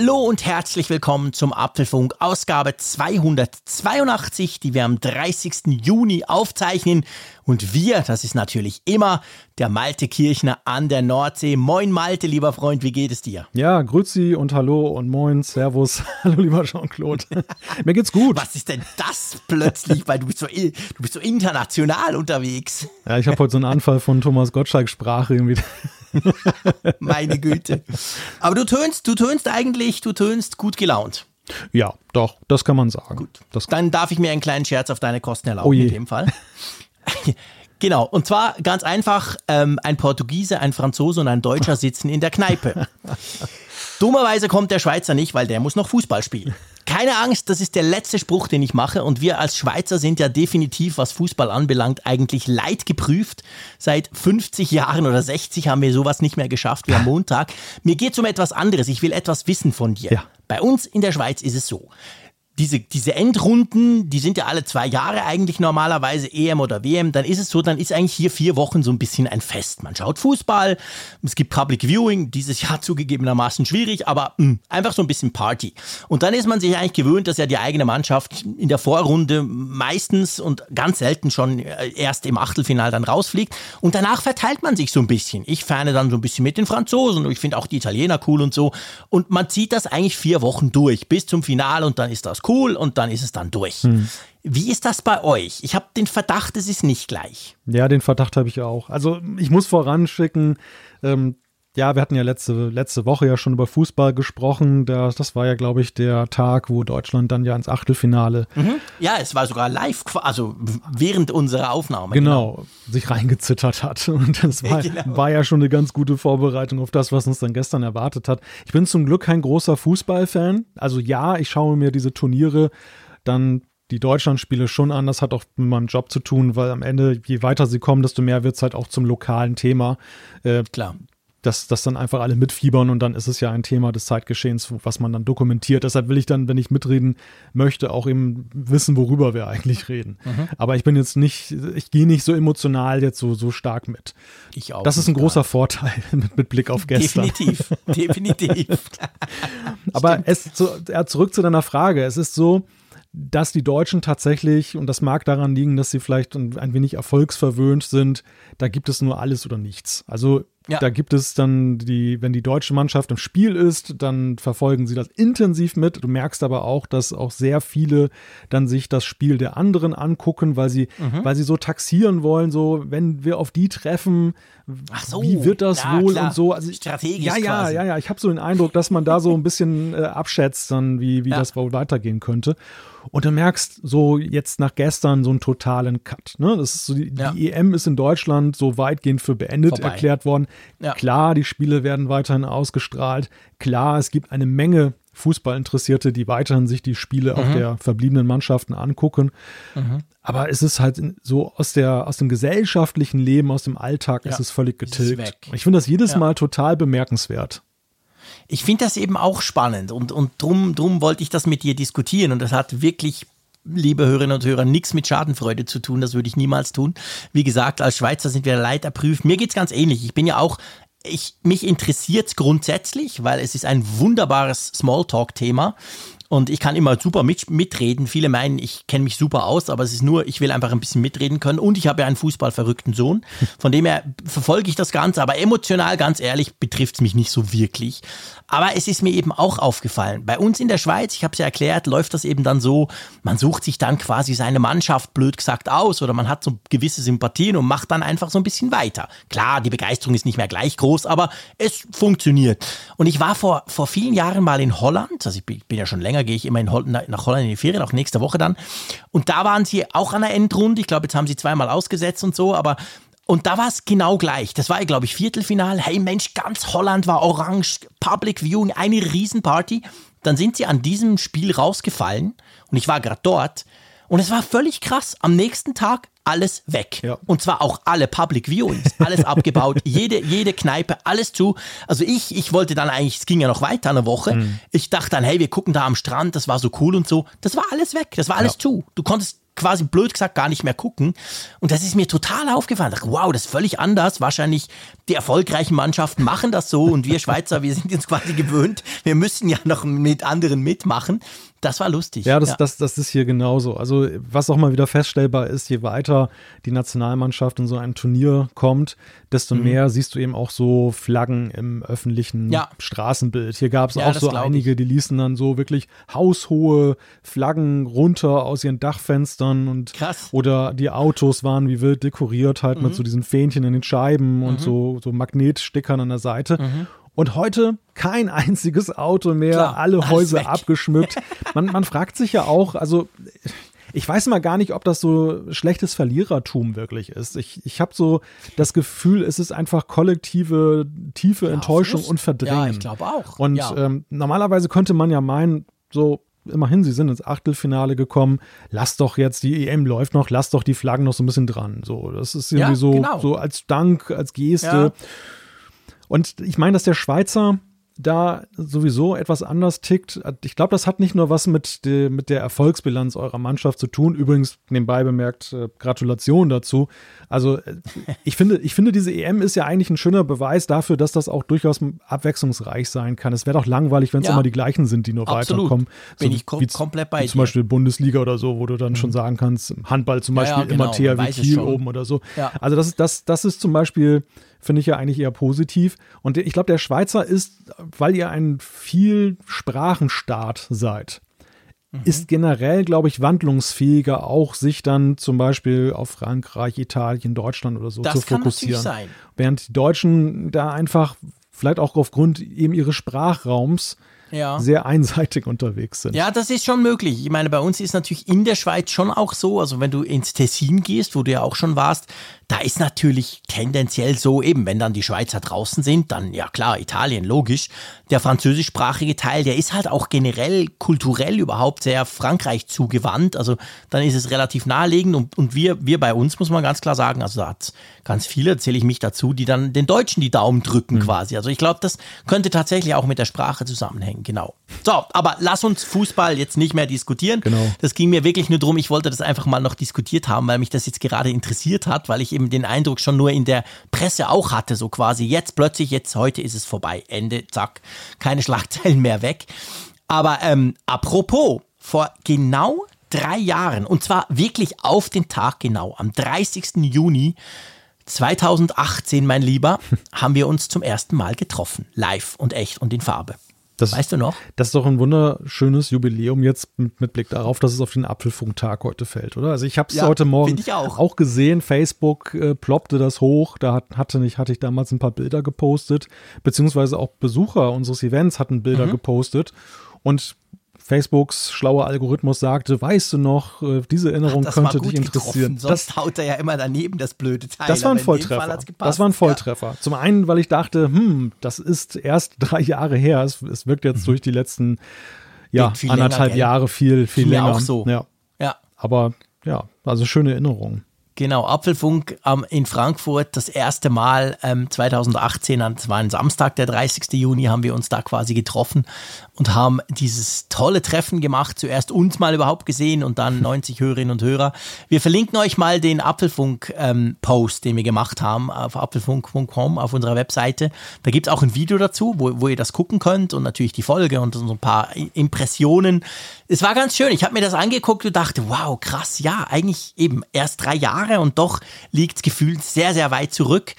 Hallo und herzlich willkommen zum Apfelfunk Ausgabe 282, die wir am 30. Juni aufzeichnen. Und wir, das ist natürlich immer der Malte Kirchner an der Nordsee. Moin Malte, lieber Freund, wie geht es dir? Ja, grüezi und hallo und moin, servus. Hallo, lieber Jean-Claude. Mir geht's gut. Was ist denn das plötzlich, weil du bist so, du bist so international unterwegs. Ja, ich habe heute so einen Anfall von Thomas Gottschalk-Sprache irgendwie. Meine Güte. Aber du tönst, du tönst eigentlich, du tönst gut gelaunt. Ja, doch, das kann man sagen. Gut. Das Dann darf ich mir einen kleinen Scherz auf deine Kosten erlauben Oh in dem Fall. Genau, und zwar ganz einfach, ähm, ein Portugiese, ein Franzose und ein Deutscher sitzen in der Kneipe. Dummerweise kommt der Schweizer nicht, weil der muss noch Fußball spielen. Keine Angst, das ist der letzte Spruch, den ich mache. Und wir als Schweizer sind ja definitiv, was Fußball anbelangt, eigentlich leidgeprüft. Seit 50 Jahren oder 60 haben wir sowas nicht mehr geschafft wie am Montag. Mir geht es um etwas anderes. Ich will etwas wissen von dir. Ja. Bei uns in der Schweiz ist es so. Diese, diese Endrunden, die sind ja alle zwei Jahre eigentlich normalerweise, EM oder WM, dann ist es so, dann ist eigentlich hier vier Wochen so ein bisschen ein Fest. Man schaut Fußball, es gibt Public Viewing, dieses Jahr zugegebenermaßen schwierig, aber mh, einfach so ein bisschen Party. Und dann ist man sich eigentlich gewöhnt, dass ja die eigene Mannschaft in der Vorrunde meistens und ganz selten schon äh, erst im Achtelfinal dann rausfliegt. Und danach verteilt man sich so ein bisschen. Ich ferne dann so ein bisschen mit den Franzosen und ich finde auch die Italiener cool und so. Und man zieht das eigentlich vier Wochen durch bis zum Finale und dann ist das cool und dann ist es dann durch. Wie ist das bei euch? Ich habe den Verdacht, es ist nicht gleich. Ja, den Verdacht habe ich auch. Also ich muss voranschicken, ähm, ja, wir hatten ja letzte, letzte Woche ja schon über Fußball gesprochen. Das, das war ja, glaube ich, der Tag, wo Deutschland dann ja ins Achtelfinale Ja, es war sogar live, also während unserer Aufnahme. genau, sich reingezittert hat. Und das war, Genau. war ja schon eine ganz gute Vorbereitung auf das, was uns dann gestern erwartet hat. Ich bin zum Glück kein großer Fußballfan. Also ja, ich schaue mir diese Turniere dann die Deutschlandspiele schon an. Das hat auch mit meinem Job zu tun, weil am Ende, je weiter sie kommen, desto mehr wird es halt auch zum lokalen Thema. Äh, Klar. Dass, dass dann einfach alle mitfiebern und dann ist es ja ein Thema des Zeitgeschehens, was man dann dokumentiert. Deshalb will ich dann, wenn ich mitreden möchte, auch eben wissen, worüber wir eigentlich reden. Mhm. Aber ich bin jetzt nicht, ich gehe nicht so emotional jetzt so, so stark mit. Ich auch. Das ist ein nicht. großer Vorteil mit, mit Blick auf gestern. Definitiv, definitiv. Aber es zu, ja, zurück zu deiner Frage. Es ist so, dass die Deutschen tatsächlich, und das mag daran liegen, dass sie vielleicht ein, ein wenig erfolgsverwöhnt sind, da gibt es nur alles oder nichts. Also Ja. da gibt es dann die, wenn die deutsche Mannschaft im Spiel ist, dann verfolgen sie das intensiv mit. Du merkst aber auch, dass auch sehr viele dann sich das Spiel der anderen angucken, weil sie, Mhm. weil sie so taxieren wollen, so wenn wir auf die treffen, so, wie wird das ja, wohl klar. und so. Also Strategisch ja, ja, quasi. ja, ja. Ich habe so den Eindruck, dass man da so ein bisschen äh, abschätzt, dann wie, wie Ja. das wohl weitergehen könnte. Und du merkst so jetzt nach gestern so einen totalen Cut. Ne? Das ist so die, Ja. die EM ist in Deutschland so weitgehend für beendet Vorbei. erklärt worden. Ja. Klar, die Spiele werden weiterhin ausgestrahlt. Klar, es gibt eine Menge Fußballinteressierte, die weiterhin sich die Spiele Mhm. auch der verbliebenen Mannschaften angucken. Aber es ist halt so aus der aus dem gesellschaftlichen Leben, aus dem Alltag Ja, ist es völlig es getilgt. weg. Ich finde das jedes Ja. Mal total bemerkenswert. Ich finde das eben auch spannend und, und drum, drum wollte ich das mit dir diskutieren und das hat wirklich, liebe Hörerinnen und Hörer, nichts mit Schadenfreude zu tun, das würde ich niemals tun. Wie gesagt, als Schweizer sind wir leiterprüft. Mir geht's ganz ähnlich. Ich bin ja auch, ich, mich interessiert grundsätzlich, weil es ist ein wunderbares Smalltalk-Thema. Und ich kann immer super mit, mitreden. Viele meinen, ich kenne mich super aus, aber es ist nur, ich will einfach ein bisschen mitreden können. Und ich habe ja einen fußballverrückten Sohn. Von dem her verfolge ich das Ganze. Aber emotional, ganz ehrlich, betrifft es mich nicht so wirklich. Aber es ist mir eben auch aufgefallen. Bei uns in der Schweiz, ich habe es ja erklärt, läuft das eben dann so, man sucht sich dann quasi seine Mannschaft blöd gesagt aus oder man hat so gewisse Sympathien und macht dann einfach so ein bisschen weiter. Klar, die Begeisterung ist nicht mehr gleich groß, aber es funktioniert. Und ich war vor, vor vielen Jahren mal in Holland, also ich bin, bin ja schon länger, gehe ich immer Hol nach Holland in die Ferien, auch nächste Woche dann. Und da waren sie auch an der Endrunde. Ich glaube, jetzt haben sie zweimal ausgesetzt und so, aber und da war es genau gleich. Das war, glaube ich, Viertelfinal. Hey Mensch, ganz Holland war orange, Public Viewing, eine Riesenparty. Dann sind sie an diesem Spiel rausgefallen und ich war gerade dort. Und es war völlig krass. Am nächsten Tag alles weg. Ja. Und zwar auch alle Public Viewings, alles abgebaut, jede, jede Kneipe, alles zu. Also ich, ich wollte dann eigentlich, es ging ja noch weiter eine Woche. Mhm. Ich dachte dann, hey, wir gucken da am Strand, das war so cool und so. Das war alles weg, das war alles ja. zu. Du konntest quasi blöd gesagt gar nicht mehr gucken. Und das ist mir total aufgefallen. Ich dachte, wow, das ist völlig anders. Wahrscheinlich die erfolgreichen Mannschaften machen das so und wir Schweizer, wir sind jetzt quasi gewöhnt. Wir müssen ja noch mit anderen mitmachen. Das war lustig. Ja, das, ja. Das, das ist hier genauso. Also, was auch mal wieder feststellbar ist, je weiter die Nationalmannschaft in so ein Turnier kommt, desto mhm. mehr siehst du eben auch so Flaggen im öffentlichen ja. Straßenbild. Hier gab es ja, auch so einige, die ließen dann so wirklich haushohe Flaggen runter aus ihren Dachfenstern und Krass. oder die Autos waren wie wild dekoriert, halt mhm. mit so diesen Fähnchen in den Scheiben mhm. und so, so Magnetstickern an der Seite. Und heute kein einziges Auto mehr, Klar, alle Häuser abgeschmückt. Man, man fragt sich ja auch, also ich weiß mal gar nicht, ob das so schlechtes Verlierertum wirklich ist. Ich, ich habe so das Gefühl, es ist einfach kollektive, tiefe ja, Enttäuschung und Verdrängen. Ja, ich glaube auch. Und ja. ähm, normalerweise könnte man ja meinen, so immerhin, sie sind ins Achtelfinale gekommen, lass doch jetzt, die EM läuft noch, lass doch die Flaggen noch so ein bisschen dran. So, das ist irgendwie ja, so, genau. so als Dank, als Geste. Und ich meine, dass der Schweizer da sowieso etwas anders tickt. Ich glaube, das hat nicht nur was mit, de, mit der Erfolgsbilanz eurer Mannschaft zu tun. Übrigens, nebenbei bemerkt, äh, Gratulation dazu. Also, äh, ich finde, ich finde, diese EM ist ja eigentlich ein schöner Beweis dafür, dass das auch durchaus abwechslungsreich sein kann. Es wäre doch langweilig, wenn es ja. immer die gleichen sind, die nur absolut. weiterkommen. So Bin ich kom wie, komplett bei wie Zum Beispiel Bundesliga oder so, wo du dann mhm. schon sagen kannst, Handball zum Beispiel ja, ja, genau. immer THW Kiel oben oder so. Also, das ist, das, das ist zum Beispiel finde ich ja eigentlich eher positiv. Und ich glaube, der Schweizer ist, weil ihr ein Vielsprachenstaat seid, mhm. ist generell, glaube ich, wandlungsfähiger, auch sich dann zum Beispiel auf Frankreich, Italien, Deutschland oder so das zu fokussieren. Sein. Während die Deutschen da einfach, vielleicht auch aufgrund eben ihres Sprachraums, ja. sehr einseitig unterwegs sind. Ja, das ist schon möglich. Ich meine, bei uns ist natürlich in der Schweiz schon auch so, also wenn du ins Tessin gehst, wo du ja auch schon warst, da ist natürlich tendenziell so, eben, wenn dann die Schweizer draußen sind, dann ja klar, Italien, logisch. Der französischsprachige Teil, der ist halt auch generell kulturell überhaupt sehr Frankreich zugewandt. Also dann ist es relativ naheliegend und, und wir, wir bei uns, muss man ganz klar sagen, also da hat ganz viele, zähle ich mich dazu, die dann den Deutschen die Daumen drücken mhm. quasi. Also ich glaube, das könnte tatsächlich auch mit der Sprache zusammenhängen, genau. So, aber lass uns Fußball jetzt nicht mehr diskutieren. Genau. Das ging mir wirklich nur darum, ich wollte das einfach mal noch diskutiert haben, weil mich das jetzt gerade interessiert hat, weil ich eben den Eindruck schon nur in der Presse auch hatte, so quasi jetzt plötzlich, jetzt heute ist es vorbei, Ende, zack, keine Schlagzeilen mehr weg. Aber ähm, apropos, vor genau drei Jahren, und zwar wirklich auf den Tag genau, am 30. Juni 2018, mein Lieber, haben wir uns zum ersten Mal getroffen, live und echt und in Farbe. Das, weißt du noch? Das ist doch ein wunderschönes Jubiläum jetzt mit, mit Blick darauf, dass es auf den Apfelfunktag heute fällt, oder? Also ich habe es ja, heute Morgen auch. auch. gesehen. Facebook äh, ploppte das hoch. Da hat, hatte, ich, hatte ich damals ein paar Bilder gepostet, beziehungsweise auch Besucher unseres Events hatten Bilder mhm. gepostet. Und Facebooks schlauer Algorithmus sagte, weißt du noch, äh, diese Erinnerung Ach, könnte dich interessieren. Sonst das haut er ja immer daneben, das blöde Teil. Das war ein Volltreffer. Das war ein Volltreffer. Ja. Zum einen, weil ich dachte, hm, das ist erst drei Jahre her. Es, es wirkt jetzt mhm. durch die letzten ja, anderthalb Jahre viel, viel länger. Auch so. Ja. ja. Aber ja, also schöne Erinnerungen. Genau, Apfelfunk ähm, in Frankfurt das erste Mal ähm, 2018, das war ein Samstag, der 30. Juni, haben wir uns da quasi getroffen und haben dieses tolle Treffen gemacht. Zuerst uns mal überhaupt gesehen und dann 90 Hörerinnen und Hörer. Wir verlinken euch mal den Apfelfunk-Post, ähm, den wir gemacht haben auf apfelfunk.com auf unserer Webseite. Da gibt es auch ein Video dazu, wo, wo ihr das gucken könnt und natürlich die Folge und so ein paar Impressionen. Es war ganz schön. Ich habe mir das angeguckt und dachte, wow, krass, ja, eigentlich eben erst drei Jahre Jahre und doch liegt es gefühlt sehr, sehr weit zurück.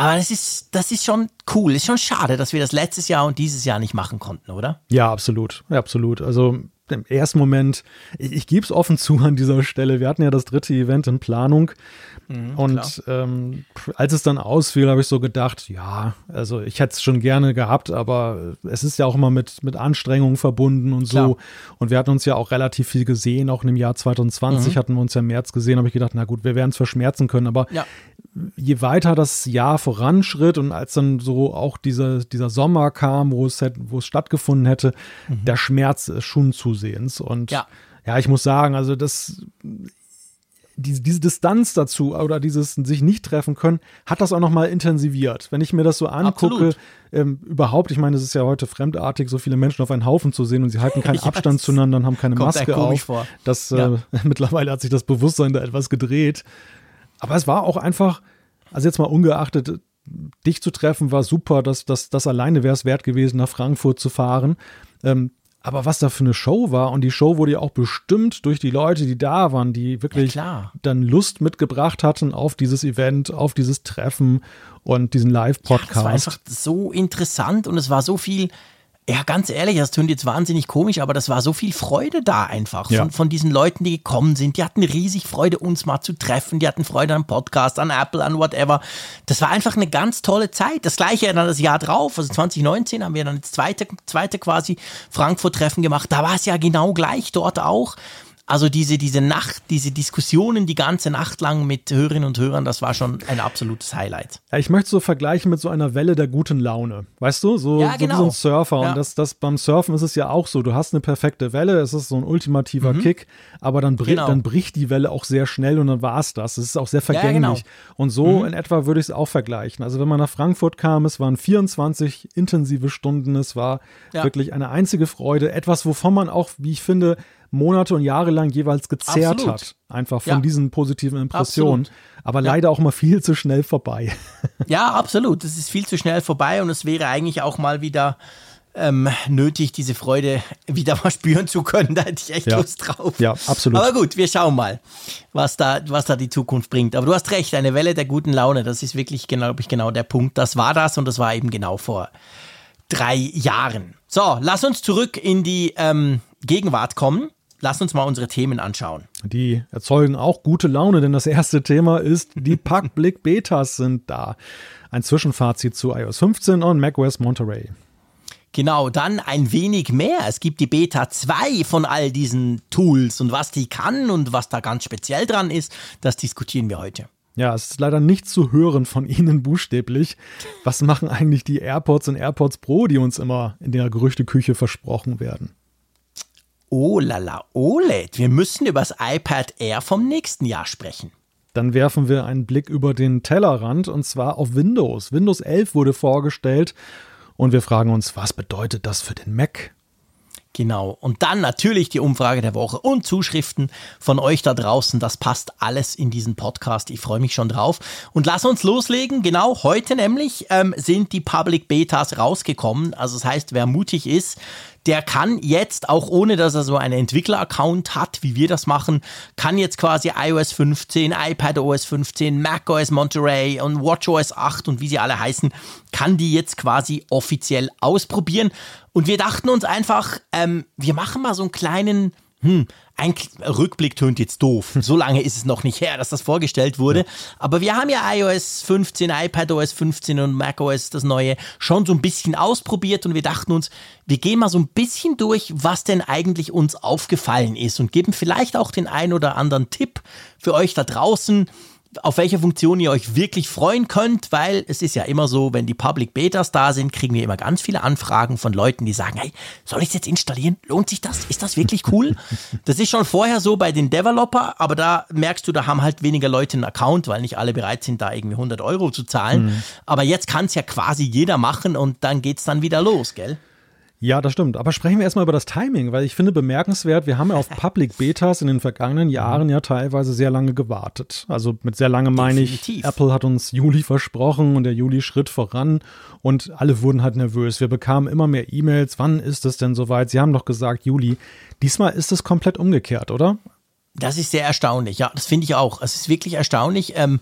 Aber das ist, das ist schon cool. Ist schon schade, dass wir das letztes Jahr und dieses Jahr nicht machen konnten, oder? Ja, absolut. Ja, absolut. Also im ersten Moment, ich, ich gebe es offen zu an dieser Stelle, wir hatten ja das dritte Event in Planung Mhm, und ähm, als es dann ausfiel, habe ich so gedacht, ja, also ich hätte es schon gerne gehabt, aber es ist ja auch immer mit, mit Anstrengungen verbunden und so. Klar. Und wir hatten uns ja auch relativ viel gesehen, auch im Jahr 2020 mhm. hatten wir uns ja im März gesehen, habe ich gedacht, na gut, wir werden es verschmerzen können, aber ja. Je weiter das Jahr voranschritt und als dann so auch dieser, dieser Sommer kam, wo es, wo es stattgefunden hätte, mhm. der Schmerz ist schon zusehends. Und ja. ja, ich muss sagen, also das diese, diese Distanz dazu oder dieses sich nicht treffen können, hat das auch nochmal intensiviert. Wenn ich mir das so angucke, ähm, überhaupt, ich meine, es ist ja heute fremdartig, so viele Menschen auf einen Haufen zu sehen und sie halten keinen Abstand zueinander und haben keine Maske auf. Vor. Das, ja. äh, mittlerweile hat sich das Bewusstsein da etwas gedreht. Aber es war auch einfach, also jetzt mal ungeachtet, dich zu treffen war super, dass das, das alleine wäre es wert gewesen, nach Frankfurt zu fahren. Ähm, aber was da für eine Show war, und die Show wurde ja auch bestimmt durch die Leute, die da waren, die wirklich ja, dann Lust mitgebracht hatten auf dieses Event, auf dieses Treffen und diesen Live-Podcast. Ja, das war einfach so interessant und es war so viel ja, ganz ehrlich, das klingt jetzt wahnsinnig komisch, aber das war so viel Freude da einfach ja. von, von diesen Leuten, die gekommen sind. Die hatten riesig Freude, uns mal zu treffen. Die hatten Freude am Podcast, an Apple, an whatever. Das war einfach eine ganz tolle Zeit. Das gleiche dann das Jahr drauf, also 2019 haben wir dann das zweite, zweite quasi Frankfurt-Treffen gemacht. Da war es ja genau gleich dort auch. Also diese, diese Nacht, diese Diskussionen die ganze Nacht lang mit Hörerinnen und Hörern, das war schon ein absolutes Highlight. Ja, ich möchte so vergleichen mit so einer Welle der guten Laune. Weißt du, so, ja, genau. so wie so ein genau. Surfer. Ja. Und das, das beim Surfen ist es ja auch so. Du hast eine perfekte Welle, es ist so ein ultimativer mhm. Kick, aber dann, bri genau. dann bricht die Welle auch sehr schnell und dann war es das. Es ist auch sehr vergänglich. Ja, genau. Und so mhm. in etwa würde ich es auch vergleichen. Also wenn man nach Frankfurt kam, es waren 24 intensive Stunden, es war wirklich eine einzige Freude. Etwas, wovon man auch, wie ich finde, Monate und Jahre lang jeweils gezehrt Absolut. hat. Einfach von ja. diesen positiven Impressionen. Absolut. Aber leider ja. auch mal viel zu schnell vorbei. Ja, absolut. Es ist viel zu schnell vorbei und es wäre eigentlich auch mal wieder ähm, nötig, diese Freude wieder mal spüren zu können. Da hätte ich echt ja. Lust drauf. Ja, absolut. Aber gut, wir schauen mal, was da, was da die Zukunft bringt. Aber du hast recht, eine Welle der guten Laune, das ist wirklich, genau, ich, genau der Punkt. Das war das und das war eben genau vor drei Jahren. So, lass uns zurück in die ähm, Gegenwart kommen. Lass uns mal unsere Themen anschauen. Die erzeugen auch gute Laune, denn das erste Thema ist, die Packblick Betas sind da. Ein Zwischenfazit zu iOS 15 und macOS Monterey. Genau, dann ein wenig mehr. Es gibt die Beta 2 von all diesen Tools und was die kann und was da ganz speziell dran ist, das diskutieren wir heute. Ja, es ist leider nicht zu hören von Ihnen buchstäblich. Was machen eigentlich die AirPods und AirPods Pro, die uns immer in der Gerüchteküche versprochen werden? Oh lala, OLED. Wir müssen über das iPad Air vom nächsten Jahr sprechen. Dann werfen wir einen Blick über den Tellerrand und zwar auf Windows. Windows 11 wurde vorgestellt und wir fragen uns, was bedeutet das für den Mac? Genau. Und dann natürlich die Umfrage der Woche und Zuschriften von euch da draußen. Das passt alles in diesen Podcast. Ich freue mich schon drauf. Und lass uns loslegen. Genau heute nämlich ähm, sind die Public Betas rausgekommen. Also das heißt, wer mutig ist, der kann jetzt, auch ohne dass er so einen Entwickler-Account hat, wie wir das machen, kann jetzt quasi iOS 15, iPadOS 15, macOS Monterey und WatchOS 8 und wie sie alle heißen, kann die jetzt quasi offiziell ausprobieren. Und wir dachten uns einfach, ähm, wir machen mal so einen kleinen hm, ein Rückblick tönt jetzt doof. So lange ist es noch nicht her, dass das vorgestellt wurde. Ja. Aber wir haben ja iOS 15, iPadOS 15 und macOS das neue schon so ein bisschen ausprobiert und wir dachten uns, wir gehen mal so ein bisschen durch, was denn eigentlich uns aufgefallen ist und geben vielleicht auch den ein oder anderen Tipp für euch da draußen, auf welche Funktion ihr euch wirklich freuen könnt, weil es ist ja immer so, wenn die Public Betas da sind, kriegen wir immer ganz viele Anfragen von Leuten, die sagen, hey, soll ich es jetzt installieren? Lohnt sich das? Ist das wirklich cool? das ist schon vorher so bei den Developer, aber da merkst du, da haben halt weniger Leute einen Account, weil nicht alle bereit sind, da irgendwie 100 Euro zu zahlen. Mhm. Aber jetzt kann es ja quasi jeder machen und dann geht es dann wieder los, gell? Ja, das stimmt. Aber sprechen wir erstmal über das Timing, weil ich finde bemerkenswert, wir haben ja auf Public Betas in den vergangenen mhm. Jahren ja teilweise sehr lange gewartet. Also mit sehr lange meine ich, Apple hat uns Juli versprochen und der Juli schritt voran und alle wurden halt nervös. Wir bekamen immer mehr E-Mails. Wann ist es denn soweit? Sie haben doch gesagt Juli. Diesmal ist es komplett umgekehrt, oder? Das ist sehr erstaunlich. Ja, das finde ich auch. Es ist wirklich erstaunlich. Ähm,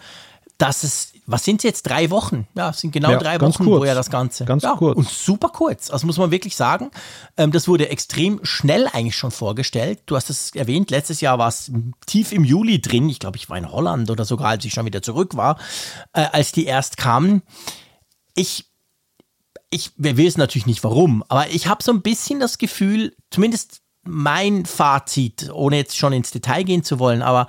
dass es, was sind jetzt, drei Wochen? Ja, es sind genau ja, drei Wochen, kurz. wo ja das Ganze. Ganz ja, kurz. Und super kurz. Also muss man wirklich sagen, ähm, das wurde extrem schnell eigentlich schon vorgestellt. Du hast es erwähnt, letztes Jahr war es tief im Juli drin. Ich glaube, ich war in Holland oder sogar, als ich schon wieder zurück war, äh, als die erst kamen. Ich ich, wir wissen natürlich nicht warum, aber ich habe so ein bisschen das Gefühl, zumindest mein Fazit, ohne jetzt schon ins Detail gehen zu wollen, aber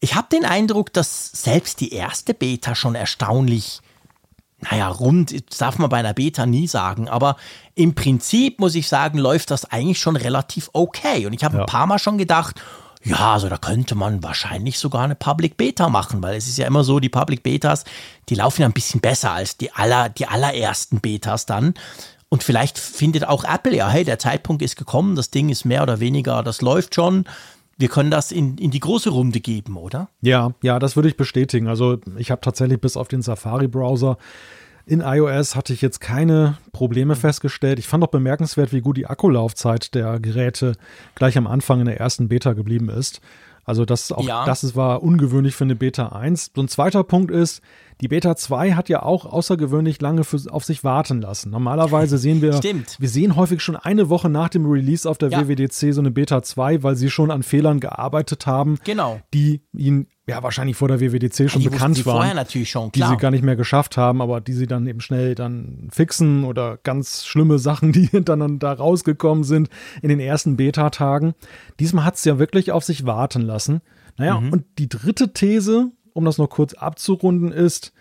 ich habe den Eindruck, dass selbst die erste Beta schon erstaunlich, naja, rund, darf man bei einer Beta nie sagen, aber im Prinzip muss ich sagen, läuft das eigentlich schon relativ okay. Und ich habe ja. ein paar Mal schon gedacht, Ja, also da könnte man wahrscheinlich sogar eine Public Beta machen, weil es ist ja immer so, die Public Betas, die laufen ja ein bisschen besser als die, aller, die allerersten Betas dann. Und vielleicht findet auch Apple ja, hey, der Zeitpunkt ist gekommen, das Ding ist mehr oder weniger, das läuft schon. Wir können das in, in die große Runde geben, oder? Ja, ja, das würde ich bestätigen. Also ich habe tatsächlich bis auf den Safari-Browser in iOS hatte ich jetzt keine Probleme festgestellt. Ich fand auch bemerkenswert, wie gut die Akkulaufzeit der Geräte gleich am Anfang in der ersten Beta geblieben ist. Also das auch ja. das war ungewöhnlich für eine Beta 1. So ein zweiter Punkt ist, die Beta 2 hat ja auch außergewöhnlich lange für, auf sich warten lassen. Normalerweise sehen wir, Stimmt. wir sehen häufig schon eine Woche nach dem Release auf der ja. WWDC so eine Beta 2, weil sie schon an Fehlern gearbeitet haben, genau. die ihnen ja wahrscheinlich vor der WWDC schon die bekannt waren, vorher natürlich schon, klar. die sie gar nicht mehr geschafft haben, aber die sie dann eben schnell dann fixen oder ganz schlimme Sachen, die dann da rausgekommen sind in den ersten Beta-Tagen. Diesmal hat es ja wirklich auf sich warten lassen. Naja, mhm. und die dritte These, um das noch kurz abzurunden, ist,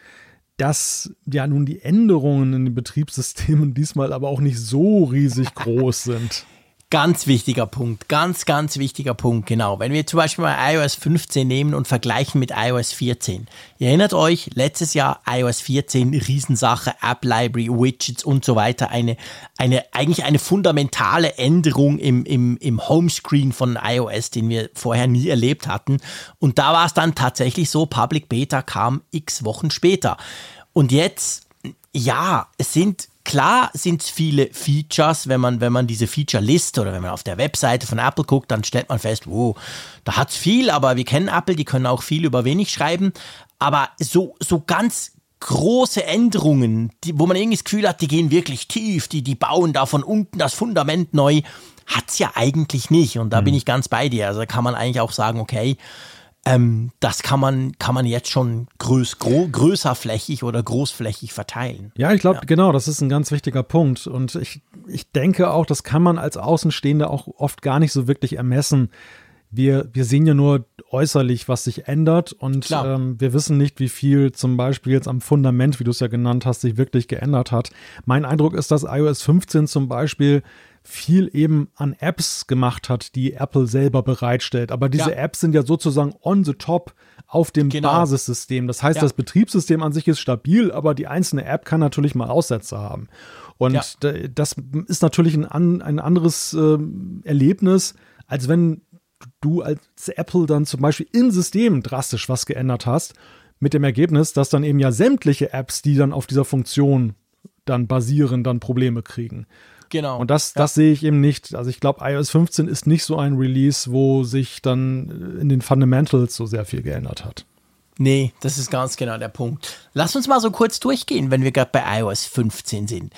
dass ja nun die Änderungen in den Betriebssystemen diesmal aber auch nicht so riesig groß sind. Ganz wichtiger Punkt, ganz, ganz wichtiger Punkt, genau. Wenn wir zum Beispiel mal iOS 15 nehmen und vergleichen mit iOS 14. Ihr erinnert euch, letztes Jahr iOS 14, Riesensache, App Library, Widgets und so weiter, eine, eine, eigentlich eine fundamentale Änderung im, im, im Homescreen von iOS, den wir vorher nie erlebt hatten. Und da war es dann tatsächlich so, Public Beta kam x Wochen später. Und jetzt, ja, es sind Klar sind es viele Features, wenn man, wenn man diese Feature-Liste oder wenn man auf der Webseite von Apple guckt, dann stellt man fest, wow, da hat es viel, aber wir kennen Apple, die können auch viel über wenig schreiben. Aber so, so ganz große Änderungen, die, wo man irgendwie das Gefühl hat, die gehen wirklich tief, die, die bauen da von unten das Fundament neu, hat es ja eigentlich nicht. Und da mhm. bin ich ganz bei dir. Also kann man eigentlich auch sagen, okay, ähm, das kann man, kann man jetzt schon größ, gro, größerflächig oder großflächig verteilen. Ja, ich glaube, ja. genau, das ist ein ganz wichtiger Punkt. Und ich, ich denke auch, das kann man als Außenstehender auch oft gar nicht so wirklich ermessen. Wir, wir sehen ja nur äußerlich, was sich ändert und ähm, wir wissen nicht, wie viel zum Beispiel jetzt am Fundament, wie du es ja genannt hast, sich wirklich geändert hat. Mein Eindruck ist, dass iOS 15 zum Beispiel viel eben an Apps gemacht hat, die Apple selber bereitstellt. Aber diese ja. Apps sind ja sozusagen on the top auf dem genau. Basissystem. Das heißt, ja. das Betriebssystem an sich ist stabil, aber die einzelne App kann natürlich mal Aussätze haben. Und ja. das ist natürlich ein, ein anderes äh, Erlebnis, als wenn du als Apple dann zum Beispiel im System drastisch was geändert hast, mit dem Ergebnis, dass dann eben ja sämtliche Apps, die dann auf dieser Funktion dann basieren, dann Probleme kriegen. Genau. Und das, das sehe ich eben nicht. Also ich glaube, iOS 15 ist nicht so ein Release, wo sich dann in den Fundamentals so sehr viel geändert hat. Nee, das ist ganz genau der Punkt. Lass uns mal so kurz durchgehen, wenn wir gerade bei iOS 15 sind.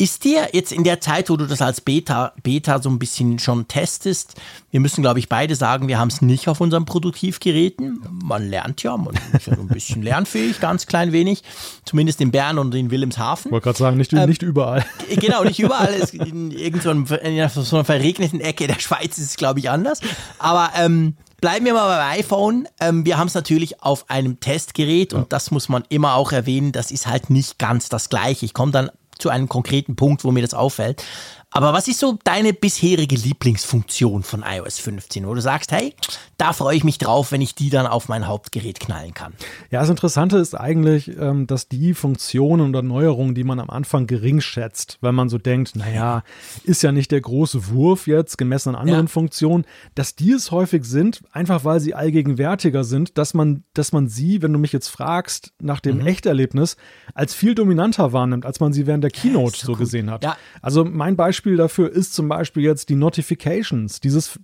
Ist dir jetzt in der Zeit, wo du das als Beta, Beta so ein bisschen schon testest, wir müssen, glaube ich, beide sagen, wir haben es nicht auf unseren Produktivgeräten. Man lernt ja, man ist ja so ein bisschen lernfähig, ganz klein wenig. Zumindest in Bern und in Wilhelmshaven. Ich wollte gerade sagen, nicht, ähm, nicht überall. Genau, nicht überall. in irgendeiner so, so einer verregneten Ecke der Schweiz ist es, glaube ich, anders. Aber ähm, Bleiben wir mal beim iPhone. Ähm, wir haben es natürlich auf einem Testgerät ja. und das muss man immer auch erwähnen. Das ist halt nicht ganz das gleiche. Ich komme dann zu einem konkreten Punkt, wo mir das auffällt. Aber was ist so deine bisherige Lieblingsfunktion von iOS 15, wo du sagst, hey, da freue ich mich drauf, wenn ich die dann auf mein Hauptgerät knallen kann? Ja, das Interessante ist eigentlich, ähm, dass die Funktionen oder Neuerungen, die man am Anfang gering schätzt, wenn man so denkt, naja, ist ja nicht der große Wurf jetzt gemessen an anderen ja. Funktionen, dass die es häufig sind, einfach weil sie allgegenwärtiger sind, dass man, dass man sie, wenn du mich jetzt fragst, nach dem mhm. Echterlebnis, als viel dominanter wahrnimmt, als man sie während der Keynote so, so gesehen hat. Ja. Also mein Beispiel Beispiel dafür ist zum Beispiel jetzt die Notifications, dieses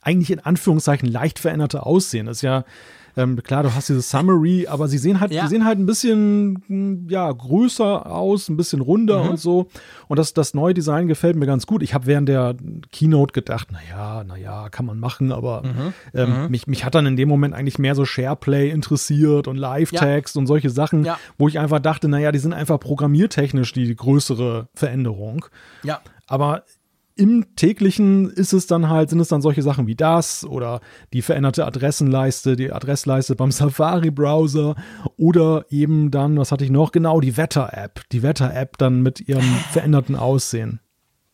eigentlich in Anführungszeichen leicht veränderte Aussehen. Das ist ja ähm, klar, du hast diese Summary, aber sie sehen halt, ja. die sehen halt ein bisschen hm, ja größer aus, ein bisschen runder mhm. und so. Und das, das neue Design gefällt mir ganz gut. Ich habe während der Keynote gedacht, naja, naja, kann man machen, aber mhm. Ähm, mhm. Mich, mich hat dann in dem Moment eigentlich mehr so SharePlay interessiert und Live-Text ja. und solche Sachen, ja. wo ich einfach dachte, naja, die sind einfach programmiertechnisch die größere Veränderung. Ja. Aber im täglichen ist es dann halt, sind es dann solche Sachen wie das oder die veränderte Adressenleiste, die Adressleiste beim Safari-Browser oder eben dann, was hatte ich noch? Genau, die Wetter-App. Die Wetter-App dann mit ihrem veränderten Aussehen.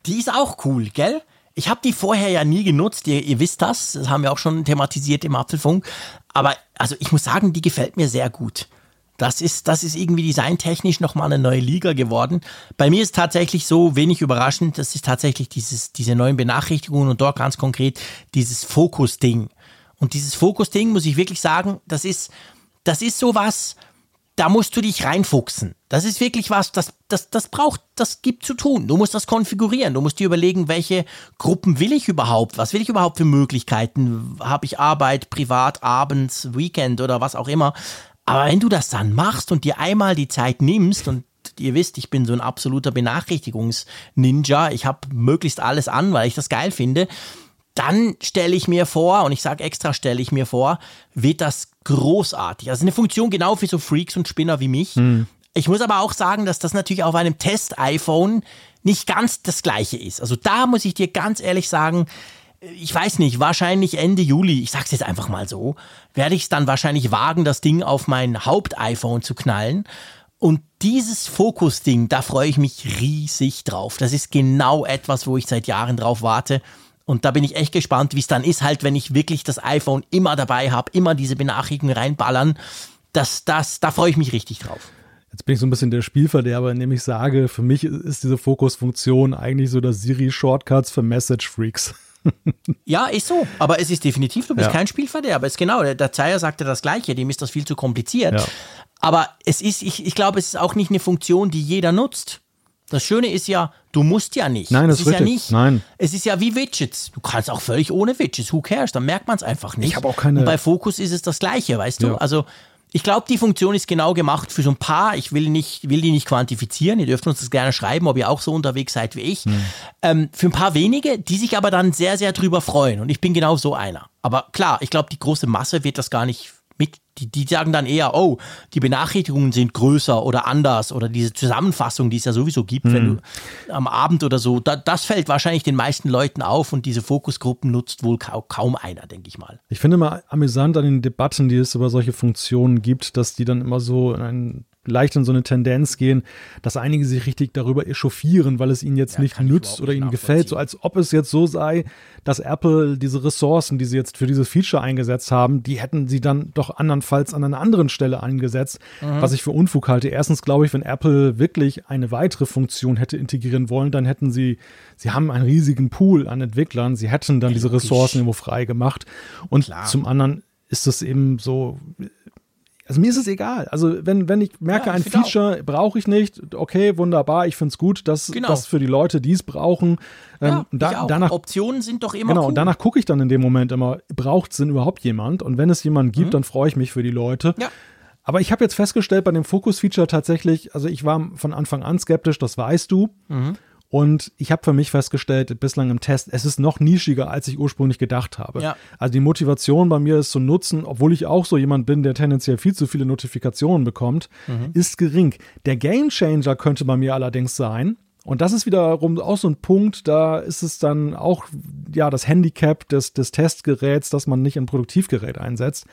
Die ist auch cool, gell? Ich habe die vorher ja nie genutzt, ihr, ihr wisst das, das haben wir auch schon thematisiert im Apfelfunk. Aber also ich muss sagen, die gefällt mir sehr gut. Das ist, das ist irgendwie designtechnisch nochmal eine neue Liga geworden. Bei mir ist tatsächlich so wenig überraschend, das ist tatsächlich dieses, diese neuen Benachrichtigungen und dort ganz konkret dieses Fokus-Ding. Und dieses Fokus-Ding, muss ich wirklich sagen, das ist, das ist sowas, da musst du dich reinfuchsen. Das ist wirklich was, das, das, das braucht, das gibt zu tun. Du musst das konfigurieren. Du musst dir überlegen, welche Gruppen will ich überhaupt? Was will ich überhaupt für Möglichkeiten? Habe ich Arbeit, privat, abends, Weekend oder was auch immer? Aber wenn du das dann machst und dir einmal die Zeit nimmst und ihr wisst, ich bin so ein absoluter Benachrichtigungs-Ninja. Ich habe möglichst alles an, weil ich das geil finde dann stelle ich mir vor, und ich sage extra stelle ich mir vor, wird das großartig. Also eine Funktion genau für so Freaks und Spinner wie mich. Hm. Ich muss aber auch sagen, dass das natürlich auf einem Test-iPhone nicht ganz das gleiche ist. Also da muss ich dir ganz ehrlich sagen, ich weiß nicht, wahrscheinlich Ende Juli, ich sag's jetzt einfach mal so, werde ich es dann wahrscheinlich wagen, das Ding auf mein Haupt-iPhone zu knallen. Und dieses Fokus-Ding, da freue ich mich riesig drauf. Das ist genau etwas, wo ich seit Jahren drauf warte. Und da bin ich echt gespannt, wie es dann ist, halt, wenn ich wirklich das iPhone immer dabei habe, immer diese Benachrichtigungen reinballern. Das, das, da freue ich mich richtig drauf. Jetzt bin ich so ein bisschen der Spielverderber, indem ich sage, für mich ist diese Fokusfunktion eigentlich so das Siri-Shortcuts für Message-Freaks. Ja, ist so. Aber es ist definitiv, du bist ja. kein Spielverderber. Ist genau, der Zeier sagte das Gleiche, dem ist das viel zu kompliziert. Ja. Aber es ist, ich, ich glaube, es ist auch nicht eine Funktion, die jeder nutzt. Das Schöne ist ja, du musst ja nicht. Nein, das es ist, ist ja nicht. Nein. Es ist ja wie Widgets. Du kannst auch völlig ohne Widgets. Who cares? Dann merkt man es einfach nicht. Ich habe auch keine. Und bei Focus ist es das Gleiche, weißt du? Also ich glaube, die Funktion ist genau gemacht für so ein paar. Ich will nicht, will die nicht quantifizieren. Ihr dürft uns das gerne schreiben, ob ihr auch so unterwegs seid wie ich. Hm. Ähm, für ein paar wenige, die sich aber dann sehr, sehr drüber freuen. Und ich bin genau so einer. Aber klar, ich glaube, die große Masse wird das gar nicht die, die sagen dann eher, oh, die Benachrichtigungen sind größer oder anders oder diese Zusammenfassung, die es ja sowieso gibt, mhm. wenn hm. du am Abend oder so, da, das fällt wahrscheinlich den meisten Leuten auf und diese Fokusgruppen nutzt wohl kaum, kaum einer, denke ich mal. Ich finde mal amüsant an den Debatten, die es über solche Funktionen gibt, dass die dann immer so in einen leicht in so eine Tendenz gehen, dass einige sich richtig darüber echauffieren, weil es ihnen jetzt ja, nicht nützt oder ihnen gefällt, so als ob es jetzt so sei, dass Apple diese Ressourcen, die sie jetzt für dieses Feature eingesetzt haben, die hätten sie dann doch andernfalls an einer anderen Stelle eingesetzt, mhm. was ich für Unfug halte. Erstens glaube ich, wenn Apple wirklich eine weitere Funktion hätte integrieren wollen, dann hätten sie, sie haben einen riesigen Pool an Entwicklern, sie hätten dann diese Ressourcen irgendwo frei gemacht. Und Klar. zum anderen ist es eben so, also mir ist es egal. Also wenn, wenn ich merke, ja, ein Feature brauche ich nicht, okay, wunderbar, ich finde es gut, dass genau. das für die Leute, die es brauchen. Ähm, ja, da, danach, Optionen sind doch immer Genau, cool. und danach gucke ich dann in dem Moment immer, braucht es denn überhaupt jemand? Und wenn es jemanden gibt, mhm. dann freue ich mich für die Leute. Ja. Aber ich habe jetzt festgestellt bei dem Focus-Feature tatsächlich, also ich war von Anfang an skeptisch, das weißt du. Mhm. Und ich habe für mich festgestellt, bislang im Test, es ist noch nischiger, als ich ursprünglich gedacht habe. Ja. Also die Motivation bei mir ist zu nutzen, obwohl ich auch so jemand bin, der tendenziell viel zu viele Notifikationen bekommt, mhm. ist gering. Der Gamechanger könnte bei mir allerdings sein, und das ist wiederum auch so ein Punkt, da ist es dann auch ja das Handicap des, des Testgeräts, dass man nicht ein Produktivgerät einsetzt.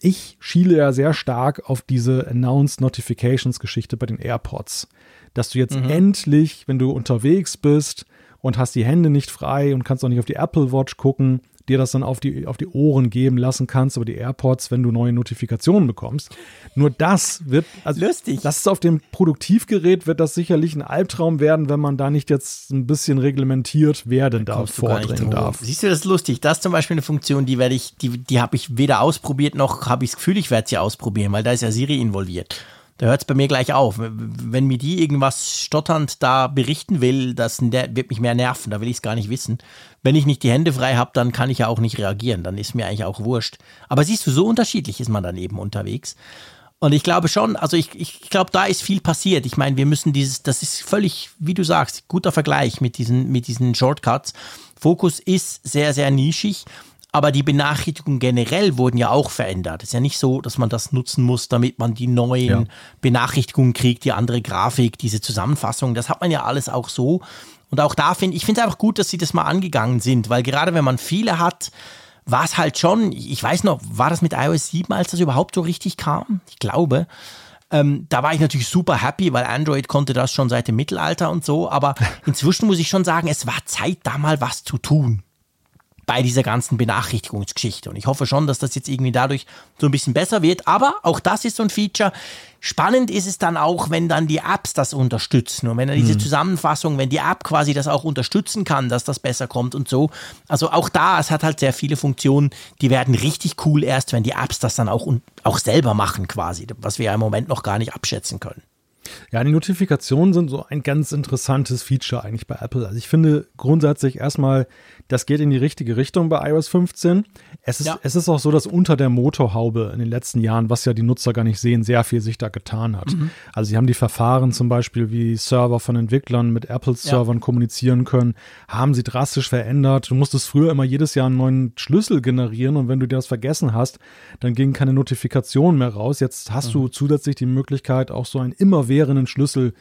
Ich schiele ja sehr stark auf diese Announced Notifications Geschichte bei den AirPods dass du jetzt mhm. endlich, wenn du unterwegs bist und hast die Hände nicht frei und kannst auch nicht auf die Apple Watch gucken, dir das dann auf die, auf die Ohren geben lassen kannst, über die AirPods, wenn du neue Notifikationen bekommst. Nur das wird, also Lustig. das ist auf dem Produktivgerät, wird das sicherlich ein Albtraum werden, wenn man da nicht jetzt ein bisschen reglementiert, wer denn da vordringen darf. Siehst du, das ist lustig. Das ist zum Beispiel eine Funktion, die werde ich, die, die habe ich weder ausprobiert, noch habe ich das Gefühl, ich werde sie ausprobieren, weil da ist ja Siri involviert da hört es bei mir gleich auf. Wenn mir die irgendwas stotternd da berichten will, das wird mich mehr nerven, da will ich es gar nicht wissen. Wenn ich nicht die Hände frei habe, dann kann ich ja auch nicht reagieren, dann ist mir eigentlich auch wurscht. Aber siehst du, so unterschiedlich ist man dann eben unterwegs. Und ich glaube schon, also ich, ich glaube, da ist viel passiert. Ich meine, wir müssen dieses, das ist völlig, wie du sagst, guter Vergleich mit diesen, mit diesen Shortcuts. Fokus ist sehr, sehr nischig. Aber die Benachrichtigungen generell wurden ja auch verändert. Es ist ja nicht so, dass man das nutzen muss, damit man die neuen ja. Benachrichtigungen kriegt, die andere Grafik, diese Zusammenfassung. Das hat man ja alles auch so. Und auch da finde ich, finde es einfach gut, dass sie das mal angegangen sind, weil gerade wenn man viele hat, war es halt schon, ich weiß noch, war das mit iOS 7, als das überhaupt so richtig kam? Ich glaube. Ähm, da war ich natürlich super happy, weil Android konnte das schon seit dem Mittelalter und so. Aber inzwischen muss ich schon sagen, es war Zeit, da mal was zu tun bei dieser ganzen Benachrichtigungsgeschichte. Und ich hoffe schon, dass das jetzt irgendwie dadurch so ein bisschen besser wird. Aber auch das ist so ein Feature. Spannend ist es dann auch, wenn dann die Apps das unterstützen und wenn dann diese mhm. Zusammenfassung, wenn die App quasi das auch unterstützen kann, dass das besser kommt und so. Also auch da, es hat halt sehr viele Funktionen, die werden richtig cool erst, wenn die Apps das dann auch, auch selber machen quasi, was wir ja im Moment noch gar nicht abschätzen können. Ja, die Notifikationen sind so ein ganz interessantes Feature eigentlich bei Apple. Also ich finde grundsätzlich erstmal, das geht in die richtige Richtung bei iOS 15. Es ist, ja. es ist auch so, dass unter der Motorhaube in den letzten Jahren, was ja die Nutzer gar nicht sehen, sehr viel sich da getan hat. Mhm. Also sie haben die Verfahren zum Beispiel, wie Server von Entwicklern mit Apple-Servern ja. kommunizieren können, haben sie drastisch verändert. Du musstest früher immer jedes Jahr einen neuen Schlüssel generieren und wenn du dir das vergessen hast, dann ging keine Notifikation mehr raus. Jetzt hast mhm. du zusätzlich die Möglichkeit, auch so einen immerwährenden Schlüssel zu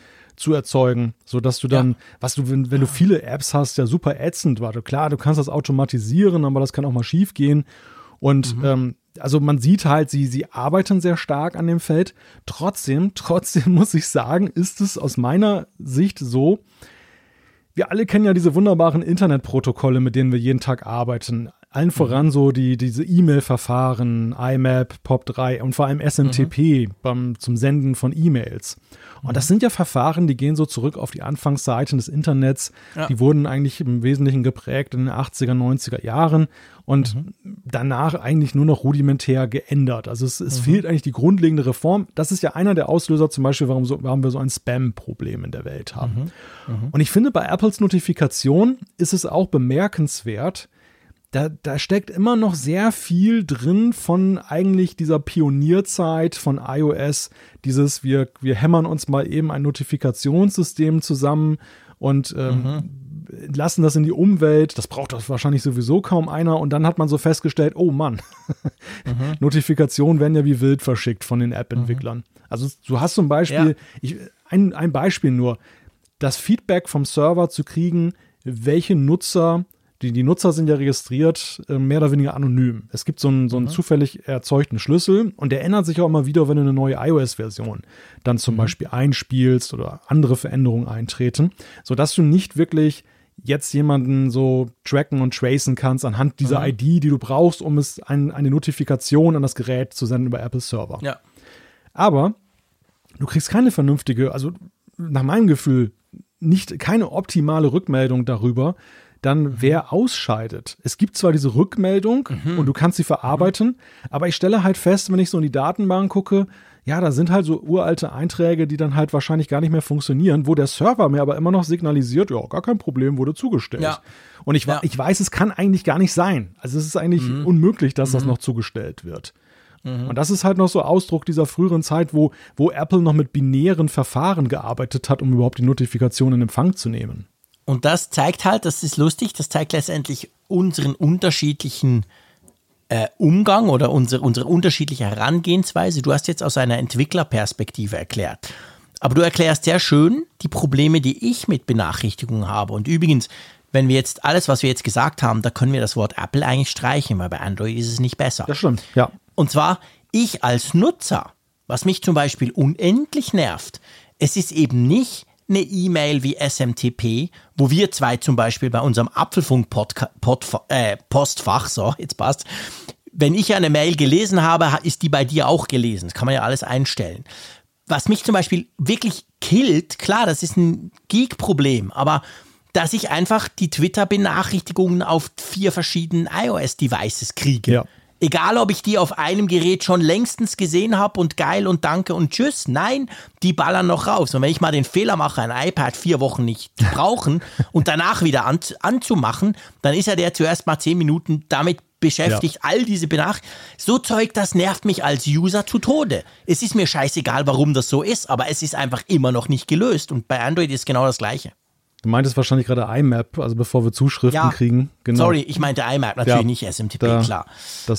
erzeugen, sodass du dann, ja. was du, wenn, wenn du viele Apps hast, ja super ätzend war. Klar, du kannst das automatisieren, aber das kann auch mal schief gehen. Und mhm. ähm, also man sieht halt, sie, sie arbeiten sehr stark an dem Feld. Trotzdem, trotzdem muss ich sagen, ist es aus meiner Sicht so, wir alle kennen ja diese wunderbaren Internetprotokolle, mit denen wir jeden Tag arbeiten. Allen mhm. voran so die, diese E-Mail-Verfahren, IMAP, POP3 und vor allem SMTP mhm. beim, zum Senden von E-Mails. Und das sind ja Verfahren, die gehen so zurück auf die Anfangsseiten des Internets. Ja. Die wurden eigentlich im Wesentlichen geprägt in den 80er, 90er Jahren und mhm. danach eigentlich nur noch rudimentär geändert. Also es, es mhm. fehlt eigentlich die grundlegende Reform. Das ist ja einer der Auslöser zum Beispiel, warum, so, warum wir so ein Spam-Problem in der Welt haben. Mhm. mhm. Und ich finde, bei Apples Notifikation ist es auch bemerkenswert, da, da steckt immer noch sehr viel drin von eigentlich dieser Pionierzeit von iOS. Dieses, wir, wir hämmern uns mal eben ein Notifikationssystem zusammen und ähm, mhm. lassen das in die Umwelt. Das braucht das wahrscheinlich sowieso kaum einer. Und dann hat man so festgestellt, oh Mann, mhm. Notifikationen werden ja wie wild verschickt von den App-Entwicklern. Mhm. Also du hast zum Beispiel, ja. ich, ein, ein Beispiel nur, das Feedback vom Server zu kriegen, welche Nutzer die, die Nutzer sind ja registriert, äh, mehr oder weniger anonym. Es gibt so einen, so einen mhm. zufällig erzeugten Schlüssel und der ändert sich auch immer wieder, wenn du eine neue iOS-Version dann zum mhm. Beispiel einspielst oder andere Veränderungen eintreten, sodass du nicht wirklich jetzt jemanden so tracken und tracen kannst anhand dieser mhm. ID, die du brauchst, um es ein, eine Notifikation an das Gerät zu senden über Apple Server. Ja. Aber du kriegst keine vernünftige, also nach meinem Gefühl, nicht keine optimale Rückmeldung darüber, dann mhm. wer ausscheidet. Es gibt zwar diese Rückmeldung mhm. und du kannst sie verarbeiten, mhm. aber ich stelle halt fest, wenn ich so in die Datenbank gucke, ja, da sind halt so uralte Einträge, die dann halt wahrscheinlich gar nicht mehr funktionieren, wo der Server mir aber immer noch signalisiert, ja, gar kein Problem, wurde zugestellt. Ja. Und ich, ja. ich weiß, es kann eigentlich gar nicht sein. Also es ist eigentlich mhm. unmöglich, dass das mhm. noch zugestellt wird. Mhm. Und das ist halt noch so Ausdruck dieser früheren Zeit, wo, wo Apple noch mit binären Verfahren gearbeitet hat, um überhaupt die Notifikation in Empfang zu nehmen. Und das zeigt halt, das ist lustig, das zeigt letztendlich unseren unterschiedlichen äh, Umgang oder unsere, unsere unterschiedliche Herangehensweise. Du hast jetzt aus einer Entwicklerperspektive erklärt. Aber du erklärst sehr schön die Probleme, die ich mit Benachrichtigungen habe. Und übrigens, wenn wir jetzt alles, was wir jetzt gesagt haben, da können wir das Wort Apple eigentlich streichen, weil bei Android ist es nicht besser. Das stimmt, ja. Und zwar, ich als Nutzer, was mich zum Beispiel unendlich nervt, es ist eben nicht eine E-Mail wie SMTP, wo wir zwei zum Beispiel bei unserem Apfelfunk-Postfach, äh, so, jetzt passt, wenn ich eine Mail gelesen habe, ist die bei dir auch gelesen. Das kann man ja alles einstellen. Was mich zum Beispiel wirklich killt, klar, das ist ein Geek-Problem, aber dass ich einfach die Twitter-Benachrichtigungen auf vier verschiedenen iOS-Devices kriege. Ja. Egal, ob ich die auf einem Gerät schon längstens gesehen habe und geil und danke und tschüss. Nein, die ballern noch raus. Und wenn ich mal den Fehler mache, ein iPad vier Wochen nicht zu brauchen und danach wieder an, anzumachen, dann ist ja der zuerst mal zehn Minuten damit beschäftigt, ja. all diese Benachrichtigungen. So Zeug, das nervt mich als User zu Tode. Es ist mir scheißegal, warum das so ist, aber es ist einfach immer noch nicht gelöst. Und bei Android ist genau das Gleiche. Du meintest wahrscheinlich gerade IMAP, also bevor wir Zuschriften ja, kriegen. Genau. Sorry, ich meinte IMAP, natürlich ja, nicht SMTP, da, klar.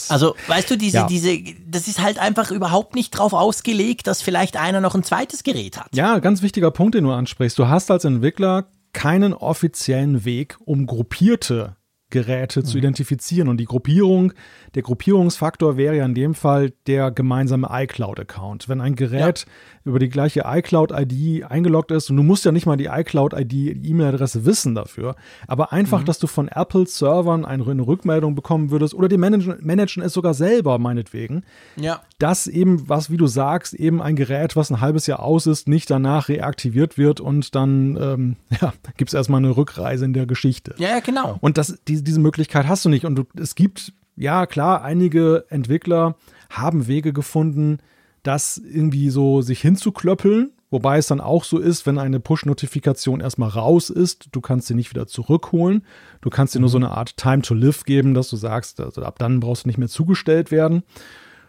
also, weißt du, diese, ja. diese, das ist halt einfach überhaupt nicht drauf ausgelegt, dass vielleicht einer noch ein zweites Gerät hat. Ja, ganz wichtiger Punkt, den du ansprichst. Du hast als Entwickler keinen offiziellen Weg, um gruppierte Geräte mhm. zu identifizieren. Und die Gruppierung, der Gruppierungsfaktor wäre ja in dem Fall der gemeinsame iCloud-Account. Wenn ein Gerät über die gleiche iCloud-ID eingeloggt ist und du musst ja nicht mal die iCloud-ID, die E-Mail-Adresse wissen dafür, aber einfach, mhm. dass du von Apple-Servern eine, Rückmeldung bekommen würdest oder die managen, managen es sogar selber, meinetwegen, ja. dass eben, was, wie du sagst, eben ein Gerät, was ein halbes Jahr aus ist, nicht danach reaktiviert wird und dann ähm, ja, gibt es erstmal eine Rückreise in der Geschichte. Ja, ja genau. Und das, die, diese Möglichkeit hast du nicht und du, es gibt, ja klar, einige Entwickler haben Wege gefunden, das irgendwie so sich hinzuklöppeln. Wobei es dann auch so ist, wenn eine Push-Notifikation erstmal raus ist, du kannst sie nicht wieder zurückholen. Du kannst dir nur so eine Art Time to Live geben, dass du sagst, also ab dann brauchst du nicht mehr zugestellt werden.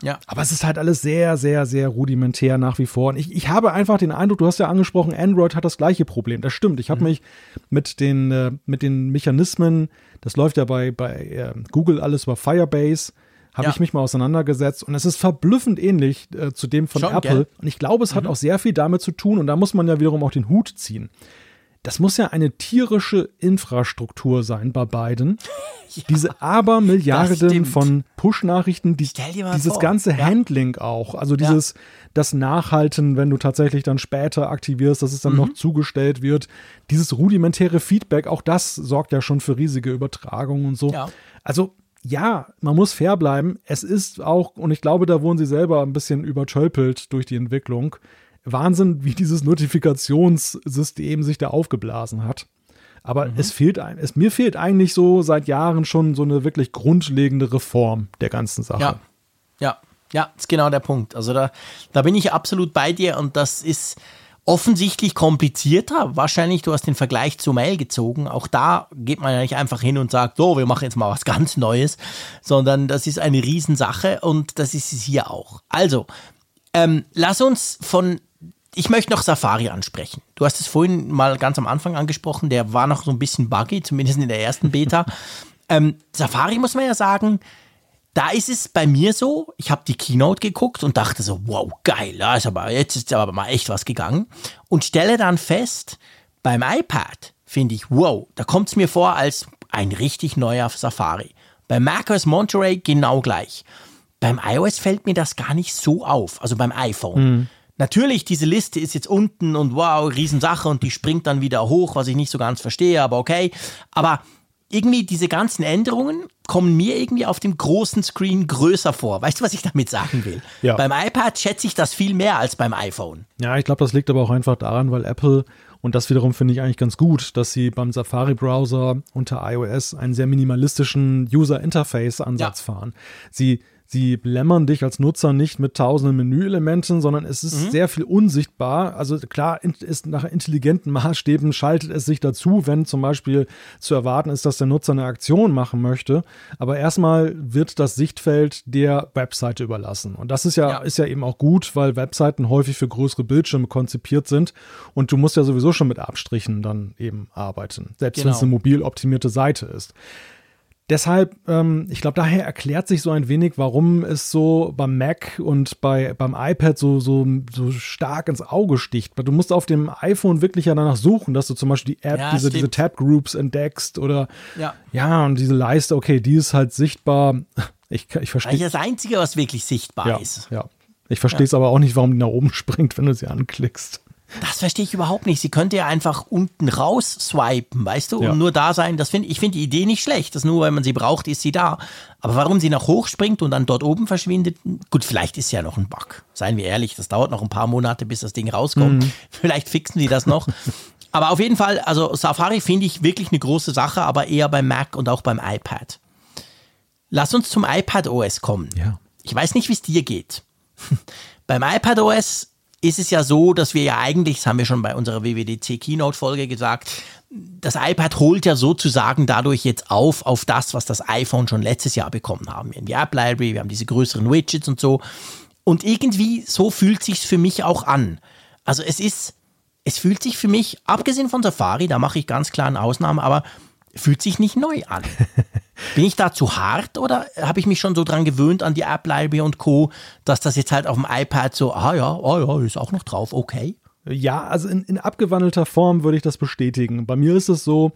Ja. Aber es ist halt alles sehr, sehr, sehr rudimentär nach wie vor. Und ich, ich habe einfach den Eindruck, du hast ja angesprochen, Android hat das gleiche Problem. Das stimmt. Ich habe mhm. mich mit den, äh, mit den Mechanismen, das läuft ja bei, bei äh, Google alles über Firebase, habe ja. ich mich mal auseinandergesetzt und es ist verblüffend ähnlich äh, zu dem von Schon, Apple. Gell? Und ich glaube, es mhm. hat auch sehr viel damit zu tun und da muss man ja wiederum auch den Hut ziehen. Das muss ja eine tierische Infrastruktur sein bei beiden. Ja, Diese Abermilliarden von Push-Nachrichten, die, dieses vor. ganze ja. Handling auch, also dieses, ja. das Nachhalten, wenn du tatsächlich dann später aktivierst, dass es dann mhm. noch zugestellt wird, dieses rudimentäre Feedback, auch das sorgt ja schon für riesige Übertragungen und so. Also ja, man muss fair bleiben. Es ist auch, und ich glaube, da wurden sie selber ein bisschen übertölpelt durch die Entwicklung. Wahnsinn, wie dieses Notifikationssystem sich da aufgeblasen hat. Aber mhm. es fehlt ein, es, mir fehlt eigentlich so seit Jahren schon so eine wirklich grundlegende Reform der ganzen Sache. Ja, ja, ja, ist genau der Punkt. Also da, da bin ich absolut bei dir und das ist, offensichtlich komplizierter. Wahrscheinlich, du hast den Vergleich zu Mail gezogen. Auch da geht man ja nicht einfach hin und sagt, so, wir machen jetzt mal was ganz Neues, sondern das ist eine Riesensache und das ist es hier auch. Also, ähm, lass uns von ich möchte noch Safari ansprechen. Du hast es vorhin mal ganz am Anfang angesprochen, der war noch so ein bisschen buggy, zumindest in der ersten Beta. ähm, Safari muss man ja sagen, da ist es bei mir so, ich habe die Keynote geguckt und dachte so, wow, geil, ist aber, jetzt ist aber mal echt was gegangen. Und stelle dann fest, beim iPad finde ich, wow, da kommt es mir vor als ein richtig neuer Safari. Bei macOS Monterey genau gleich. Beim iOS fällt mir das gar nicht so auf, also beim iPhone. Mhm. Natürlich, diese Liste ist jetzt unten und wow, Riesensache und die springt dann wieder hoch, was ich nicht so ganz verstehe, aber okay. Aber irgendwie diese ganzen Änderungen kommen mir irgendwie auf dem großen Screen größer vor. Weißt du, was ich damit sagen will? Ja. Beim iPad schätze ich das viel mehr als beim iPhone. Ja, ich glaube, das liegt aber auch einfach daran, weil Apple, und das wiederum finde ich eigentlich ganz gut, dass sie beim Safari-Browser unter iOS einen sehr minimalistischen User-Interface-Ansatz ja. fahren. Sie Sie lämmern dich als Nutzer nicht mit tausenden Menüelementen, sondern es ist mhm. sehr viel unsichtbar. Also klar, ist nach intelligenten Maßstäben schaltet es sich dazu, wenn zum Beispiel zu erwarten ist, dass der Nutzer eine Aktion machen möchte. Aber erstmal wird das Sichtfeld der Webseite überlassen. Und das ist ja, ja. ist ja eben auch gut, weil Webseiten häufig für größere Bildschirme konzipiert sind. Und du musst ja sowieso schon mit Abstrichen dann eben arbeiten, selbst genau. wenn es eine mobil optimierte Seite ist. Deshalb, ähm, ich glaube, daher erklärt sich so ein wenig, warum es so beim Mac und bei, beim iPad so, so, so stark ins Auge sticht. Du musst auf dem iPhone wirklich ja danach suchen, dass du zum Beispiel die App, ja, diese, diese Tab-Groups entdeckst oder ja. ja, und diese Leiste, okay, die ist halt sichtbar. Ich, ich verstehe. Das Einzige, was wirklich sichtbar ja, ist. Ja. Ich verstehe es ja. aber auch nicht, warum die nach oben springt, wenn du sie anklickst. Das verstehe ich überhaupt nicht. Sie könnte ja einfach unten raus swipen, weißt du, ja. und nur da sein. Das find, ich finde die Idee nicht schlecht. Das nur, weil man sie braucht, ist sie da. Aber warum sie nach hoch springt und dann dort oben verschwindet, gut, vielleicht ist ja noch ein Bug. Seien wir ehrlich, das dauert noch ein paar Monate, bis das Ding rauskommt. Mhm. Vielleicht fixen sie das noch. aber auf jeden Fall, also Safari finde ich wirklich eine große Sache, aber eher beim Mac und auch beim iPad. Lass uns zum iPad OS kommen. Ja. Ich weiß nicht, wie es dir geht. beim iPad OS ist es ja so, dass wir ja eigentlich, das haben wir schon bei unserer WWDC Keynote Folge gesagt, das iPad holt ja sozusagen dadurch jetzt auf, auf das, was das iPhone schon letztes Jahr bekommen haben. Wir haben die App Library, wir haben diese größeren Widgets und so. Und irgendwie so fühlt sich's für mich auch an. Also es ist, es fühlt sich für mich, abgesehen von Safari, da mache ich ganz klar eine Ausnahme, aber fühlt sich nicht neu an. Bin ich da zu hart oder habe ich mich schon so dran gewöhnt an die Library und Co., dass das jetzt halt auf dem iPad so, ah ja, oh ja, ist auch noch drauf, okay. Ja, also in, in abgewandelter Form würde ich das bestätigen. Bei mir ist es so,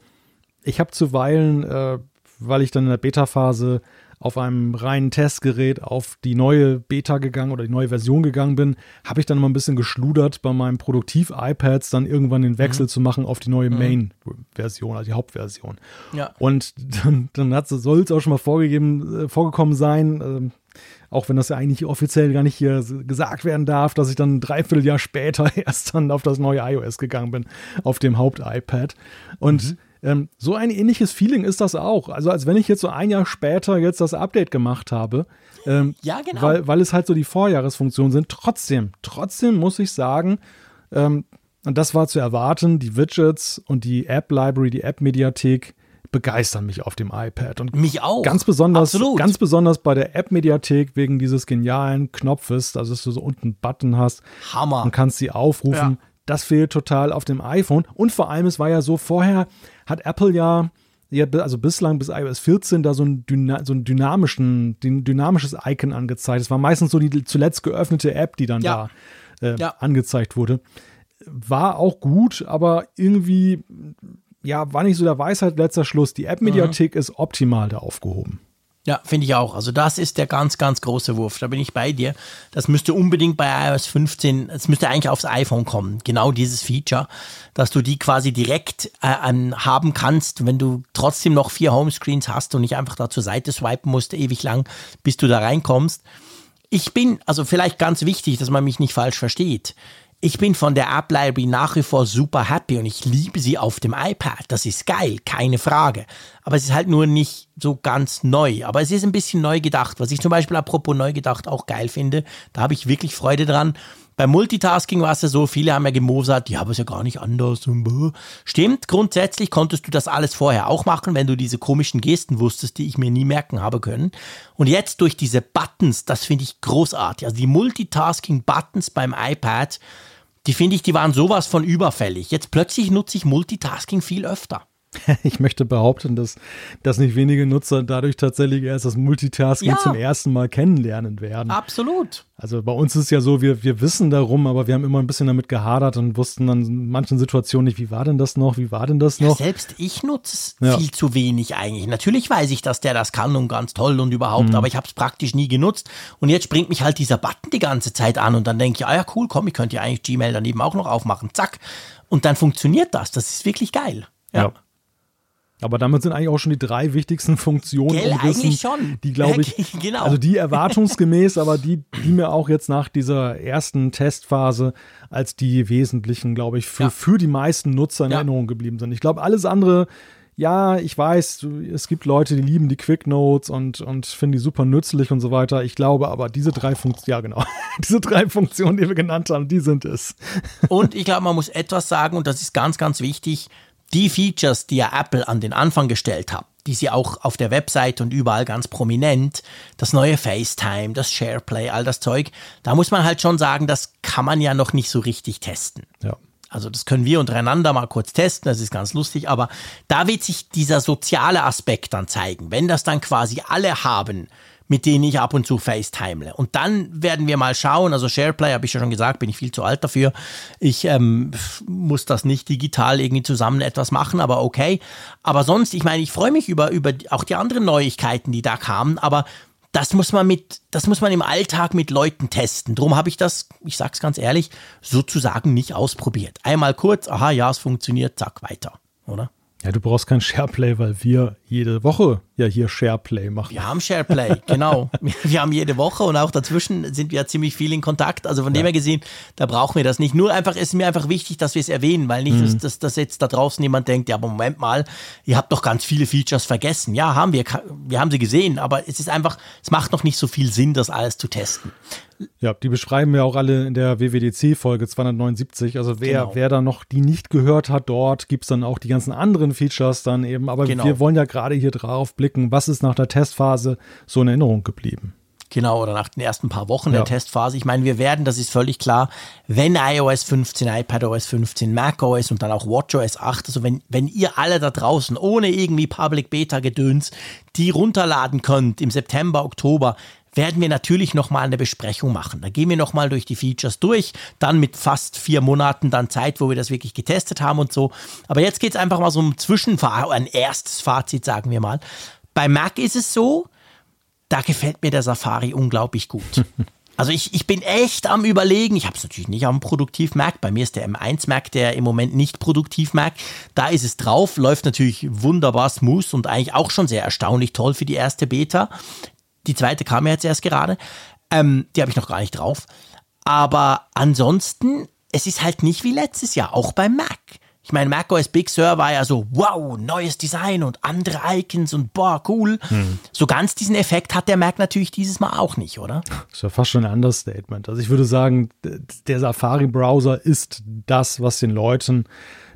ich habe zuweilen, äh, weil ich dann in der Beta-Phase auf einem reinen Testgerät auf die neue Beta gegangen oder die neue Version gegangen bin, habe ich dann immer ein bisschen geschludert bei meinem Produktiv-iPads, dann irgendwann den Wechsel mhm. zu machen auf die neue mhm. Main-Version, also die Hauptversion. Ja. Und dann, dann soll es auch schon mal vorgegeben, äh, vorgekommen sein, äh, auch wenn das ja eigentlich offiziell gar nicht hier gesagt werden darf, dass ich dann ein Dreivierteljahr später erst dann auf das neue iOS gegangen bin, auf dem Haupt-iPad. Und mhm. Ähm, so ein ähnliches Feeling ist das auch. Also als wenn ich jetzt so ein Jahr später jetzt das Update gemacht habe. Ähm, ja, genau. Weil, weil es halt so die Vorjahresfunktionen sind. Trotzdem, trotzdem muss ich sagen, ähm, und das war zu erwarten, die Widgets und die App-Library, die App-Mediathek, begeistern mich auf dem iPad. Und mich auch. Ganz besonders, Absolut. ganz besonders bei der App-Mediathek wegen dieses genialen Knopfes, also dass du so unten einen Button hast. Hammer. Und kannst sie aufrufen. Ja. Das fehlt total auf dem iPhone. Und vor allem, es war ja so, vorher hat Apple ja also bislang bis iOS 14 da so ein, Dyna so ein dynamischen, dynamisches Icon angezeigt. Es war meistens so die zuletzt geöffnete App, die dann ja. da äh, ja. angezeigt wurde. War auch gut, aber irgendwie ja, war nicht so der Weisheit letzter Schluss. Die App-Mediathek mhm. ist optimal da aufgehoben. Ja, finde ich auch. Also das ist der ganz, ganz große Wurf. Da bin ich bei dir. Das müsste unbedingt bei iOS 15, es müsste eigentlich aufs iPhone kommen. Genau dieses Feature, dass du die quasi direkt äh, haben kannst, wenn du trotzdem noch vier Homescreens hast und nicht einfach da zur Seite swipen musst, ewig lang, bis du da reinkommst. Ich bin, also vielleicht ganz wichtig, dass man mich nicht falsch versteht. Ich bin von der App Library nach wie vor super happy und ich liebe sie auf dem iPad. Das ist geil, keine Frage. Aber es ist halt nur nicht so ganz neu. Aber es ist ein bisschen neu gedacht. Was ich zum Beispiel apropos neu gedacht auch geil finde, da habe ich wirklich Freude dran. Beim Multitasking war es ja so, viele haben ja gemosert, die haben es ja gar nicht anders. Stimmt, grundsätzlich konntest du das alles vorher auch machen, wenn du diese komischen Gesten wusstest, die ich mir nie merken habe können. Und jetzt durch diese Buttons, das finde ich großartig. Also die Multitasking-Buttons beim iPad, die finde ich, die waren sowas von überfällig. Jetzt plötzlich nutze ich Multitasking viel öfter. Ich möchte behaupten, dass, dass nicht wenige Nutzer dadurch tatsächlich erst das Multitasking ja. zum ersten Mal kennenlernen werden. Absolut. Also bei uns ist es ja so, wir, wir wissen darum, aber wir haben immer ein bisschen damit gehadert und wussten dann in manchen Situationen nicht, wie war denn das noch, wie war denn das noch? Ja, selbst ich nutze es ja. viel zu wenig eigentlich. Natürlich weiß ich, dass der das kann und ganz toll und überhaupt, mhm. aber ich habe es praktisch nie genutzt. Und jetzt springt mich halt dieser Button die ganze Zeit an und dann denke ich, ah ja cool, komm, ich könnte ja eigentlich Gmail daneben auch noch aufmachen. Zack. Und dann funktioniert das. Das ist wirklich geil. ja. Aber damit sind eigentlich auch schon die drei wichtigsten Funktionen Gell, umrissen, schon. die glaube ich, genau. also die erwartungsgemäß, aber die, die mir auch jetzt nach dieser ersten Testphase als die wesentlichen, glaube ich, für, ja. für die meisten Nutzer in ja. Erinnerung geblieben sind. Ich glaube, alles andere, ja, ich weiß, es gibt Leute, die lieben die Quick Notes und, und finden die super nützlich und so weiter. Ich glaube aber, diese drei Funktionen, ja genau, diese drei Funktionen, die wir genannt haben, die sind es. Und ich glaube, man muss etwas sagen, und das ist ganz, ganz wichtig, die Features, die ja Apple an den Anfang gestellt hat, die sie auch auf der Website und überall ganz prominent, das neue FaceTime, das SharePlay, all das Zeug, da muss man halt schon sagen, das kann man ja noch nicht so richtig testen. Ja. Also das können wir untereinander mal kurz testen, das ist ganz lustig, aber da wird sich dieser soziale Aspekt dann zeigen. Wenn das dann quasi alle haben, mit denen ich ab und zu FaceTime. Und dann werden wir mal schauen, also SharePlay, habe ich ja schon gesagt, bin ich viel zu alt dafür. Ich ähm, muss das nicht digital irgendwie zusammen etwas machen, aber okay. Aber sonst, ich meine, ich freue mich über, über auch die anderen Neuigkeiten, die da kamen, aber das muss man mit, das muss man im Alltag mit Leuten testen. Drum habe ich das, ich sag's ganz ehrlich, sozusagen nicht ausprobiert. Einmal kurz, aha, ja, es funktioniert, zack, weiter, oder? Ja, du brauchst kein SharePlay, weil wir jede Woche ja hier SharePlay machen. Wir haben SharePlay, genau. wir haben jede Woche und auch dazwischen sind wir ziemlich viel in Kontakt. Also von ja. dem her gesehen, da brauchen wir das nicht. Nur einfach ist mir einfach wichtig, dass wir es erwähnen, weil nicht, mhm. dass, dass, dass jetzt da draußen jemand denkt, ja, aber Moment mal, ihr habt doch ganz viele Features vergessen. Ja, haben wir. Wir haben sie gesehen, aber es ist einfach, es macht noch nicht so viel Sinn, das alles zu testen. Ja, die beschreiben wir auch alle in der WWDC-Folge 279. Also wer, genau. wer da noch die nicht gehört hat, dort gibt es dann auch die ganzen anderen Features dann eben. Aber genau. wir wollen ja gerade hier drauf blicken, was ist nach der Testphase so in Erinnerung geblieben. Genau, oder nach den ersten paar Wochen ja. der Testphase. Ich meine, wir werden, das ist völlig klar, wenn iOS 15, iPadOS 15, macOS und dann auch WatchOS 8, also wenn, wenn ihr alle da draußen ohne irgendwie Public Beta Gedöns die runterladen könnt im September, Oktober, werden wir natürlich nochmal eine Besprechung machen. Da gehen wir nochmal durch die Features durch, dann mit fast vier Monaten dann Zeit, wo wir das wirklich getestet haben und so. Aber jetzt geht es einfach mal so um Zwischenfazit, ein erstes Fazit, sagen wir mal. Bei Mac ist es so, da gefällt mir der Safari unglaublich gut. Also ich, ich bin echt am überlegen, ich habe es natürlich nicht am Produktiv-Mac, bei mir ist der M1-Mac, der im Moment nicht Produktiv-Mac, da ist es drauf, läuft natürlich wunderbar smooth und eigentlich auch schon sehr erstaunlich toll für die erste Beta. Die zweite kam ja jetzt erst gerade, ähm, die habe ich noch gar nicht drauf. Aber ansonsten, es ist halt nicht wie letztes Jahr, auch beim Mac. Ich meine, macOS Big Sur war ja so, wow, neues Design und andere Icons und boah, cool. Hm. So ganz diesen Effekt hat der Mac natürlich dieses Mal auch nicht, oder? Das ist ja fast schon ein Understatement. Also ich würde sagen, der Safari-Browser ist das, was den Leuten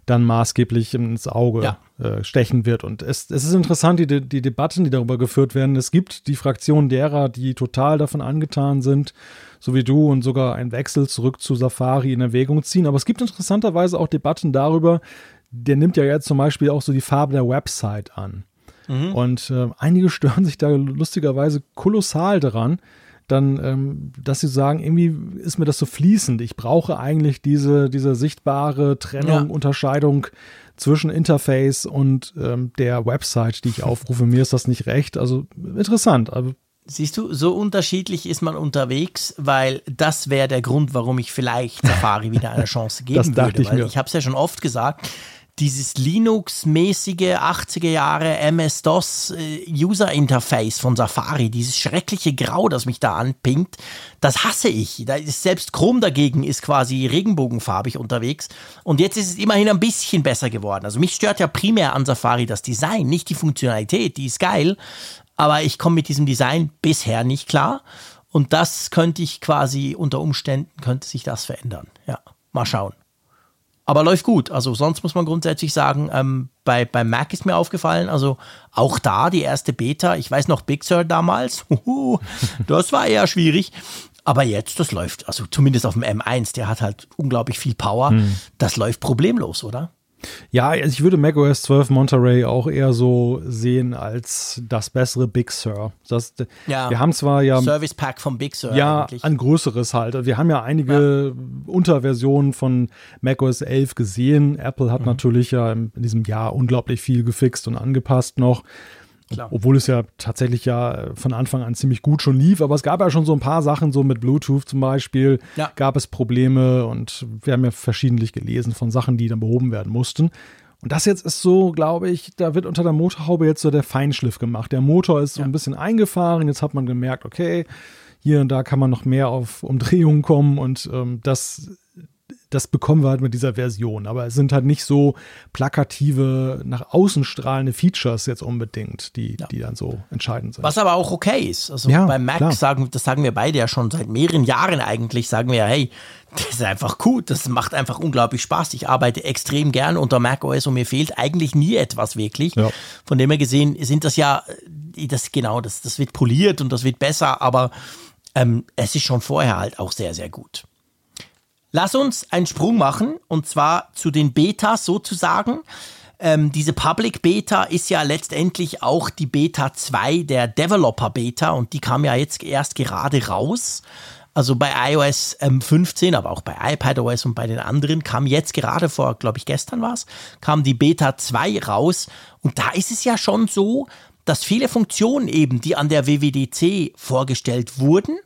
dann maßgeblich ins Auge ja. äh, stechen wird. Und es, es ist interessant, die, die Debatten, die darüber geführt werden. Es gibt die Fraktion derer, die total davon angetan sind, so wie du, und sogar einen Wechsel zurück zu Safari in Erwägung ziehen. Aber es gibt interessanterweise auch Debatten darüber, der nimmt ja jetzt zum Beispiel auch so die Farbe der Website an. Mhm. Und äh, einige stören sich da lustigerweise kolossal daran, dann, ähm, dass sie sagen, irgendwie ist mir das so fließend. Ich brauche eigentlich diese, diese sichtbare Trennung, ja. Unterscheidung zwischen Interface und ähm, der Website, die ich aufrufe. Mir ist das nicht recht. Also interessant. Also, Siehst du, so unterschiedlich ist man unterwegs, weil das wäre der Grund, warum ich vielleicht Safari wieder eine Chance geben das würde. Ich, weil ich habe es ja schon oft gesagt, dieses Linux-mäßige 80er Jahre MS-DOS äh, User Interface von Safari, dieses schreckliche Grau, das mich da anpinkt, das hasse ich. Da ist selbst Chrome dagegen ist quasi regenbogenfarbig unterwegs. Und jetzt ist es immerhin ein bisschen besser geworden. Also mich stört ja primär an Safari das Design, nicht die Funktionalität, die ist geil. Aber ich komme mit diesem Design bisher nicht klar. Und das könnte ich quasi unter Umständen, könnte sich das verändern. Ja, mal schauen. Aber läuft gut. Also sonst muss man grundsätzlich sagen, ähm, bei, bei Mac ist mir aufgefallen, also auch da die erste Beta, ich weiß noch Big Sur damals, das war eher schwierig. Aber jetzt, das läuft, also zumindest auf dem M1, der hat halt unglaublich viel Power. Hm. Das läuft problemlos, oder? Ja, also ich würde macOS 12 Monterey auch eher so sehen als das bessere Big Sur. Das, ja, wir haben zwar ja Service Pack vom Big Sur ja eigentlich. ein größeres halt. Wir haben ja einige ja. Unterversionen von macOS 11 gesehen. Apple hat mhm. natürlich ja in diesem Jahr unglaublich viel gefixt und angepasst noch. Klar. Obwohl es ja tatsächlich ja äh, von Anfang an ziemlich gut schon lief, aber es gab ja schon so ein paar Sachen, so mit Bluetooth zum Beispiel, ja. gab es Probleme und wir haben ja verschiedentlich gelesen von Sachen, die dann behoben werden mussten. Und das jetzt ist so, glaube ich, da wird unter der Motorhaube jetzt so der Feinschliff gemacht. Der Motor ist so ja. ein bisschen eingefahren, jetzt hat man gemerkt, okay, hier und da kann man noch mehr auf Umdrehungen kommen und ähm, das das bekommen wir halt mit dieser Version. Aber es sind halt nicht so plakative, nach außen strahlende Features jetzt unbedingt, die, ja. die dann so entscheidend sind. Was aber auch okay ist. Also ja, beim Mac klar. sagen, das sagen wir beide ja schon seit mehreren Jahren eigentlich, sagen wir ja, hey, das ist einfach gut, das macht einfach unglaublich Spaß. Ich arbeite extrem gern unter Mac OS und mir fehlt eigentlich nie etwas wirklich. Ja. Von dem her gesehen sind das ja, äh, das genau, das, das wird poliert und das wird besser, aber ähm, es ist schon vorher halt auch sehr, sehr gut. Lass uns einen Sprung machen und zwar zu den Betas sozusagen. Ähm, diese Public Beta ist ja letztendlich auch die Beta 2 der Developer Beta und die kam ja jetzt erst gerade raus. Also bei iOS ähm, 15, aber auch bei iPadOS und bei den anderen kam jetzt gerade vor, glaube ich, gestern war es, kam die Beta 2 raus. Und da ist es ja schon so, dass viele Funktionen eben, die an der WWDC vorgestellt wurden,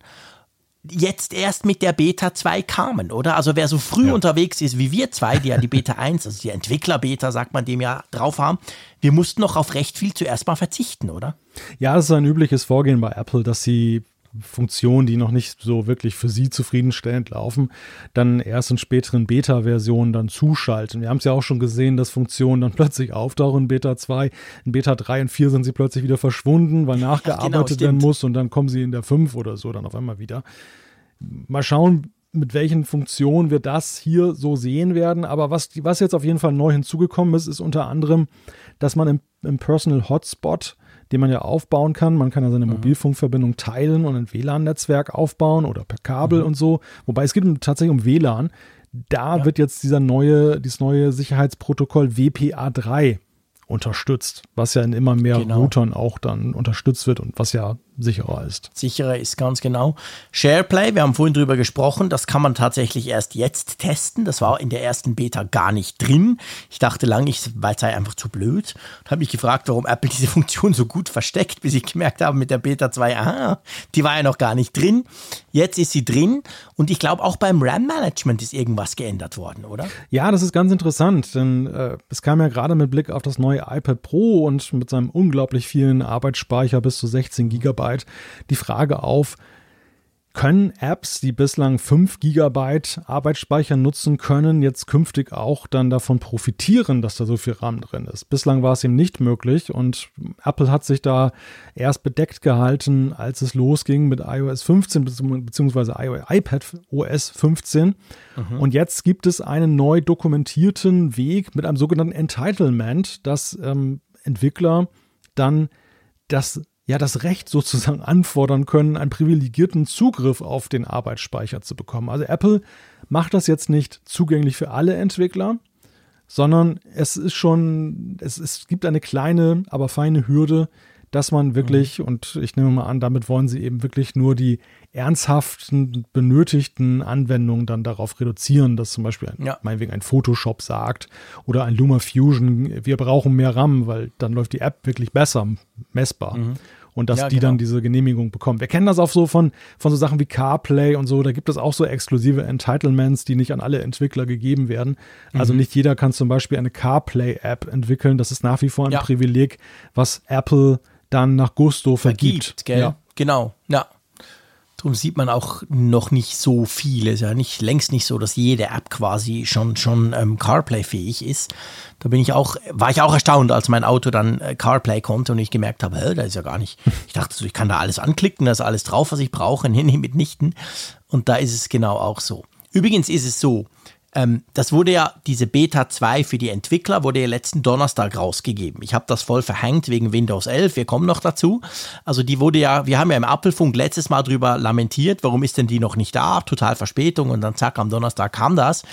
jetzt erst mit der Beta 2 kamen, oder? Also wer so früh ja. unterwegs ist wie wir zwei, die ja die Beta 1, also die Entwickler-Beta, sagt man dem ja, drauf haben, wir mussten noch auf recht viel zuerst mal verzichten, oder? Ja, das ist ein übliches Vorgehen bei Apple, dass sie Funktionen, die noch nicht so wirklich für sie zufriedenstellend laufen, dann erst in späteren Beta-Versionen dann zuschalten. Wir haben es ja auch schon gesehen, dass Funktionen dann plötzlich auftauchen in Beta 2. In Beta 3 und 4 sind sie plötzlich wieder verschwunden, weil nachgearbeitet genau, werden muss und dann kommen sie in der 5 oder so dann auf einmal wieder. Mal schauen, mit welchen Funktionen wir das hier so sehen werden. Aber was, was jetzt auf jeden Fall neu hinzugekommen ist, ist unter anderem, dass man im, im Personal Hotspot den man ja aufbauen kann. Man kann ja seine mhm. Mobilfunkverbindung teilen und ein WLAN-Netzwerk aufbauen oder per Kabel mhm. und so. Wobei es geht tatsächlich um WLAN. Da ja. wird jetzt dieser neue, dieses neue Sicherheitsprotokoll WPA3 unterstützt, was ja in immer mehr genau. Routern auch dann unterstützt wird und was ja sicherer ist. Sicherer ist ganz genau. SharePlay, wir haben vorhin drüber gesprochen, das kann man tatsächlich erst jetzt testen. Das war in der ersten Beta gar nicht drin. Ich dachte lange, ich sei einfach zu blöd und habe mich gefragt, warum Apple diese Funktion so gut versteckt, bis ich gemerkt habe mit der Beta 2, aha, die war ja noch gar nicht drin. Jetzt ist sie drin und ich glaube auch beim RAM-Management ist irgendwas geändert worden, oder? Ja, das ist ganz interessant, denn äh, es kam ja gerade mit Blick auf das neue iPad Pro und mit seinem unglaublich vielen Arbeitsspeicher bis zu 16 Gigabyte die Frage auf, können Apps, die bislang 5 GB Arbeitsspeicher nutzen können, jetzt künftig auch dann davon profitieren, dass da so viel RAM drin ist. Bislang war es ihm nicht möglich und Apple hat sich da erst bedeckt gehalten, als es losging mit iOS 15 bzw. iPad OS 15. Mhm. Und jetzt gibt es einen neu dokumentierten Weg mit einem sogenannten Entitlement, dass ähm, Entwickler dann das ja das Recht sozusagen anfordern können, einen privilegierten Zugriff auf den Arbeitsspeicher zu bekommen. Also Apple macht das jetzt nicht zugänglich für alle Entwickler, sondern es ist schon, es, es gibt eine kleine, aber feine Hürde, dass man wirklich, mhm. und ich nehme mal an, damit wollen sie eben wirklich nur die ernsthaften, benötigten Anwendungen dann darauf reduzieren, dass zum Beispiel ein, ja. meinetwegen ein Photoshop sagt oder ein LumaFusion, wir brauchen mehr RAM, weil dann läuft die App wirklich besser, messbar. Mhm und dass ja, die genau. dann diese Genehmigung bekommen. Wir kennen das auch so von, von so Sachen wie CarPlay und so. Da gibt es auch so exklusive Entitlements, die nicht an alle Entwickler gegeben werden. Also mhm. nicht jeder kann zum Beispiel eine CarPlay-App entwickeln. Das ist nach wie vor ein ja. Privileg, was Apple dann nach Gusto vergibt. vergibt gell? Ja. Genau, ja. Darum sieht man auch noch nicht so viele. Es ist ja nicht, längst nicht so, dass jede App quasi schon, schon ähm, CarPlay-fähig ist. Da bin ich auch, war ich auch erstaunt, als mein Auto dann äh, CarPlay konnte und ich gemerkt habe, hä, da ist ja gar nicht. Ich dachte so, ich kann da alles anklicken, da ist alles drauf, was ich brauche. Nee, nee, mitnichten. Und da ist es genau auch so. Übrigens ist es so, ähm, das wurde ja, diese Beta 2 für die Entwickler wurde ja letzten Donnerstag rausgegeben. Ich habe das voll verhängt wegen Windows 11, wir kommen noch dazu. Also die wurde ja, wir haben ja im Apfelfunk letztes Mal drüber lamentiert, warum ist denn die noch nicht da? Total Verspätung und dann zack, am Donnerstag kam das.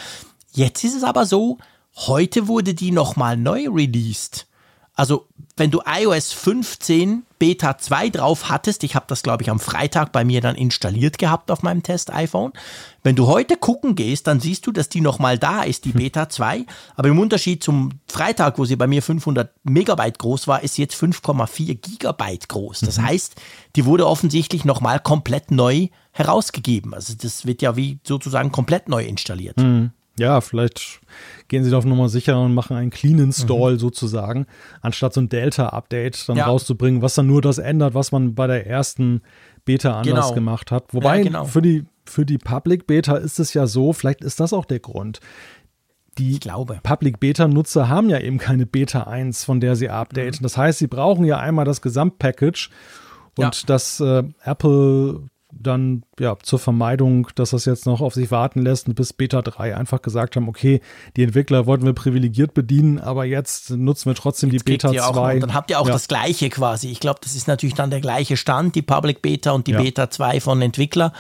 Jetzt ist es aber so, heute wurde die nochmal neu released. Also wenn du iOS 15 Beta 2 drauf hattest, ich habe das glaube ich am Freitag bei mir dann installiert gehabt auf meinem Test-iPhone. Wenn du heute gucken gehst, dann siehst du, dass die nochmal da ist, die hm. Beta 2. Aber im Unterschied zum Freitag, wo sie bei mir 500 Megabyte groß war, ist jetzt 5,4 Gigabyte groß. Das mhm. heißt, die wurde offensichtlich nochmal komplett neu herausgegeben. Also das wird ja wie sozusagen komplett neu installiert. Mhm ja, vielleicht gehen sie auf Nummer sicher und machen einen Clean Install mhm. sozusagen, anstatt so ein Delta-Update dann ja. rauszubringen, was dann nur das ändert, was man bei der ersten Beta anders genau. gemacht hat. Wobei ja, genau. für, die, für die Public Beta ist es ja so, vielleicht ist das auch der Grund. Die Public Beta-Nutzer haben ja eben keine Beta 1, von der sie updaten. Mhm. Das heißt, sie brauchen ja einmal das Gesamtpackage und ja. das äh, Apple dann ja zur Vermeidung, dass das jetzt noch auf sich warten lässt, bis Beta 3 einfach gesagt haben, okay, die Entwickler wollten wir privilegiert bedienen, aber jetzt nutzen wir trotzdem jetzt die Beta 2. Auch, dann habt ihr auch ja. das gleiche quasi. Ich glaube, das ist natürlich dann der gleiche Stand, die Public Beta und die ja. Beta 2 von Entwickler.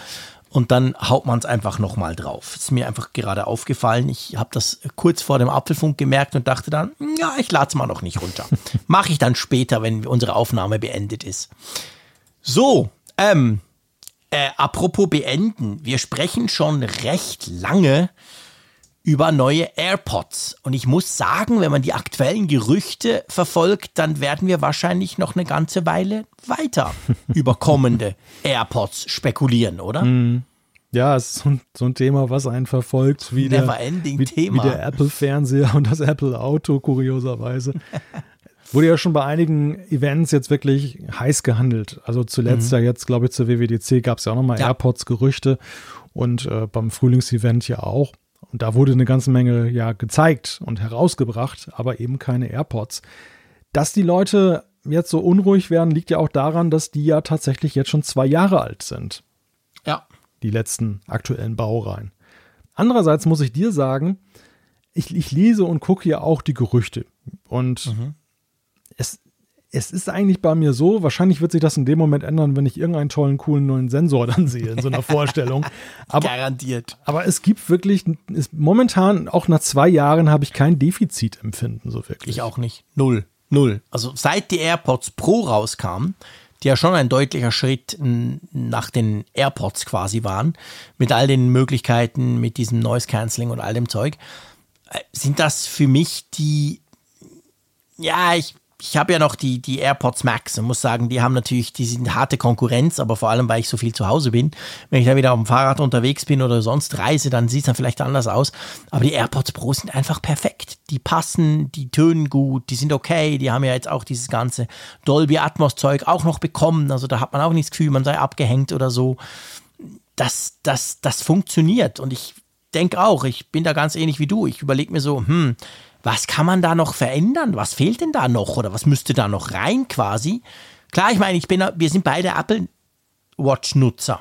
Und dann haut man es einfach nochmal drauf. Ist mir einfach gerade aufgefallen. Ich habe das kurz vor dem Apfelfunk gemerkt und dachte dann, ja, ich lade es mal noch nicht runter. Mache ich dann später, wenn unsere Aufnahme beendet ist. So, ähm, äh, apropos beenden, wir sprechen schon recht lange über neue AirPods. Und ich muss sagen, wenn man die aktuellen Gerüchte verfolgt, dann werden wir wahrscheinlich noch eine ganze Weile weiter über kommende AirPods spekulieren, oder? Mm. Ja, es ist so ein, Thema, was einen verfolgt, wie der, wie, wie der Apple-Fernseher und das Apple-Auto, kurioserweise. Wurde ja schon bei einigen Events jetzt wirklich heiß gehandelt. Also zuletzt mhm. ja jetzt, glaube ich, zur WWDC gab es ja auch nochmal ja. AirPods-Gerüchte und äh, beim Frühlingsevent ja auch. Und da wurde eine ganze Menge ja gezeigt und herausgebracht, aber eben keine AirPods. Dass die Leute jetzt so unruhig werden, liegt ja auch daran, dass die ja tatsächlich jetzt schon zwei Jahre alt sind. Ja. Die letzten aktuellen Baureihen. Andererseits muss ich dir sagen, ich, ich lese und gucke ja auch die Gerüchte. Und mhm es, es ist eigentlich bei mir so, wahrscheinlich wird sich das in dem Moment ändern, wenn ich irgendeinen tollen, coolen neuen Sensor dann sehe in so einer Vorstellung. Aber, Garantiert. Aber es gibt wirklich, ist, momentan, auch nach zwei Jahren, habe ich kein Defizitempfinden so wirklich. Ich auch nicht. Null. Null. Also seit die AirPods Pro rauskamen, die ja schon ein deutlicher Schritt nach den AirPods quasi waren, mit all den Möglichkeiten, mit diesem Noise Cancelling und all dem Zeug, äh, sind das für mich die, ja, ich ich habe ja noch die, die AirPods Max und muss sagen, die haben natürlich, die sind harte Konkurrenz, aber vor allem, weil ich so viel zu Hause bin. Wenn ich da wieder auf dem Fahrrad unterwegs bin oder sonst reise, dann sieht es dann vielleicht anders aus. Aber die AirPods Pro sind einfach perfekt. Die passen, die tönen gut, die sind okay. Die haben ja jetzt auch dieses ganze Dolby Atmos Zeug auch noch bekommen. Also da hat man auch nicht das Gefühl, man sei abgehängt oder so. Das, das, das funktioniert und ich denke auch, ich bin da ganz ähnlich wie du. Ich überlege mir so, hm, was kann man da noch verändern? Was fehlt denn da noch oder was müsste da noch rein quasi? Klar, ich meine, ich bin, wir sind beide Apple Watch Nutzer.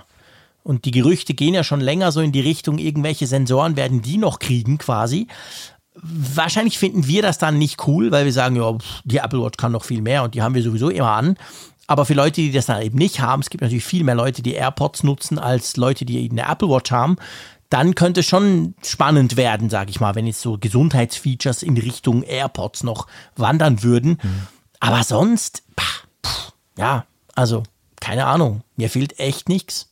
Und die Gerüchte gehen ja schon länger so in die Richtung, irgendwelche Sensoren werden die noch kriegen quasi. Wahrscheinlich finden wir das dann nicht cool, weil wir sagen, ja, die Apple Watch kann noch viel mehr und die haben wir sowieso immer an. Aber für Leute, die das dann eben nicht haben, es gibt natürlich viel mehr Leute, die AirPods nutzen, als Leute, die eine Apple Watch haben dann könnte es schon spannend werden, sage ich mal, wenn jetzt so Gesundheitsfeatures in Richtung AirPods noch wandern würden. Mhm. Aber sonst, pah, pff, ja, also keine Ahnung, mir fehlt echt nichts.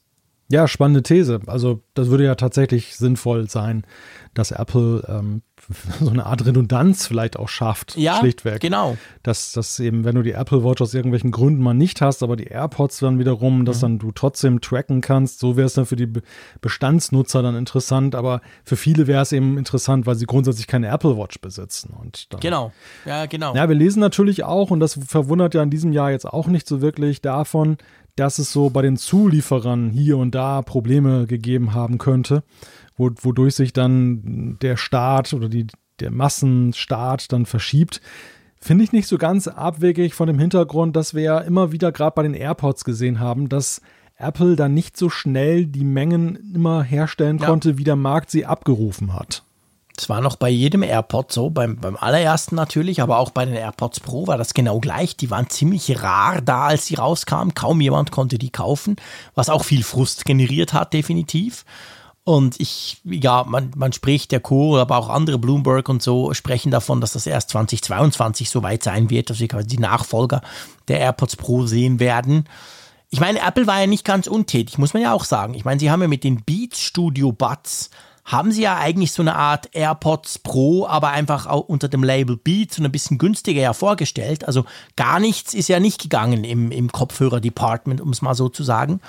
Ja, spannende These. Also das würde ja tatsächlich sinnvoll sein, dass Apple ähm, so eine Art Redundanz vielleicht auch schafft, ja, schlichtweg. genau. Dass, dass eben, wenn du die Apple Watch aus irgendwelchen Gründen mal nicht hast, aber die AirPods dann wiederum, dass mhm. dann du trotzdem tracken kannst, so wäre es dann für die Bestandsnutzer dann interessant, aber für viele wäre es eben interessant, weil sie grundsätzlich keine Apple Watch besitzen. Und dann, genau, ja, genau. Ja, wir lesen natürlich auch, und das verwundert ja in diesem Jahr jetzt auch nicht so wirklich davon, dass es so bei den Zulieferern hier und da Probleme gegeben haben könnte wodurch sich dann der Start oder die, der Massenstart dann verschiebt. Finde ich nicht so ganz abwegig von dem Hintergrund, dass wir ja immer wieder gerade bei den AirPods gesehen haben, dass Apple dann nicht so schnell die Mengen immer herstellen ja. konnte, wie der Markt sie abgerufen hat. Es war noch bei jedem AirPod so, beim, beim allerersten natürlich, aber auch bei den AirPods Pro war das genau gleich. Die waren ziemlich rar da, als sie rauskamen. Kaum jemand konnte die kaufen, was auch viel Frust generiert hat, definitiv. Und ich, ja, man, man spricht, der Chor, aber auch andere, Bloomberg und so, sprechen davon, dass das erst 2022 so weit sein wird, dass wir quasi die Nachfolger der AirPods Pro sehen werden. Ich meine, Apple war ja nicht ganz untätig, muss man ja auch sagen. Ich meine, sie haben ja mit den Beats Studio Buds haben sie ja eigentlich so eine Art AirPods Pro, aber einfach auch unter dem Label Beats und ein bisschen günstiger ja vorgestellt. Also gar nichts ist ja nicht gegangen im, im Kopfhörer-Department, um es mal so zu sagen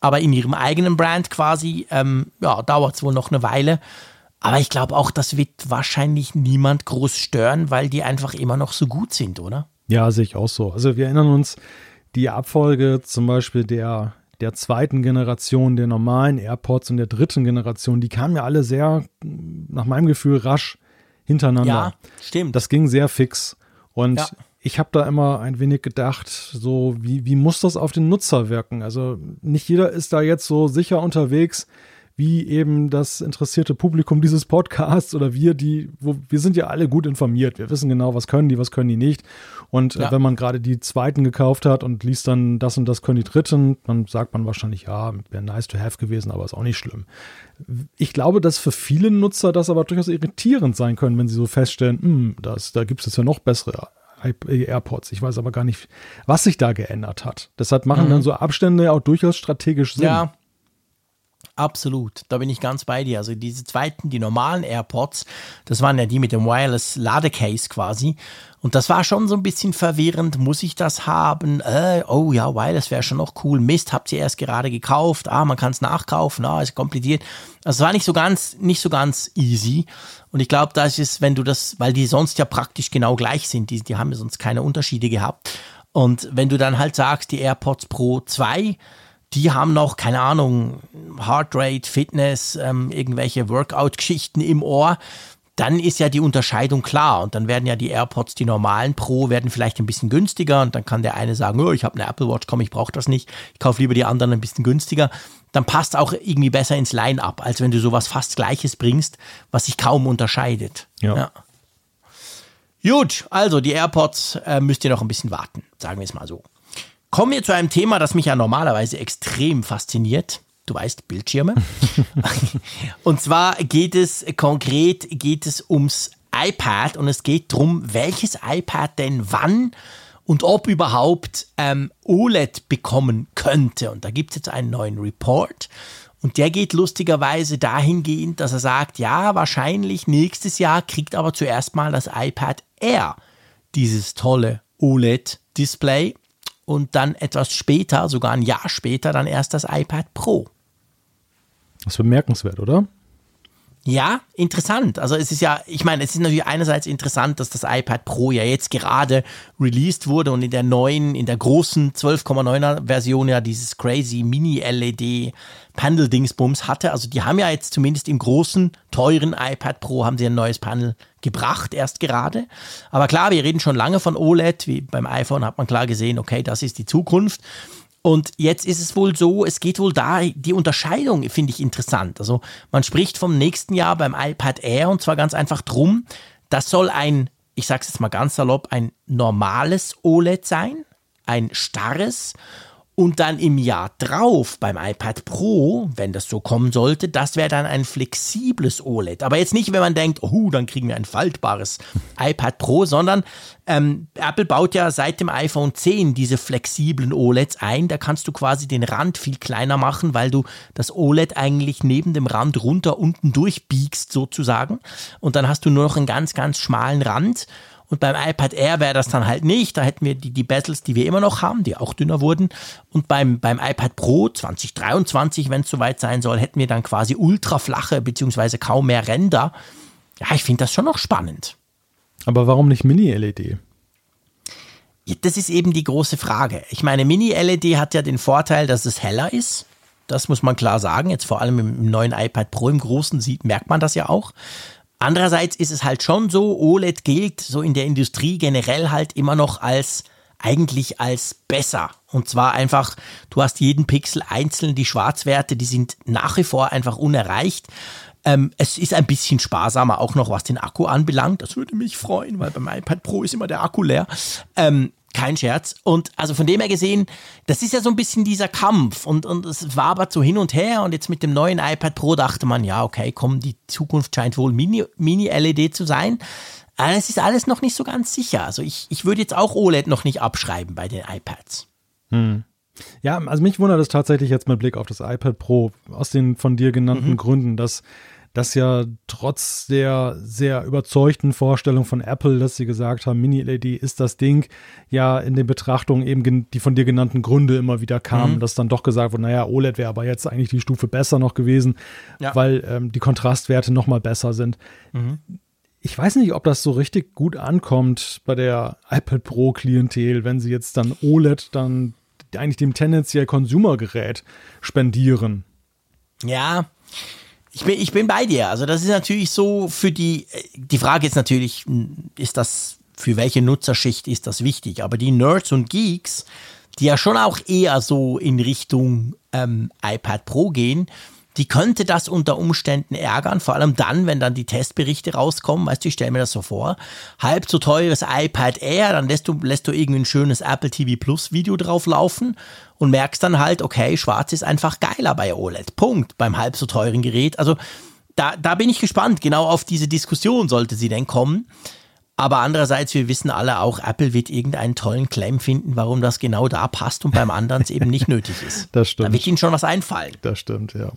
aber in ihrem eigenen Brand quasi, ähm, ja, dauert es wohl noch eine Weile. Aber ich glaube auch, das wird wahrscheinlich niemand groß stören, weil die einfach immer noch so gut sind, oder? Ja, sehe ich auch so. Also wir erinnern uns, die Abfolge zum Beispiel der, der zweiten Generation der normalen AirPods und der dritten Generation, die kamen ja alle sehr, nach meinem Gefühl, rasch hintereinander. Ja, stimmt. Das ging sehr fix. Und ja ich habe da immer ein wenig gedacht, so wie, wie muss das auf den Nutzer wirken? Also nicht jeder ist da jetzt so sicher unterwegs, wie eben das interessierte Publikum dieses Podcasts oder wir, die, wo, wir sind ja alle gut informiert. Wir wissen genau, was können die, was können die nicht. Und äh, ja. äh, wenn man gerade die zweiten gekauft hat und liest dann das und das können die dritten, dann sagt man wahrscheinlich, ja, wäre nice to have gewesen, aber ist auch nicht schlimm. Ich glaube, dass für viele Nutzer das aber durchaus irritierend sein können, wenn sie so feststellen, hm, das, da gibt es jetzt ja noch bessere AirPods. Ich weiß aber gar nicht, was sich da geändert hat. Deshalb machen mhm. dann so Abstände auch durchaus strategisch Sinn. Ja, Absolut, da bin ich ganz bei dir. Also diese zweiten, die normalen AirPods, das waren ja die mit dem Wireless Ladecase quasi. Und das war schon so ein bisschen verwirrend. Muss ich das haben? Äh, oh ja, Wireless wäre schon noch cool. Mist, habt ihr erst gerade gekauft. Ah, man kann es nachkaufen. Ah, ist kompliziert. Also es war nicht so ganz, nicht so ganz easy. Und ich glaube, das ist, wenn du das, weil die sonst ja praktisch genau gleich sind, die, die haben ja sonst keine Unterschiede gehabt. Und wenn du dann halt sagst, die AirPods Pro 2, die haben noch, keine Ahnung, Heartrate, Fitness, ähm, irgendwelche Workout-Geschichten im Ohr, dann ist ja die Unterscheidung klar. Und dann werden ja die AirPods, die normalen Pro, werden vielleicht ein bisschen günstiger. Und dann kann der eine sagen, oh, ich habe eine Apple Watch, komm, ich brauche das nicht. Ich kaufe lieber die anderen ein bisschen günstiger. Dann passt auch irgendwie besser ins Line-up, als wenn du sowas fast Gleiches bringst, was sich kaum unterscheidet. ja. ja. Gut, also die AirPods äh, müsst ihr noch ein bisschen warten, sagen wir es mal so. Kommen wir zu einem Thema, das mich ja normalerweise extrem fasziniert. Du weißt, Bildschirme. und zwar geht es konkret, geht es ums iPad und es geht darum, welches iPad denn wann und ob überhaupt ähm, OLED bekommen könnte. Und da gibt es jetzt einen neuen Report. Und der geht lustigerweise dahingehend, dass er sagt, ja, wahrscheinlich nächstes Jahr kriegt aber zuerst mal das iPad Air dieses tolle OLED-Display und dann etwas später, sogar ein Jahr später, dann erst das iPad Pro. Das ist bemerkenswert, oder? Ja, interessant. Also es ist ja, ich meine, es ist natürlich einerseits interessant, dass das iPad Pro ja jetzt gerade released wurde und in der neuen, in der großen 12,9er Version ja dieses crazy Mini-LED Panel-Dingsbums hatte. Also die haben ja jetzt zumindest im großen, teuren iPad Pro haben sie ein neues Panel gebracht, erst gerade. Aber klar, wir reden schon lange von OLED. Wie beim iPhone hat man klar gesehen, okay, das ist die Zukunft. Und jetzt ist es wohl so, es geht wohl da, die Unterscheidung finde ich interessant. Also man spricht vom nächsten Jahr beim iPad Air und zwar ganz einfach drum, das soll ein, ich sage es jetzt mal ganz salopp, ein normales OLED sein, ein starres und dann im Jahr drauf beim iPad Pro, wenn das so kommen sollte, das wäre dann ein flexibles OLED. Aber jetzt nicht, wenn man denkt, oh, dann kriegen wir ein faltbares iPad Pro, sondern ähm, Apple baut ja seit dem iPhone 10 diese flexiblen OLEDs ein. Da kannst du quasi den Rand viel kleiner machen, weil du das OLED eigentlich neben dem Rand runter unten durchbiegst sozusagen. Und dann hast du nur noch einen ganz, ganz schmalen Rand. Und beim iPad Air wäre das dann halt nicht. Da hätten wir die, die Bezels, die wir immer noch haben, die auch dünner wurden. Und beim, beim iPad Pro 2023, wenn es soweit sein soll, hätten wir dann quasi ultraflache beziehungsweise kaum mehr Ränder. Ja, ich finde das schon noch spannend. Aber warum nicht Mini-LED? Ja, das ist eben die große Frage. Ich meine, Mini-LED hat ja den Vorteil, dass es heller ist. Das muss man klar sagen. Jetzt vor allem im neuen iPad Pro im Großen sieht, merkt man das ja auch. Andererseits ist es halt schon so, OLED gilt so in der Industrie generell halt immer noch als eigentlich als besser. Und zwar einfach, du hast jeden Pixel einzeln, die Schwarzwerte, die sind nach wie vor einfach unerreicht. Ähm, es ist ein bisschen sparsamer, auch noch was den Akku anbelangt. Das würde mich freuen, weil beim iPad Pro ist immer der Akku leer. Ähm, kein Scherz. Und also von dem her gesehen, das ist ja so ein bisschen dieser Kampf. Und, und es war aber so hin und her. Und jetzt mit dem neuen iPad Pro dachte man, ja, okay, komm, die Zukunft scheint wohl Mini-LED Mini zu sein. Aber es ist alles noch nicht so ganz sicher. Also ich, ich würde jetzt auch OLED noch nicht abschreiben bei den iPads. Hm. Ja, also mich wundert es tatsächlich jetzt mit Blick auf das iPad Pro aus den von dir genannten mhm. Gründen, dass das ja trotz der sehr überzeugten Vorstellung von Apple, dass sie gesagt haben, Mini-LED ist das Ding, ja in den Betrachtungen eben die von dir genannten Gründe immer wieder kamen, mhm. dass dann doch gesagt wurde, naja, OLED wäre aber jetzt eigentlich die Stufe besser noch gewesen, ja. weil ähm, die Kontrastwerte noch mal besser sind. Mhm. Ich weiß nicht, ob das so richtig gut ankommt bei der iPad Pro Klientel, wenn sie jetzt dann OLED dann eigentlich dem tendenziell Consumer-Gerät spendieren. Ja, ich bin, ich bin bei dir. Also das ist natürlich so für die, die Frage ist natürlich, ist das, für welche Nutzerschicht ist das wichtig? Aber die Nerds und Geeks, die ja schon auch eher so in Richtung ähm, iPad Pro gehen, die könnte das unter Umständen ärgern, vor allem dann, wenn dann die Testberichte rauskommen. Weißt du, ich stelle mir das so vor. Halb so teures iPad Air, dann lässt du, lässt du irgendwie ein schönes Apple TV Plus Video drauf laufen und merkst dann halt, okay, schwarz ist einfach geiler bei OLED. Punkt. Beim halb so teuren Gerät. Also da, da bin ich gespannt. Genau auf diese Diskussion sollte sie denn kommen. Aber andererseits, wir wissen alle auch, Apple wird irgendeinen tollen Claim finden, warum das genau da passt und beim anderen es eben nicht nötig ist. Das stimmt. Da wird ihnen schon was einfallen. Das stimmt, ja.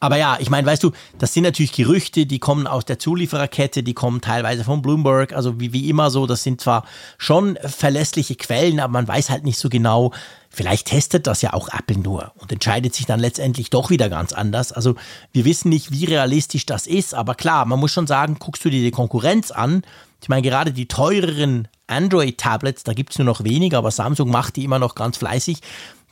Aber ja, ich meine, weißt du, das sind natürlich Gerüchte, die kommen aus der Zuliefererkette, die kommen teilweise von Bloomberg, also wie, wie immer so, das sind zwar schon verlässliche Quellen, aber man weiß halt nicht so genau, vielleicht testet das ja auch Apple nur und entscheidet sich dann letztendlich doch wieder ganz anders. Also wir wissen nicht, wie realistisch das ist, aber klar, man muss schon sagen, guckst du dir die Konkurrenz an, ich meine, gerade die teureren Android-Tablets, da gibt es nur noch weniger, aber Samsung macht die immer noch ganz fleißig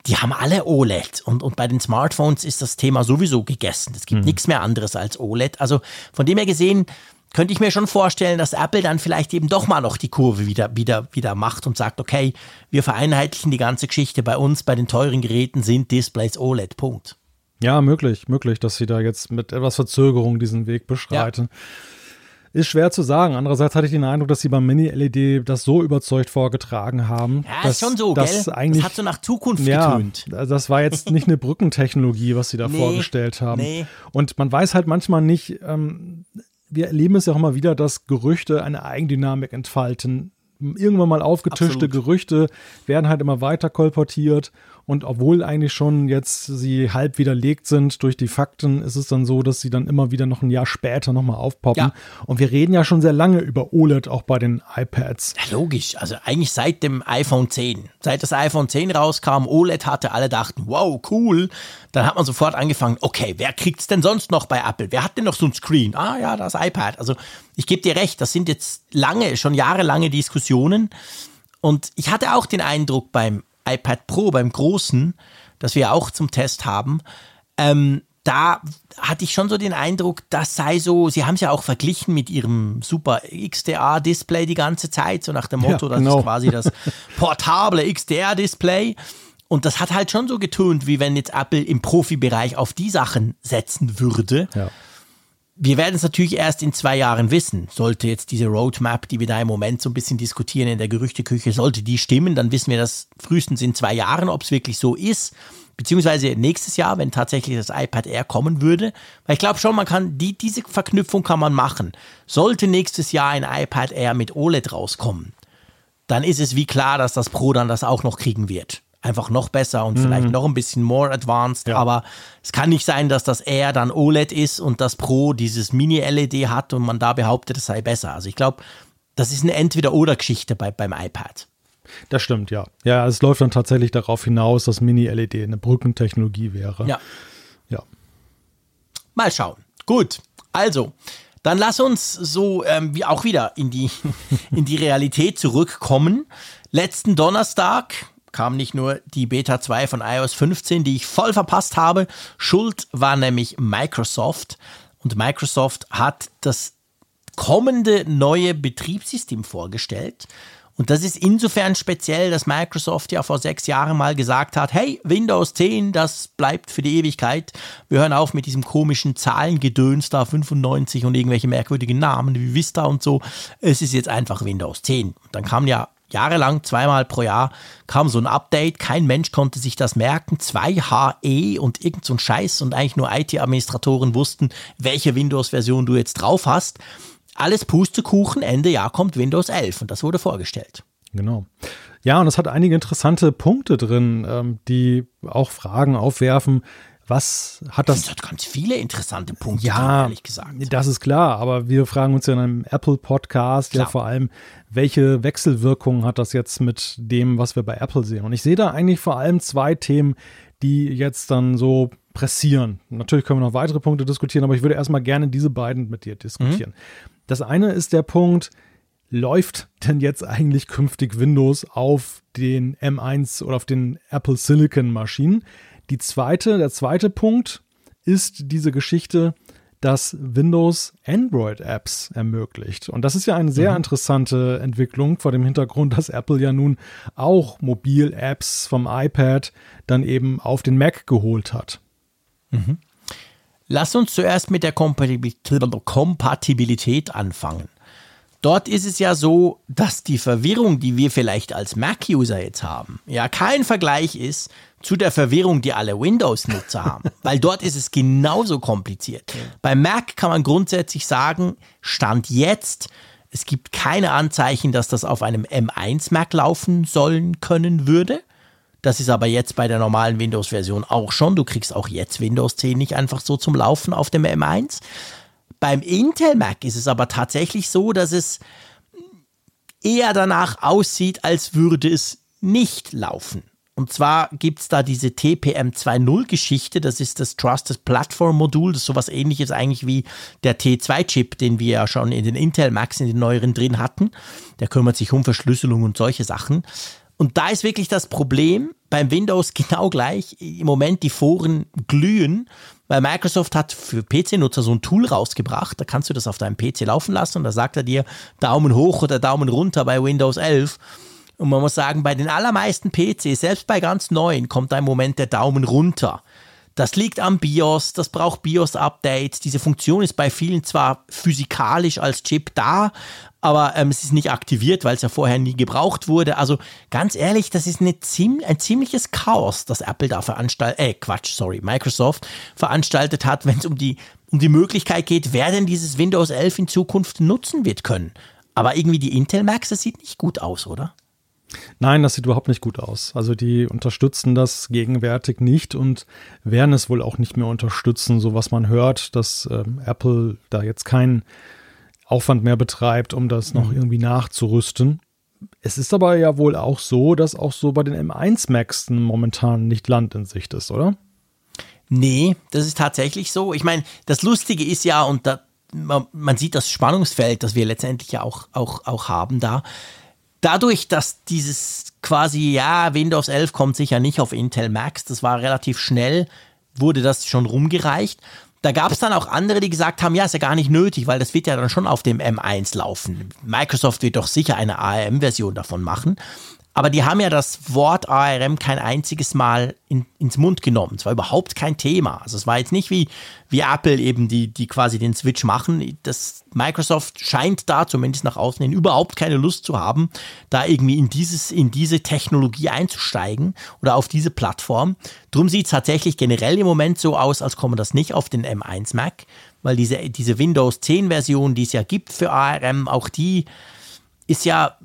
die haben alle OLED und, und bei den Smartphones ist das Thema sowieso gegessen. Es gibt mhm. nichts mehr anderes als OLED. Also von dem her gesehen könnte ich mir schon vorstellen, dass Apple dann vielleicht eben doch mal noch die Kurve wieder, wieder, wieder macht und sagt, okay, wir vereinheitlichen die ganze Geschichte bei uns, bei den teuren Geräten sind Displays OLED, Punkt. Ja, möglich, möglich, dass sie da jetzt mit etwas Verzögerung diesen Weg beschreiten. Ja. Ist schwer zu sagen. Andererseits hatte ich den Eindruck, dass sie beim Mini-LED das so überzeugt vorgetragen haben. Ja, dass, ist schon so, dass gell? Eigentlich, das hat so nach Zukunft ja, getönt. Das war jetzt nicht eine Brückentechnologie, was sie da nee, vorgestellt haben. Nee. Und man weiß halt manchmal nicht, ähm, wir erleben es ja auch immer wieder, dass Gerüchte eine Eigendynamik entfalten irgendwann mal aufgetischte Absolut. Gerüchte werden halt immer weiter kolportiert und obwohl eigentlich schon jetzt sie halb widerlegt sind durch die Fakten, ist es dann so, dass sie dann immer wieder noch ein Jahr später nochmal aufpoppen. Ja. Und wir reden ja schon sehr lange über OLED auch bei den iPads. Ja, logisch. Also eigentlich seit dem iPhone 10. Seit das iPhone 10 rauskam, OLED hatte, alle dachten, wow, cool. Dann hat man sofort angefangen, okay, wer kriegt es denn sonst noch bei Apple? Wer hat denn noch so ein Screen? Ah ja, das iPad. Also ich gebe dir recht, das sind jetzt lange, schon jahrelange Diskussionen. Und ich hatte auch den Eindruck beim iPad Pro, beim großen, das wir auch zum Test haben, ähm, da hatte ich schon so den Eindruck, das sei so, sie haben es ja auch verglichen mit ihrem super XDR-Display die ganze Zeit, so nach dem Motto, ja, genau. das ist quasi das portable XDR-Display. Und das hat halt schon so getönt, wie wenn jetzt Apple im Profibereich auf die Sachen setzen würde. Ja. Wir werden es natürlich erst in zwei Jahren wissen. Sollte jetzt diese Roadmap, die wir da im Moment so ein bisschen diskutieren in der Gerüchteküche, sollte die stimmen, dann wissen wir das frühestens in zwei Jahren, ob es wirklich so ist. Beziehungsweise nächstes Jahr, wenn tatsächlich das iPad Air kommen würde. Weil ich glaube schon, man kann, die, diese Verknüpfung kann man machen. Sollte nächstes Jahr ein iPad Air mit OLED rauskommen, dann ist es wie klar, dass das Pro dann das auch noch kriegen wird einfach noch besser und mhm. vielleicht noch ein bisschen more advanced. Ja. Aber es kann nicht sein, dass das R dann OLED ist und das Pro dieses Mini-LED hat und man da behauptet, es sei besser. Also ich glaube, das ist eine Entweder-Oder-Geschichte bei, beim iPad. Das stimmt, ja. Ja, es läuft dann tatsächlich darauf hinaus, dass Mini-LED eine Brückentechnologie wäre. Ja. Ja. Mal schauen. Gut. Also, dann lass uns so ähm, wie auch wieder in die, in die Realität zurückkommen. Letzten Donnerstag kam nicht nur die Beta 2 von iOS 15, die ich voll verpasst habe. Schuld war nämlich Microsoft. Und Microsoft hat das kommende neue Betriebssystem vorgestellt. Und das ist insofern speziell, dass Microsoft ja vor sechs Jahren mal gesagt hat, hey, Windows 10, das bleibt für die Ewigkeit. Wir hören auf mit diesem komischen Zahlengedöns da, 95 und irgendwelche merkwürdigen Namen wie Vista und so. Es ist jetzt einfach Windows 10. Und dann kam ja jahrelang, zweimal pro Jahr, kam so ein Update. Kein Mensch konnte sich das merken. 2HE und irgend so ein Scheiß und eigentlich nur IT-Administratoren wussten, welche Windows-Version du jetzt drauf hast. Alles Pustekuchen, Ende Jahr kommt Windows 11 und das wurde vorgestellt. Genau. Ja, und es hat einige interessante Punkte drin, ähm, die auch Fragen aufwerfen, was hat das? Das hat ganz viele interessante Punkte, ja, ehrlich gesagt. Das ist klar, aber wir fragen uns ja in einem Apple-Podcast ja vor allem, welche Wechselwirkungen hat das jetzt mit dem, was wir bei Apple sehen? Und ich sehe da eigentlich vor allem zwei Themen, die jetzt dann so pressieren. Natürlich können wir noch weitere Punkte diskutieren, aber ich würde erstmal gerne diese beiden mit dir diskutieren. Mhm. Das eine ist der Punkt, läuft denn jetzt eigentlich künftig Windows auf den M1 oder auf den Apple Silicon Maschinen? Die zweite, der zweite Punkt ist diese Geschichte, dass Windows Android-Apps ermöglicht. Und das ist ja eine sehr mhm. interessante Entwicklung vor dem Hintergrund, dass Apple ja nun auch Mobil-Apps vom iPad dann eben auf den Mac geholt hat. Mhm. Lass uns zuerst mit der Kompatibilität anfangen. Dort ist es ja so, dass die Verwirrung, die wir vielleicht als Mac-User jetzt haben, ja kein Vergleich ist zu der Verwirrung, die alle Windows-Nutzer haben. Weil dort ist es genauso kompliziert. Ja. Bei Mac kann man grundsätzlich sagen, Stand jetzt, es gibt keine Anzeichen, dass das auf einem M1 Mac laufen sollen können würde. Das ist aber jetzt bei der normalen Windows-Version auch schon. Du kriegst auch jetzt Windows 10 nicht einfach so zum Laufen auf dem M1. Beim Intel Mac ist es aber tatsächlich so, dass es eher danach aussieht, als würde es nicht laufen. Und zwar gibt es da diese TPM 2.0 Geschichte, das ist das Trusted Platform Modul, das ist sowas ähnliches eigentlich wie der T2-Chip, den wir ja schon in den Intel Macs in den neueren drin hatten. Der kümmert sich um Verschlüsselung und solche Sachen. Und da ist wirklich das Problem beim Windows genau gleich. Im Moment die Foren glühen, weil Microsoft hat für PC-Nutzer so ein Tool rausgebracht, da kannst du das auf deinem PC laufen lassen und da sagt er dir Daumen hoch oder Daumen runter bei Windows 11. Und man muss sagen, bei den allermeisten PCs, selbst bei ganz neuen, kommt da im Moment der Daumen runter. Das liegt am BIOS, das braucht BIOS-Updates. Diese Funktion ist bei vielen zwar physikalisch als Chip da, aber ähm, es ist nicht aktiviert, weil es ja vorher nie gebraucht wurde. Also ganz ehrlich, das ist ziem ein ziemliches Chaos, das Apple da veranstaltet, äh Quatsch, sorry, Microsoft veranstaltet hat, wenn es um die, um die Möglichkeit geht, wer denn dieses Windows 11 in Zukunft nutzen wird können. Aber irgendwie die Intel Macs, das sieht nicht gut aus, oder? Nein, das sieht überhaupt nicht gut aus. Also die unterstützen das gegenwärtig nicht und werden es wohl auch nicht mehr unterstützen, so was man hört, dass ähm, Apple da jetzt keinen Aufwand mehr betreibt, um das noch mhm. irgendwie nachzurüsten. Es ist aber ja wohl auch so, dass auch so bei den M1 Macs momentan nicht Land in Sicht ist, oder? Nee, das ist tatsächlich so. Ich meine, das Lustige ist ja, und da, man, man, sieht das Spannungsfeld, das wir letztendlich ja auch, auch, auch haben da. Dadurch, dass dieses quasi, ja, Windows 11 kommt sicher nicht auf Intel Macs, das war relativ schnell, wurde das schon rumgereicht. Da gab es dann auch andere, die gesagt haben, ja, ist ja gar nicht nötig, weil das wird ja dann schon auf dem M1 laufen. Microsoft wird doch sicher eine ARM-Version davon machen. Aber die haben ja das Wort ARM kein einziges Mal in, ins Mund genommen. Es war überhaupt kein Thema. Also es war jetzt nicht wie, wie Apple eben, die, die quasi den Switch machen. Das Microsoft scheint da zumindest nach außen hin überhaupt keine Lust zu haben, da irgendwie in dieses, in diese Technologie einzusteigen oder auf diese Plattform. Drum sieht es tatsächlich generell im Moment so aus, als komme das nicht auf den M1 Mac, weil diese, diese Windows 10 Version, die es ja gibt für ARM, auch die ist ja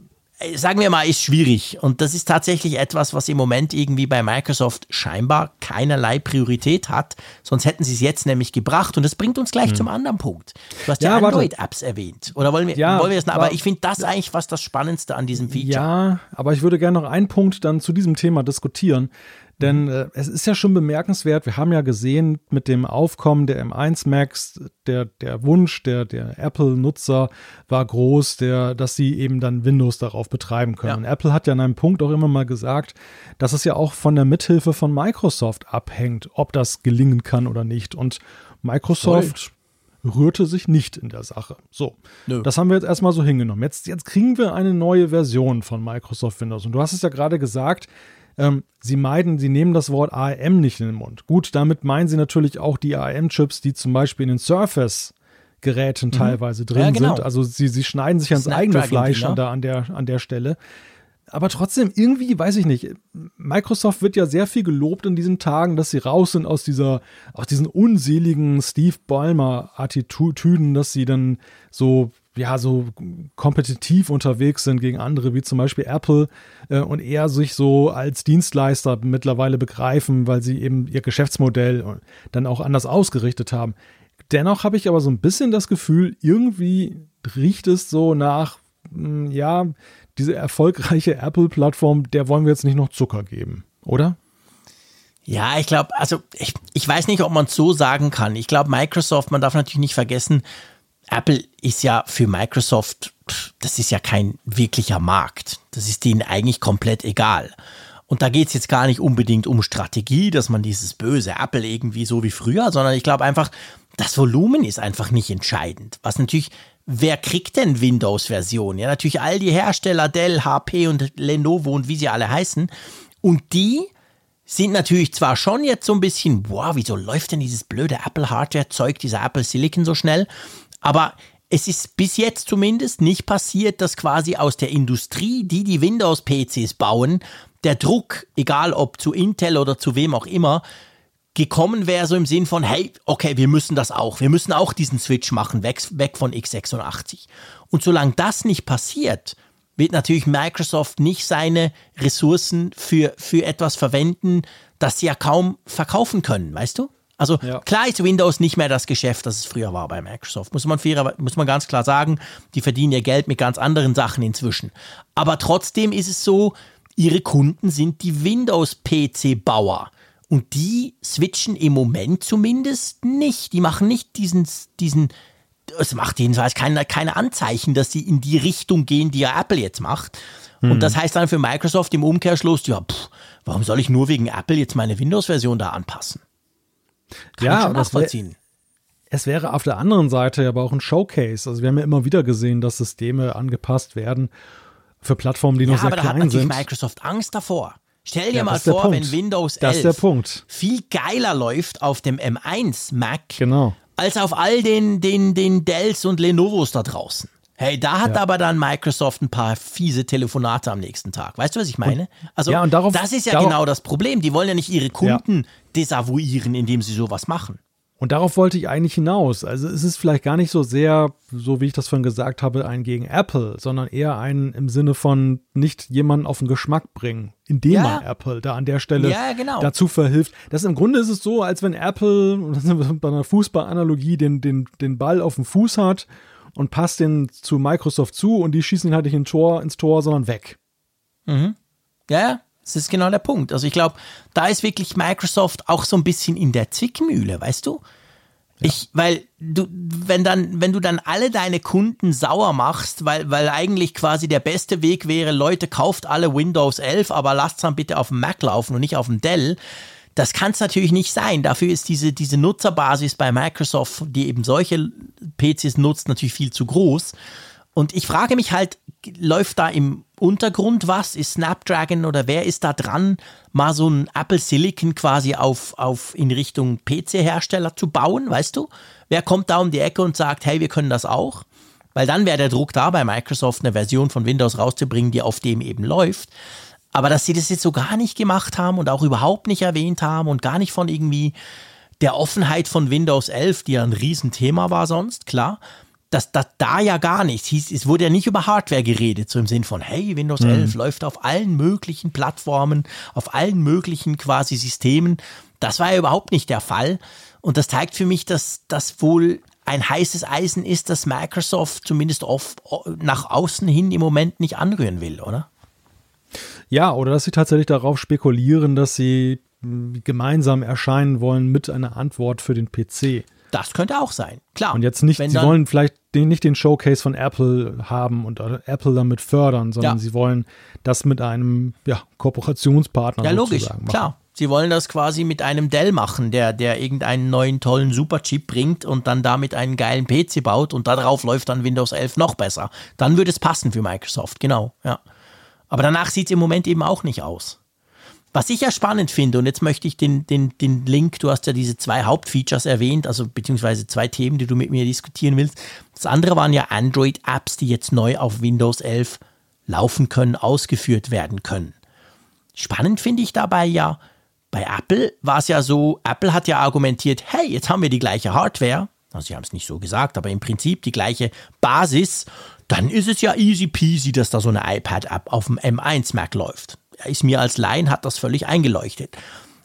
sagen wir mal, ist schwierig. Und das ist tatsächlich etwas, was im Moment irgendwie bei Microsoft scheinbar keinerlei Priorität hat. Sonst hätten sie es jetzt nämlich gebracht. Und das bringt uns gleich hm. zum anderen Punkt. Du hast ja, ja Android-Apps erwähnt. Oder wollen wir, ja, wollen wir das? Aber ich finde das eigentlich fast das Spannendste an diesem Feature. Ja, aber ich würde gerne noch einen Punkt dann zu diesem Thema diskutieren. Denn mhm. äh, es ist ja schon bemerkenswert, wir haben ja gesehen mit dem Aufkommen der M1 Max, der, der Wunsch der, der Apple-Nutzer war groß, der, dass sie eben dann Windows darauf betreiben können. Ja. Und Apple hat ja an einem Punkt auch immer mal gesagt, dass es ja auch von der Mithilfe von Microsoft abhängt, ob das gelingen kann oder nicht. Und Microsoft Voll. rührte sich nicht in der Sache. So, Nö. das haben wir jetzt erstmal so hingenommen. Jetzt, jetzt kriegen wir eine neue Version von Microsoft Windows. Und du hast es ja gerade gesagt, ähm, sie meiden, sie nehmen das Wort ARM nicht in den Mund. Gut, damit meinen sie natürlich auch die ARM-Chips, die zum Beispiel in den Surface Geräten mhm. teilweise drin ja, genau. sind. Also sie, sie schneiden sich ans eigene Fleisch an der, an, der, an der Stelle. Aber trotzdem, irgendwie, weiß ich nicht, Microsoft wird ja sehr viel gelobt in diesen Tagen, dass sie raus sind aus dieser, aus diesen unseligen Steve Ballmer-Attitüden, dass sie dann so ja, so kompetitiv unterwegs sind gegen andere, wie zum Beispiel Apple, äh, und eher sich so als Dienstleister mittlerweile begreifen, weil sie eben ihr Geschäftsmodell dann auch anders ausgerichtet haben. Dennoch habe ich aber so ein bisschen das Gefühl, irgendwie riecht es so nach, mh, hm, ja, diese erfolgreiche Apple-Plattform, der wollen wir jetzt nicht noch Zucker geben, oder? Ja, ich glaube, also ich, ich weiß nicht, ob man es so sagen kann. Ich glaube, Microsoft, man darf natürlich nicht vergessen, Apple ist ja für Microsoft, das ist ja kein wirklicher Markt. Das ist denen eigentlich komplett egal. Und da geht es jetzt gar nicht unbedingt um Strategie, dass man dieses böse Apple irgendwie so wie früher, sondern ich glaube einfach, das Volumen ist einfach nicht entscheidend. Was natürlich, wer kriegt denn Windows-Version? Ja, natürlich all die Hersteller, Dell, HP und Lenovo und wie sie alle heißen. Und die sind natürlich zwar schon jetzt so ein bisschen, boah, wieso läuft denn dieses blöde Apple-Hardware-Zeug, dieser Apple Silicon so schnell? Aber es ist bis jetzt zumindest nicht passiert, dass quasi aus der Industrie, die die Windows-PCs bauen, der Druck, egal ob zu Intel oder zu wem auch immer, gekommen wäre, so im Sinn von, hey, okay, wir müssen das auch, wir müssen auch diesen Switch machen, weg, weg von x86. Und solange das nicht passiert, wird natürlich Microsoft nicht seine Ressourcen für, für etwas verwenden, das sie ja kaum verkaufen können, weißt du? Also ja. klar ist Windows nicht mehr das Geschäft, das es früher war bei Microsoft. Muss man, fairer, muss man ganz klar sagen. Die verdienen ihr Geld mit ganz anderen Sachen inzwischen. Aber trotzdem ist es so, ihre Kunden sind die Windows-PC-Bauer. Und die switchen im Moment zumindest nicht. Die machen nicht diesen, diesen, es macht jedenfalls keine, keine Anzeichen, dass sie in die Richtung gehen, die ja Apple jetzt macht. Und hm. das heißt dann für Microsoft im Umkehrschluss, ja, pff, warum soll ich nur wegen Apple jetzt meine Windows-Version da anpassen? Kann ja, nachvollziehen. Es wäre auf der anderen Seite aber auch ein Showcase. Also wir haben ja immer wieder gesehen, dass Systeme angepasst werden für Plattformen, die ja, noch sehr klein sind. aber da hat natürlich Microsoft Angst davor. Stell dir ja, mal vor, wenn Windows 11 viel geiler läuft auf dem M1 Mac genau. als auf all den, den, den Dells und Lenovos da draußen. Hey, da hat ja. aber dann Microsoft ein paar fiese Telefonate am nächsten Tag. Weißt du, was ich meine? Also, ja, darauf, das ist ja darauf, genau das Problem. Die wollen ja nicht ihre Kunden ja. desavouieren, indem sie sowas machen. Und darauf wollte ich eigentlich hinaus. Also es ist vielleicht gar nicht so sehr, so wie ich das vorhin gesagt habe, ein gegen Apple, sondern eher ein im Sinne von nicht jemanden auf den Geschmack bringen, indem ja. man Apple da an der Stelle ja, genau. dazu verhilft. Das im Grunde ist es so, als wenn Apple, das ist bei einer Fußballanalogie, den, den, den Ball auf dem Fuß hat und passt den zu Microsoft zu und die schießen ihn halt nicht in Tor, ins Tor, sondern weg. Mhm. Ja, ja, das ist genau der Punkt. Also ich glaube, da ist wirklich Microsoft auch so ein bisschen in der Zwickmühle, weißt du? Ja. Ich, weil du, wenn dann, wenn du dann alle deine Kunden sauer machst, weil, weil eigentlich quasi der beste Weg wäre, Leute, kauft alle Windows 11, aber lasst es dann bitte auf dem Mac laufen und nicht auf dem Dell. Das kann es natürlich nicht sein. Dafür ist diese, diese Nutzerbasis bei Microsoft, die eben solche PCs nutzt, natürlich viel zu groß. Und ich frage mich halt, läuft da im Untergrund was? Ist Snapdragon oder wer ist da dran, mal so ein Apple Silicon quasi auf, auf in Richtung PC-Hersteller zu bauen, weißt du? Wer kommt da um die Ecke und sagt, hey, wir können das auch? Weil dann wäre der Druck da, bei Microsoft eine Version von Windows rauszubringen, die auf dem eben läuft. Aber dass sie das jetzt so gar nicht gemacht haben und auch überhaupt nicht erwähnt haben und gar nicht von irgendwie der Offenheit von Windows 11, die ja ein Riesenthema war sonst, klar, das, das da ja gar nichts. Hieß, es wurde ja nicht über Hardware geredet, so im Sinn von, hey, Windows mhm. 11 läuft auf allen möglichen Plattformen, auf allen möglichen quasi Systemen. Das war ja überhaupt nicht der Fall. Und das zeigt für mich, dass das wohl ein heißes Eisen ist, das Microsoft zumindest oft nach außen hin im Moment nicht anrühren will, oder? Ja, oder dass sie tatsächlich darauf spekulieren, dass sie hm, gemeinsam erscheinen wollen mit einer Antwort für den PC. Das könnte auch sein, klar. Und jetzt nicht, sie wollen vielleicht den, nicht den Showcase von Apple haben und Apple damit fördern, sondern ja. sie wollen das mit einem ja, Kooperationspartner Ja, logisch, machen. klar. Sie wollen das quasi mit einem Dell machen, der, der irgendeinen neuen tollen Superchip bringt und dann damit einen geilen PC baut und darauf läuft dann Windows 11 noch besser. Dann würde es passen für Microsoft, genau, ja. Aber danach sieht es im Moment eben auch nicht aus. Was ich ja spannend finde, und jetzt möchte ich den, den, den Link, du hast ja diese zwei Hauptfeatures erwähnt, also beziehungsweise zwei Themen, die du mit mir diskutieren willst. Das andere waren ja Android-Apps, die jetzt neu auf Windows 11 laufen können, ausgeführt werden können. Spannend finde ich dabei ja, bei Apple war es ja so, Apple hat ja argumentiert, hey, jetzt haben wir die gleiche Hardware, also sie haben es nicht so gesagt, aber im Prinzip die gleiche Basis, dann ist es ja easy peasy, dass da so eine iPad-App auf dem M1 Mac läuft ist mir als Laien hat das völlig eingeleuchtet.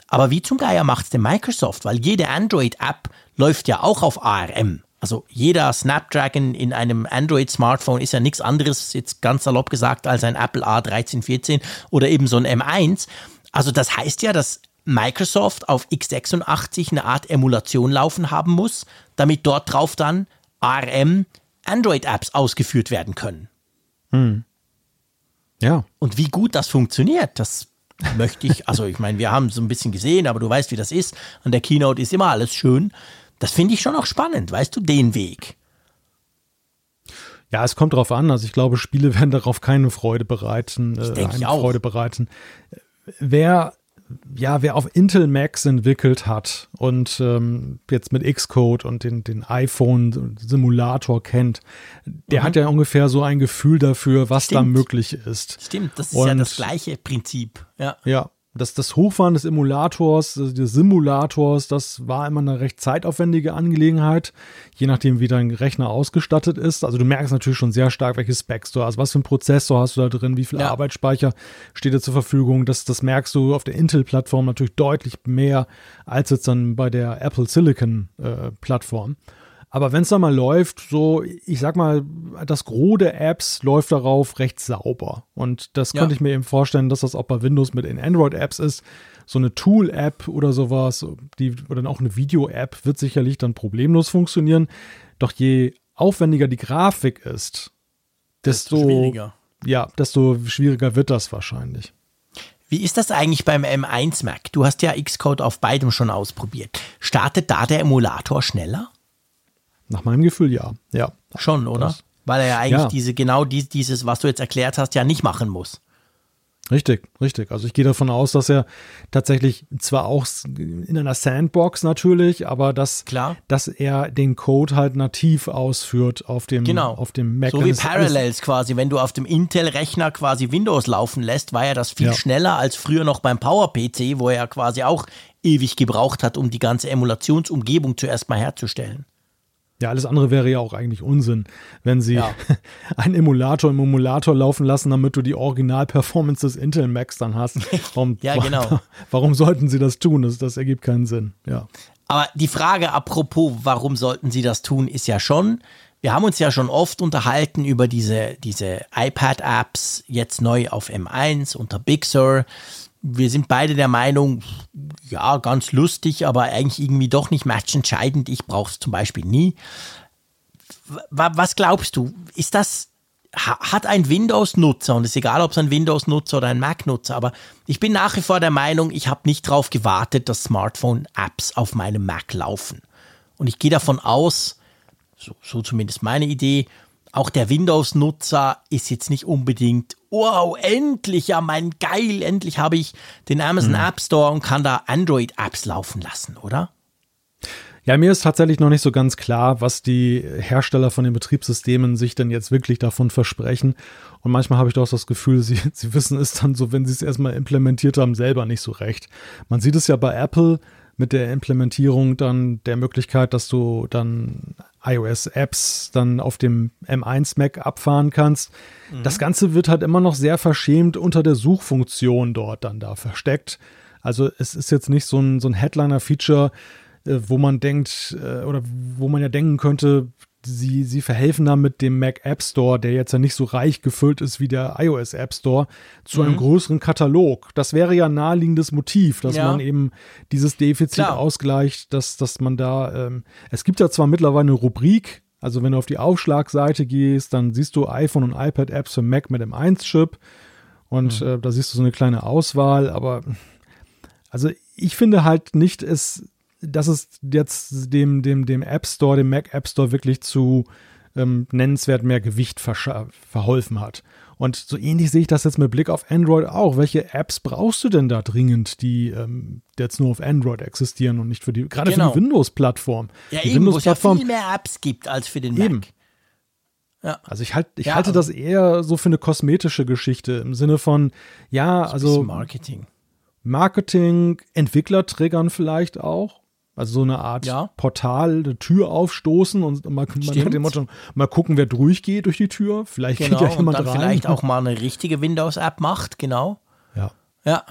Aber wie zum Geier macht es denn Microsoft? Weil jede Android-App läuft ja auch auf ARM. Also jeder Snapdragon in einem Android-Smartphone ist ja nichts anderes, jetzt ganz salopp gesagt, als ein Apple A1314 oder eben so ein M1. Also das heißt ja, dass Microsoft auf x86 eine Art Emulation laufen haben muss, damit dort drauf dann ARM Android-Apps ausgeführt werden können. Hm. Ja. Und wie gut das funktioniert, das möchte ich, also ich meine, wir haben so ein bisschen gesehen, aber du weißt, wie das ist. An der Keynote ist immer alles schön. Das finde ich schon auch spannend, weißt du, den Weg. Ja, es kommt drauf an. Also ich glaube, Spiele werden darauf keine Freude bereiten. Äh, auch. Freude bereiten. Wer ja, wer auf Intel Macs entwickelt hat und ähm, jetzt mit Xcode und den, den iPhone-Simulator kennt, der mhm. hat ja ungefähr so ein Gefühl dafür, was Stimmt. da möglich ist. Stimmt, das ist und, ja das gleiche Prinzip. Ja. ja, das, das Hochfahren des Emulators, des Simulators, das war immer eine recht zeitaufwendige Angelegenheit, je nachdem, wie dein Rechner ausgestattet ist. Also du merkst natürlich schon sehr stark, welche Specs du hast, was für ein Prozessor hast du da drin, wie viel ja. Arbeitsspeicher steht dir zur Verfügung. Das, das merkst du auf der Intel-Plattform natürlich deutlich mehr als jetzt dann bei der Apple Silicon-Plattform. Äh, aber wenn es dann mal läuft, so, ich sag mal, das Gros der Apps läuft darauf recht sauber. Und das ja. könnte ich mir eben vorstellen, dass das auch bei Windows mit den Android-Apps ist. So eine Tool-App oder sowas, die, oder auch eine Video-App wird sicherlich dann problemlos funktionieren. Doch je aufwendiger die Grafik ist, desto, desto schwieriger. Ja, desto schwieriger wird das wahrscheinlich. Wie ist das eigentlich beim M1 Mac? Du hast ja Xcode auf beidem schon ausprobiert. Startet da der Emulator schneller? Nach meinem Gefühl ja. Ja. Schon, oder? Das, Weil er ja eigentlich ja. diese, genau dies, dieses, was du jetzt erklärt hast, ja nicht machen muss. Richtig, richtig. Also ich gehe davon aus, dass er tatsächlich zwar auch in einer Sandbox natürlich, aber dass, Klar. dass er den Code halt nativ ausführt auf dem, genau. auf dem Mac. So wie Parallels quasi. Wenn du auf dem Intel-Rechner quasi Windows laufen lässt, war ja das viel ja. schneller als früher noch beim Power-PC, wo er quasi auch ewig gebraucht hat, um die ganze Emulationsumgebung zuerst mal herzustellen. Ja, alles andere wäre ja auch eigentlich Unsinn, wenn sie ja. einen Emulator im Emulator laufen lassen, damit du die Original-Performance des Intel Macs dann hast. Warum, ja, genau. Warum sollten sie das tun? Das, das ergibt keinen Sinn. Ja. Aber die Frage apropos, warum sollten sie das tun, ist ja schon, wir haben uns ja schon oft unterhalten über diese, diese iPad-Apps, jetzt neu auf M1 unter Big Sur wir sind beide der Meinung, ja, ganz lustig, aber eigentlich irgendwie doch nicht matchentscheidend. Ich brauche es zum Beispiel nie. Was glaubst du? Ist das, hat ein Windows-Nutzer, und es ist egal, ob es ein Windows-Nutzer oder ein Mac-Nutzer, aber ich bin nach wie vor der Meinung, ich habe nicht darauf gewartet, dass Smartphone-Apps auf meinem Mac laufen. Und ich gehe davon aus, so, so zumindest meine Idee, auch der Windows-Nutzer ist jetzt nicht unbedingt, wow, endlich, ja, mein geil, endlich habe ich den Amazon mhm. App Store und kann da Android-Apps laufen lassen, oder? Ja, mir ist tatsächlich noch nicht so ganz klar, was die Hersteller von den Betriebssystemen sich denn jetzt wirklich davon versprechen. Und manchmal habe ich doch das Gefühl, sie, sie wissen es dann so, wenn sie es erstmal implementiert haben, selber nicht so recht. Man sieht es ja bei Apple mit der Implementierung dann der Möglichkeit, dass du dann iOS-Apps dann auf dem M1 Mac abfahren kannst. Mhm. Das Ganze wird halt immer noch sehr verschämt unter der Suchfunktion dort dann da versteckt. Also es ist jetzt nicht so ein, so ein Headliner-Feature, äh, wo man denkt, äh, oder wo man ja denken könnte, sie, sie verhelfen da mit dem Mac App Store, der jetzt ja nicht so reich gefüllt ist wie der iOS App Store, zu mhm. einem größeren Katalog. Das wäre ja ein naheliegendes Motiv, dass ja. man eben dieses Defizit Klar. ausgleicht, dass, dass man da, ähm, es gibt ja zwar mittlerweile eine Rubrik, also wenn du auf die Aufschlagseite gehst, dann siehst du iPhone und iPad Apps für Mac mit dem 1-Chip und mhm. äh, da siehst du so eine kleine Auswahl, aber also ich finde halt nicht, es dass es jetzt dem, dem, dem App Store, dem Mac App Store wirklich zu ähm, nennenswert mehr Gewicht verholfen hat. Und so ähnlich sehe ich das jetzt mit Blick auf Android auch. Welche Apps brauchst du denn da dringend, die ähm, jetzt nur auf Android existieren und nicht für die, gerade genau. für die genau. Windows-Plattform? Ja, die eben, wo es ja viel mehr Apps gibt als für den eben. Mac. Ja. Also ich, halt, ich ja, halte also das eher so für eine kosmetische Geschichte im Sinne von, ja, also Marketing. Marketing, Entwickler triggern vielleicht auch. Also so eine Art ja. Portal, eine Tür aufstoßen und mal, man den Motto, mal gucken, wer durchgeht durch die Tür. Vielleicht genau, geht ja jemand und dann rein. Vielleicht auch mal eine richtige Windows-App macht, genau. Ja. Ja.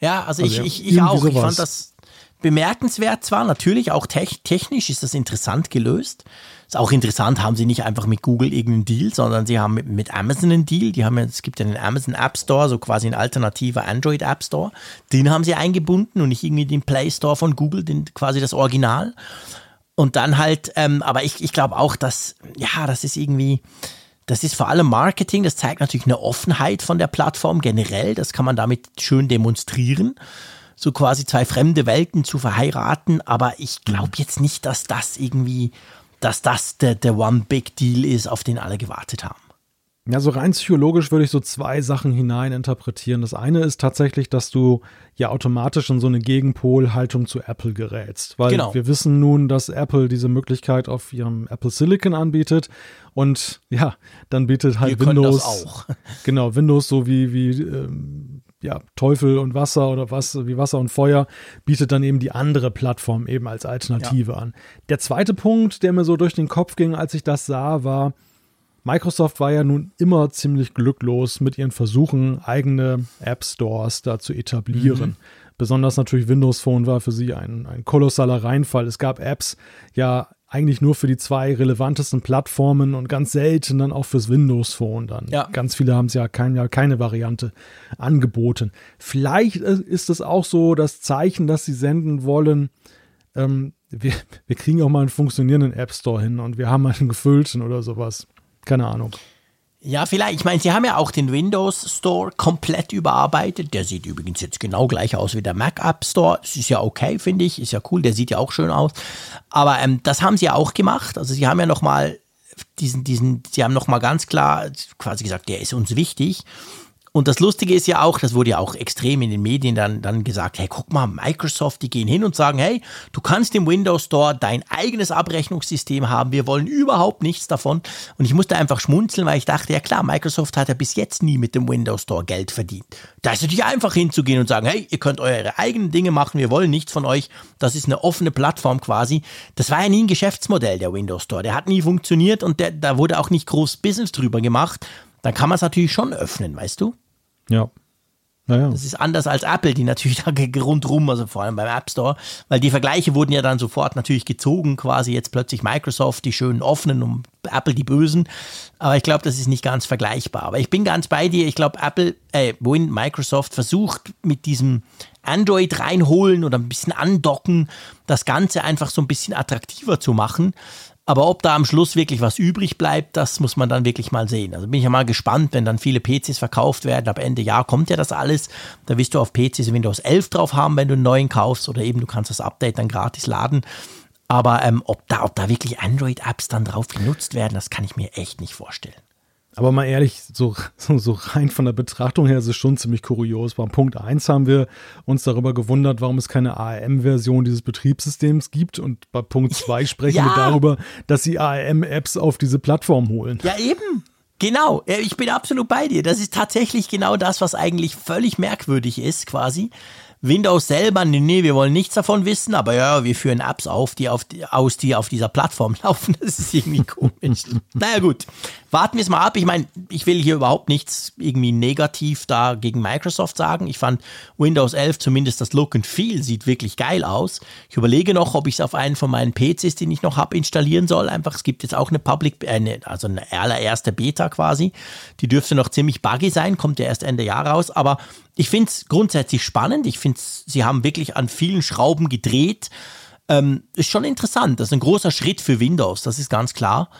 Ja, also, also ich, ich, ich auch. Sowas. Ich fand das bemerkenswert zwar, natürlich auch technisch ist das interessant gelöst. Ist auch interessant, haben sie nicht einfach mit Google irgendeinen Deal, sondern sie haben mit, mit Amazon einen Deal. Die haben ja, es gibt ja den Amazon App Store, so quasi ein alternativer Android App Store. Den haben sie eingebunden und nicht irgendwie den Play Store von Google, den, quasi das Original. Und dann halt, ähm, aber ich, ich glaube auch, dass, ja, das ist irgendwie, das ist vor allem Marketing, das zeigt natürlich eine Offenheit von der Plattform generell, das kann man damit schön demonstrieren so quasi zwei fremde Welten zu verheiraten, aber ich glaube jetzt nicht, dass das irgendwie dass das der, der One Big Deal ist, auf den alle gewartet haben. Ja, so rein psychologisch würde ich so zwei Sachen hineininterpretieren. Das eine ist tatsächlich, dass du ja automatisch in so eine Gegenpolhaltung zu Apple gerätst. Weil genau. wir wissen nun, dass Apple diese Möglichkeit auf ihrem Apple Silicon anbietet. Und ja, dann bietet halt wir Windows. das auch. Genau, Windows so wie, wie ähm, ja, Teufel und Wasser oder was wie Wasser und Feuer bietet dann eben die andere Plattform eben als Alternative ja. an. Der zweite Punkt, der mir so durch den Kopf ging, als ich das sah, war, Microsoft war ja nun immer ziemlich glücklos mit ihren Versuchen, eigene App Stores da zu etablieren. Mhm. Besonders natürlich Windows Phone war für sie ein, ein kolossaler Reinfall. Es gab Apps ja eigentlich nur für die zwei relevantesten Plattformen und ganz selten dann auch fürs Windows Phone dann. Ja. Ganz viele haben es ja, kein, ja keine Variante angeboten. Vielleicht ist es auch so das Zeichen, dass sie senden wollen, ähm, wir, wir kriegen auch mal einen funktionierenden App Store hin und wir haben einen gefüllten oder sowas. Keine Ahnung. Ja, vielleicht. Ich meine, sie haben ja auch den Windows Store komplett überarbeitet. Der sieht übrigens jetzt genau gleich aus wie der Mac App Store. Das ist ja okay, finde ich. Ist ja cool. Der sieht ja auch schön aus. Aber ähm, das haben sie ja auch gemacht. Also sie haben ja nochmal diesen, diesen, sie haben nochmal ganz klar quasi gesagt, der ist uns wichtig. Und das Lustige ist ja auch, das wurde ja auch extrem in den Medien dann, dann gesagt, hey, guck mal, Microsoft, die gehen hin und sagen, hey, du kannst im Windows Store dein eigenes Abrechnungssystem haben, wir wollen überhaupt nichts davon. Und ich musste einfach schmunzeln, weil ich dachte, ja klar, Microsoft hat ja bis jetzt nie mit dem Windows Store Geld verdient. Da ist natürlich einfach hinzugehen und sagen, hey, ihr könnt eure eigenen Dinge machen, wir wollen nichts von euch. Das ist eine offene Plattform quasi. Das war ja nie ein Geschäftsmodell, der Windows Store. Der hat nie funktioniert und der, da wurde auch nicht groß Business drüber gemacht. Dann kann man es natürlich schon öffnen, weißt du? Ja. Naja. Das ist anders als Apple, die natürlich da rundrum, also vor allem beim App Store, weil die Vergleiche wurden ja dann sofort natürlich gezogen, quasi jetzt plötzlich Microsoft, die schönen offenen und Apple die bösen. Aber ich glaube, das ist nicht ganz vergleichbar. Aber ich bin ganz bei dir. Ich glaube, Apple, äh, wohin Microsoft versucht mit diesem Android reinholen oder ein bisschen andocken, das Ganze einfach so ein bisschen attraktiver zu machen. Aber ob da am Schluss wirklich was übrig bleibt, das muss man dann wirklich mal sehen. Also bin ich ja mal gespannt, wenn dann viele PCs verkauft werden. Ab Ende Jahr kommt ja das alles. Da wirst du auf PCs Windows 11 drauf haben, wenn du einen neuen kaufst oder eben du kannst das Update dann gratis laden. Aber ähm, ob, da, ob da wirklich Android-Apps dann drauf genutzt werden, das kann ich mir echt nicht vorstellen. Aber mal ehrlich, so, so, rein von der Betrachtung her ist es schon ziemlich kurios. Beim Punkt 1 haben wir uns darüber gewundert, warum es keine ARM-Version dieses Betriebssystems gibt. Und bei Punkt 2 sprechen ja. wir darüber, dass sie ARM-Apps auf diese Plattform holen. Ja, eben. Genau, ich bin absolut bei dir. Das ist tatsächlich genau das, was eigentlich völlig merkwürdig ist, quasi. Windows selber, nee, nee, wir wollen nichts davon wissen, aber ja, wir führen Apps auf, die auf, aus, die auf dieser Plattform laufen. Das ist irgendwie komisch. naja, gut. Warten wir es mal ab. Ich meine, ich will hier überhaupt nichts irgendwie negativ da gegen Microsoft sagen. Ich fand Windows 11 zumindest das Look and Feel sieht wirklich geil aus. Ich überlege noch, ob ich es auf einen von meinen PCs, den ich noch habe, installieren soll. Einfach, es gibt jetzt auch eine Public, eine, also eine allererste Beta quasi. Die dürfte noch ziemlich buggy sein, kommt ja erst Ende Jahr raus, aber ich finde es grundsätzlich spannend. Ich finde, sie haben wirklich an vielen Schrauben gedreht. Ähm, ist schon interessant. Das ist ein großer Schritt für Windows, das ist ganz klar.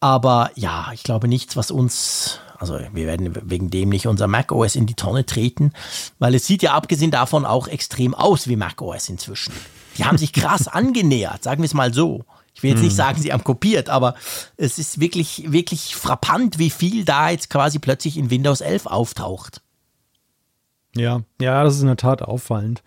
Aber ja, ich glaube nichts, was uns, also wir werden wegen dem nicht unser macOS in die Tonne treten, weil es sieht ja abgesehen davon auch extrem aus wie macOS inzwischen. Die haben sich krass angenähert, sagen wir es mal so. Ich will jetzt nicht hm. sagen, sie haben kopiert, aber es ist wirklich, wirklich frappant, wie viel da jetzt quasi plötzlich in Windows 11 auftaucht. Ja, ja, das ist in der Tat auffallend.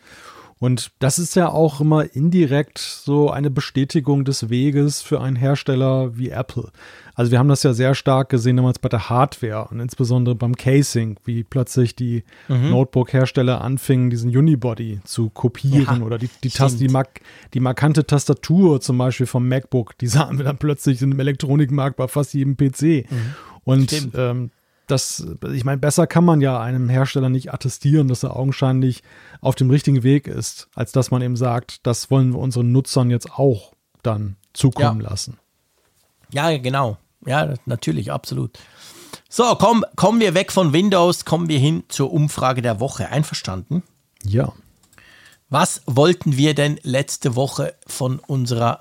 Und das ist ja auch immer indirekt so eine Bestätigung des Weges für einen Hersteller wie Apple. Also wir haben das ja sehr stark gesehen damals bei der Hardware und insbesondere beim Casing, wie plötzlich die mhm. Notebook-Hersteller anfingen, diesen Unibody zu kopieren ja, oder die, die, Tast die, mark die markante Tastatur zum Beispiel vom MacBook, die sahen wir dann plötzlich im Elektronikmarkt bei fast jedem PC. Mhm. Und ähm, das, ich meine, besser kann man ja einem Hersteller nicht attestieren, dass er augenscheinlich auf dem richtigen Weg ist, als dass man eben sagt, das wollen wir unseren Nutzern jetzt auch dann zukommen ja. lassen. Ja, genau. Ja, natürlich, absolut. So, komm, kommen wir weg von Windows, kommen wir hin zur Umfrage der Woche. Einverstanden? Ja. Was wollten wir denn letzte Woche von unserer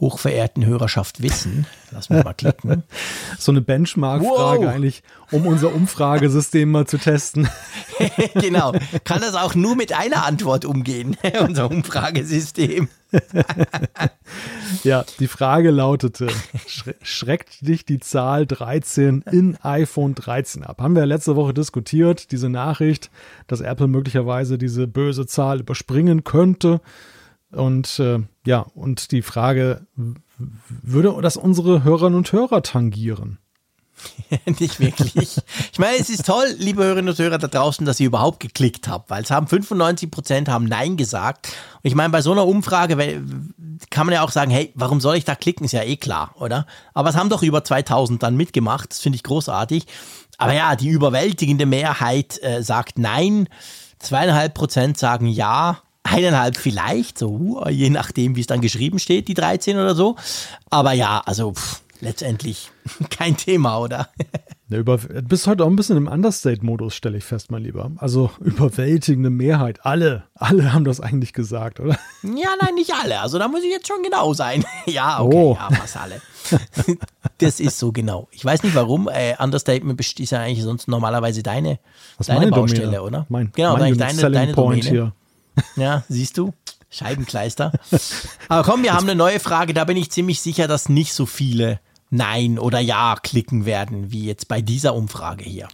hochverehrten Hörerschaft wissen. Lass mich mal klicken. so eine Benchmark-Frage wow. eigentlich, um unser Umfragesystem mal zu testen. genau. Kann das auch nur mit einer Antwort umgehen, unser Umfragesystem. ja, die Frage lautete: Schreckt dich die Zahl 13 in iPhone 13 ab? Haben wir letzte Woche diskutiert, diese Nachricht, dass Apple möglicherweise diese böse Zahl überspringen könnte. Und äh, ja, und die Frage, würde das unsere Hörerinnen und Hörer tangieren? nicht wirklich. Ich meine, es ist toll, liebe Hörerinnen und Hörer da draußen, dass ihr überhaupt geklickt habt, weil es haben 95 Prozent haben Nein gesagt. Und ich meine, bei so einer Umfrage kann man ja auch sagen, hey, warum soll ich da klicken? Ist ja eh klar, oder? Aber es haben doch über 2000 dann mitgemacht. Das finde ich großartig. Aber ja, die überwältigende Mehrheit äh, sagt Nein. Zweieinhalb Prozent sagen Ja eineinhalb vielleicht, so je nachdem, wie es dann geschrieben steht, die 13 oder so. Aber ja, also pff, letztendlich kein Thema, oder? Ja, über, du bist heute auch ein bisschen im Understate-Modus, stelle ich fest, mein Lieber. Also überwältigende Mehrheit. Alle, alle haben das eigentlich gesagt, oder? Ja, nein, nicht alle. Also da muss ich jetzt schon genau sein. ja, okay, oh. ja, fast alle. das ist so genau. Ich weiß nicht warum. Äh, Understatement ist ja eigentlich sonst normalerweise deine, deine Baustelle, Domäne. oder? Mein, genau, mein deine, deine Domäne. Hier. Ja, siehst du? Scheibenkleister. Aber komm, wir haben eine neue Frage. Da bin ich ziemlich sicher, dass nicht so viele Nein oder Ja klicken werden, wie jetzt bei dieser Umfrage hier.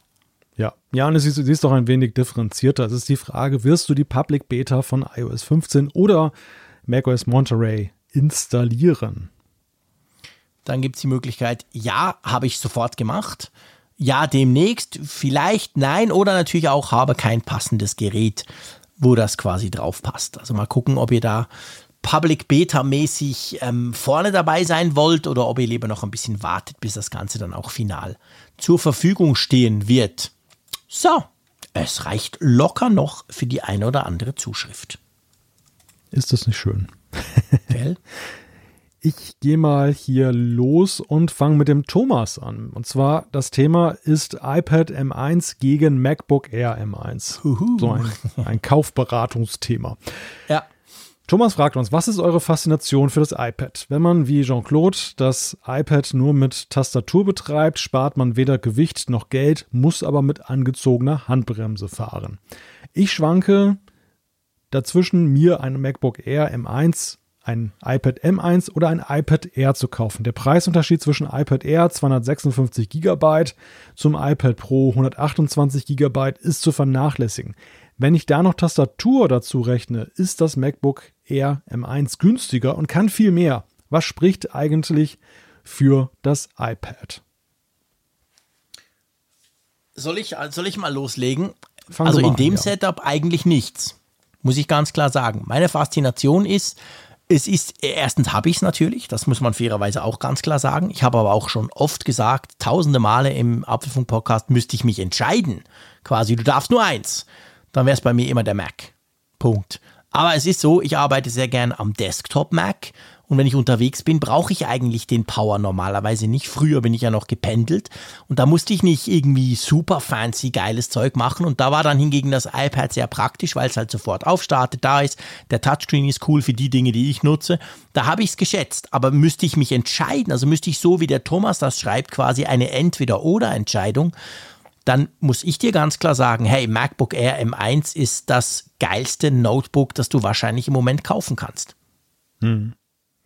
Ja, ja, und sie ist, sie ist doch ein wenig differenzierter. Es ist die Frage, wirst du die Public Beta von iOS 15 oder macOS Monterey installieren? Dann gibt es die Möglichkeit, ja, habe ich sofort gemacht. Ja, demnächst, vielleicht nein oder natürlich auch habe kein passendes Gerät, wo das quasi drauf passt. Also mal gucken, ob ihr da Public Beta mäßig ähm, vorne dabei sein wollt oder ob ihr lieber noch ein bisschen wartet, bis das Ganze dann auch final zur Verfügung stehen wird. So, es reicht locker noch für die eine oder andere Zuschrift. Ist das nicht schön? Gell? Ich gehe mal hier los und fange mit dem Thomas an. Und zwar, das Thema ist iPad M1 gegen MacBook Air M1. Uhu. So ein, ein Kaufberatungsthema. Ja. Thomas fragt uns, was ist eure Faszination für das iPad? Wenn man wie Jean-Claude das iPad nur mit Tastatur betreibt, spart man weder Gewicht noch Geld, muss aber mit angezogener Handbremse fahren. Ich schwanke dazwischen, mir ein MacBook Air M1, ein iPad M1 oder ein iPad Air zu kaufen. Der Preisunterschied zwischen iPad Air 256 GB zum iPad Pro 128 GB ist zu vernachlässigen. Wenn ich da noch Tastatur dazu rechne, ist das MacBook Air M1 günstiger und kann viel mehr. Was spricht eigentlich für das iPad? Soll ich, soll ich mal loslegen? Fang also in dem ja. Setup eigentlich nichts, muss ich ganz klar sagen. Meine Faszination ist, es ist, erstens habe ich es natürlich, das muss man fairerweise auch ganz klar sagen. Ich habe aber auch schon oft gesagt, tausende Male im Apfelfunk-Podcast müsste ich mich entscheiden. Quasi, du darfst nur eins dann wäre es bei mir immer der Mac. Punkt. Aber es ist so, ich arbeite sehr gern am Desktop Mac und wenn ich unterwegs bin, brauche ich eigentlich den Power normalerweise nicht. Früher bin ich ja noch gependelt und da musste ich nicht irgendwie super fancy geiles Zeug machen und da war dann hingegen das iPad sehr praktisch, weil es halt sofort aufstartet, da ist. Der Touchscreen ist cool für die Dinge, die ich nutze. Da habe ich es geschätzt, aber müsste ich mich entscheiden, also müsste ich so wie der Thomas das schreibt, quasi eine Entweder-oder-Entscheidung dann muss ich dir ganz klar sagen, hey, MacBook Air M1 ist das geilste Notebook, das du wahrscheinlich im Moment kaufen kannst. Hm.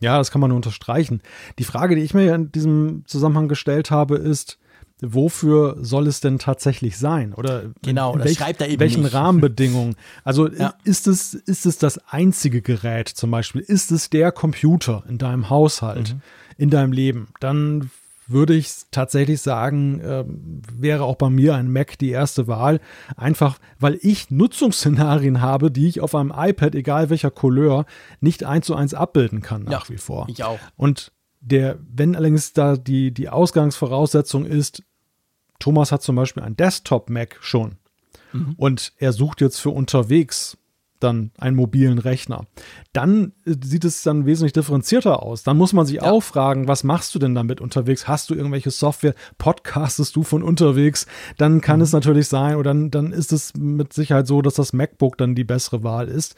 Ja, das kann man nur unterstreichen. Die Frage, die ich mir in diesem Zusammenhang gestellt habe, ist, wofür soll es denn tatsächlich sein? Oder genau, welch, schreibt er eben welchen nicht. Rahmenbedingungen? Also ja. ist, es, ist es das einzige Gerät zum Beispiel? Ist es der Computer in deinem Haushalt, mhm. in deinem Leben? Dann würde ich tatsächlich sagen, äh, wäre auch bei mir ein Mac die erste Wahl. Einfach, weil ich Nutzungsszenarien habe, die ich auf einem iPad, egal welcher Couleur, nicht eins zu eins abbilden kann nach ja, wie vor. Ich auch. Und der, wenn allerdings da die, die Ausgangsvoraussetzung ist, Thomas hat zum Beispiel ein Desktop-Mac schon. Mhm. Und er sucht jetzt für unterwegs dann einen mobilen Rechner. Dann äh, sieht es dann wesentlich differenzierter aus. Dann muss man sich ja. auch fragen, was machst du denn damit unterwegs? Hast du irgendwelche Software? Podcastest du von unterwegs? Dann kann mhm. es natürlich sein, oder dann, dann ist es mit Sicherheit so, dass das MacBook dann die bessere Wahl ist.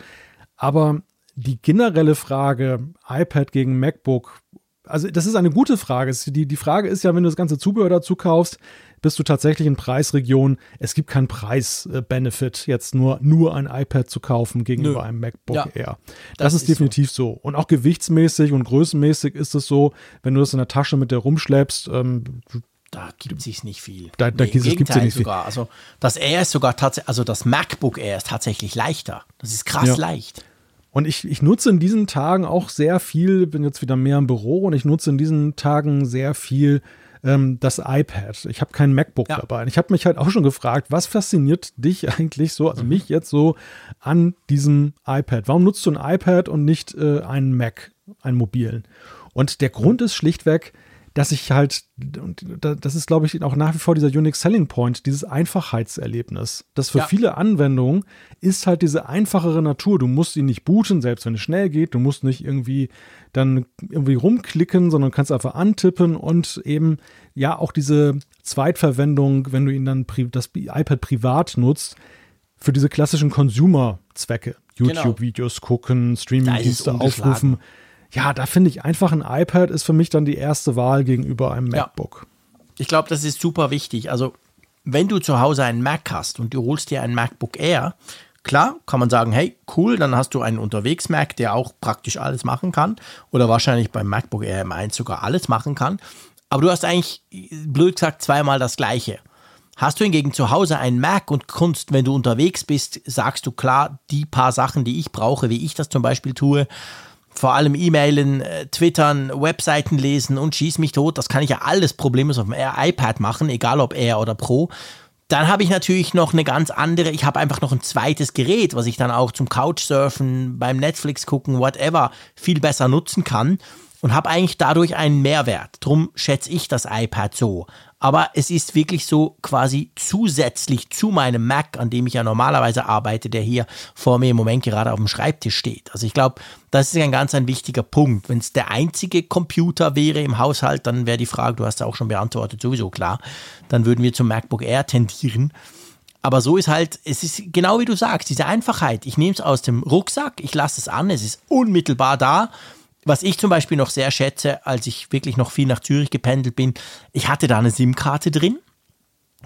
Aber die generelle Frage, iPad gegen MacBook, also das ist eine gute Frage. Die, die Frage ist ja, wenn du das ganze Zubehör dazu kaufst, bist du tatsächlich in Preisregionen. Es gibt keinen Preis-Benefit, jetzt nur, nur ein iPad zu kaufen gegenüber Nö. einem MacBook ja, Air. Das, das ist, ist definitiv so. so. Und auch gewichtsmäßig und größenmäßig ist es so, wenn du das in der Tasche mit dir rumschleppst, ähm, da gibt es sich nicht viel. Da, da nee, gibt es ja nicht sogar. Viel. Also das Air ist sogar tatsächlich, also das MacBook Air ist tatsächlich leichter. Das ist krass ja. leicht. Und ich, ich nutze in diesen Tagen auch sehr viel, bin jetzt wieder mehr im Büro und ich nutze in diesen Tagen sehr viel ähm, das iPad. Ich habe kein MacBook ja. dabei. Und ich habe mich halt auch schon gefragt, was fasziniert dich eigentlich so, also mhm. mich jetzt so an diesem iPad? Warum nutzt du ein iPad und nicht äh, einen Mac, einen mobilen? Und der Grund ist schlichtweg, dass ich halt, und das ist, glaube ich, auch nach wie vor dieser Unique Selling Point, dieses Einfachheitserlebnis. Das für ja. viele Anwendungen ist halt diese einfachere Natur. Du musst ihn nicht booten, selbst wenn es schnell geht. Du musst nicht irgendwie dann irgendwie rumklicken, sondern kannst einfach antippen und eben ja auch diese Zweitverwendung, wenn du ihn dann das iPad privat nutzt, für diese klassischen Consumer-Zwecke. Genau. YouTube-Videos gucken, Streaming-Dienste aufrufen ja, da finde ich einfach ein iPad ist für mich dann die erste Wahl gegenüber einem MacBook. Ja. Ich glaube, das ist super wichtig. Also, wenn du zu Hause einen Mac hast und du holst dir ein MacBook Air, klar, kann man sagen, hey, cool, dann hast du einen Unterwegs-Mac, der auch praktisch alles machen kann oder wahrscheinlich beim MacBook Air M1 sogar alles machen kann. Aber du hast eigentlich, blöd gesagt, zweimal das gleiche. Hast du hingegen zu Hause einen Mac und Kunst, wenn du unterwegs bist, sagst du klar, die paar Sachen, die ich brauche, wie ich das zum Beispiel tue, vor allem E-Mailen, äh, Twittern, Webseiten lesen und schieß mich tot, das kann ich ja alles problemlos auf dem iPad machen, egal ob Air oder Pro. Dann habe ich natürlich noch eine ganz andere, ich habe einfach noch ein zweites Gerät, was ich dann auch zum Couchsurfen, beim Netflix gucken, whatever, viel besser nutzen kann und habe eigentlich dadurch einen Mehrwert. Drum schätze ich das iPad so. Aber es ist wirklich so quasi zusätzlich zu meinem Mac, an dem ich ja normalerweise arbeite, der hier vor mir im Moment gerade auf dem Schreibtisch steht. Also ich glaube, das ist ein ganz ein wichtiger Punkt. Wenn es der einzige Computer wäre im Haushalt, dann wäre die Frage, du hast ja auch schon beantwortet, sowieso klar, dann würden wir zum MacBook Air tendieren. Aber so ist halt, es ist genau wie du sagst, diese Einfachheit. Ich nehme es aus dem Rucksack, ich lasse es an, es ist unmittelbar da was ich zum Beispiel noch sehr schätze, als ich wirklich noch viel nach Zürich gependelt bin, ich hatte da eine SIM-Karte drin.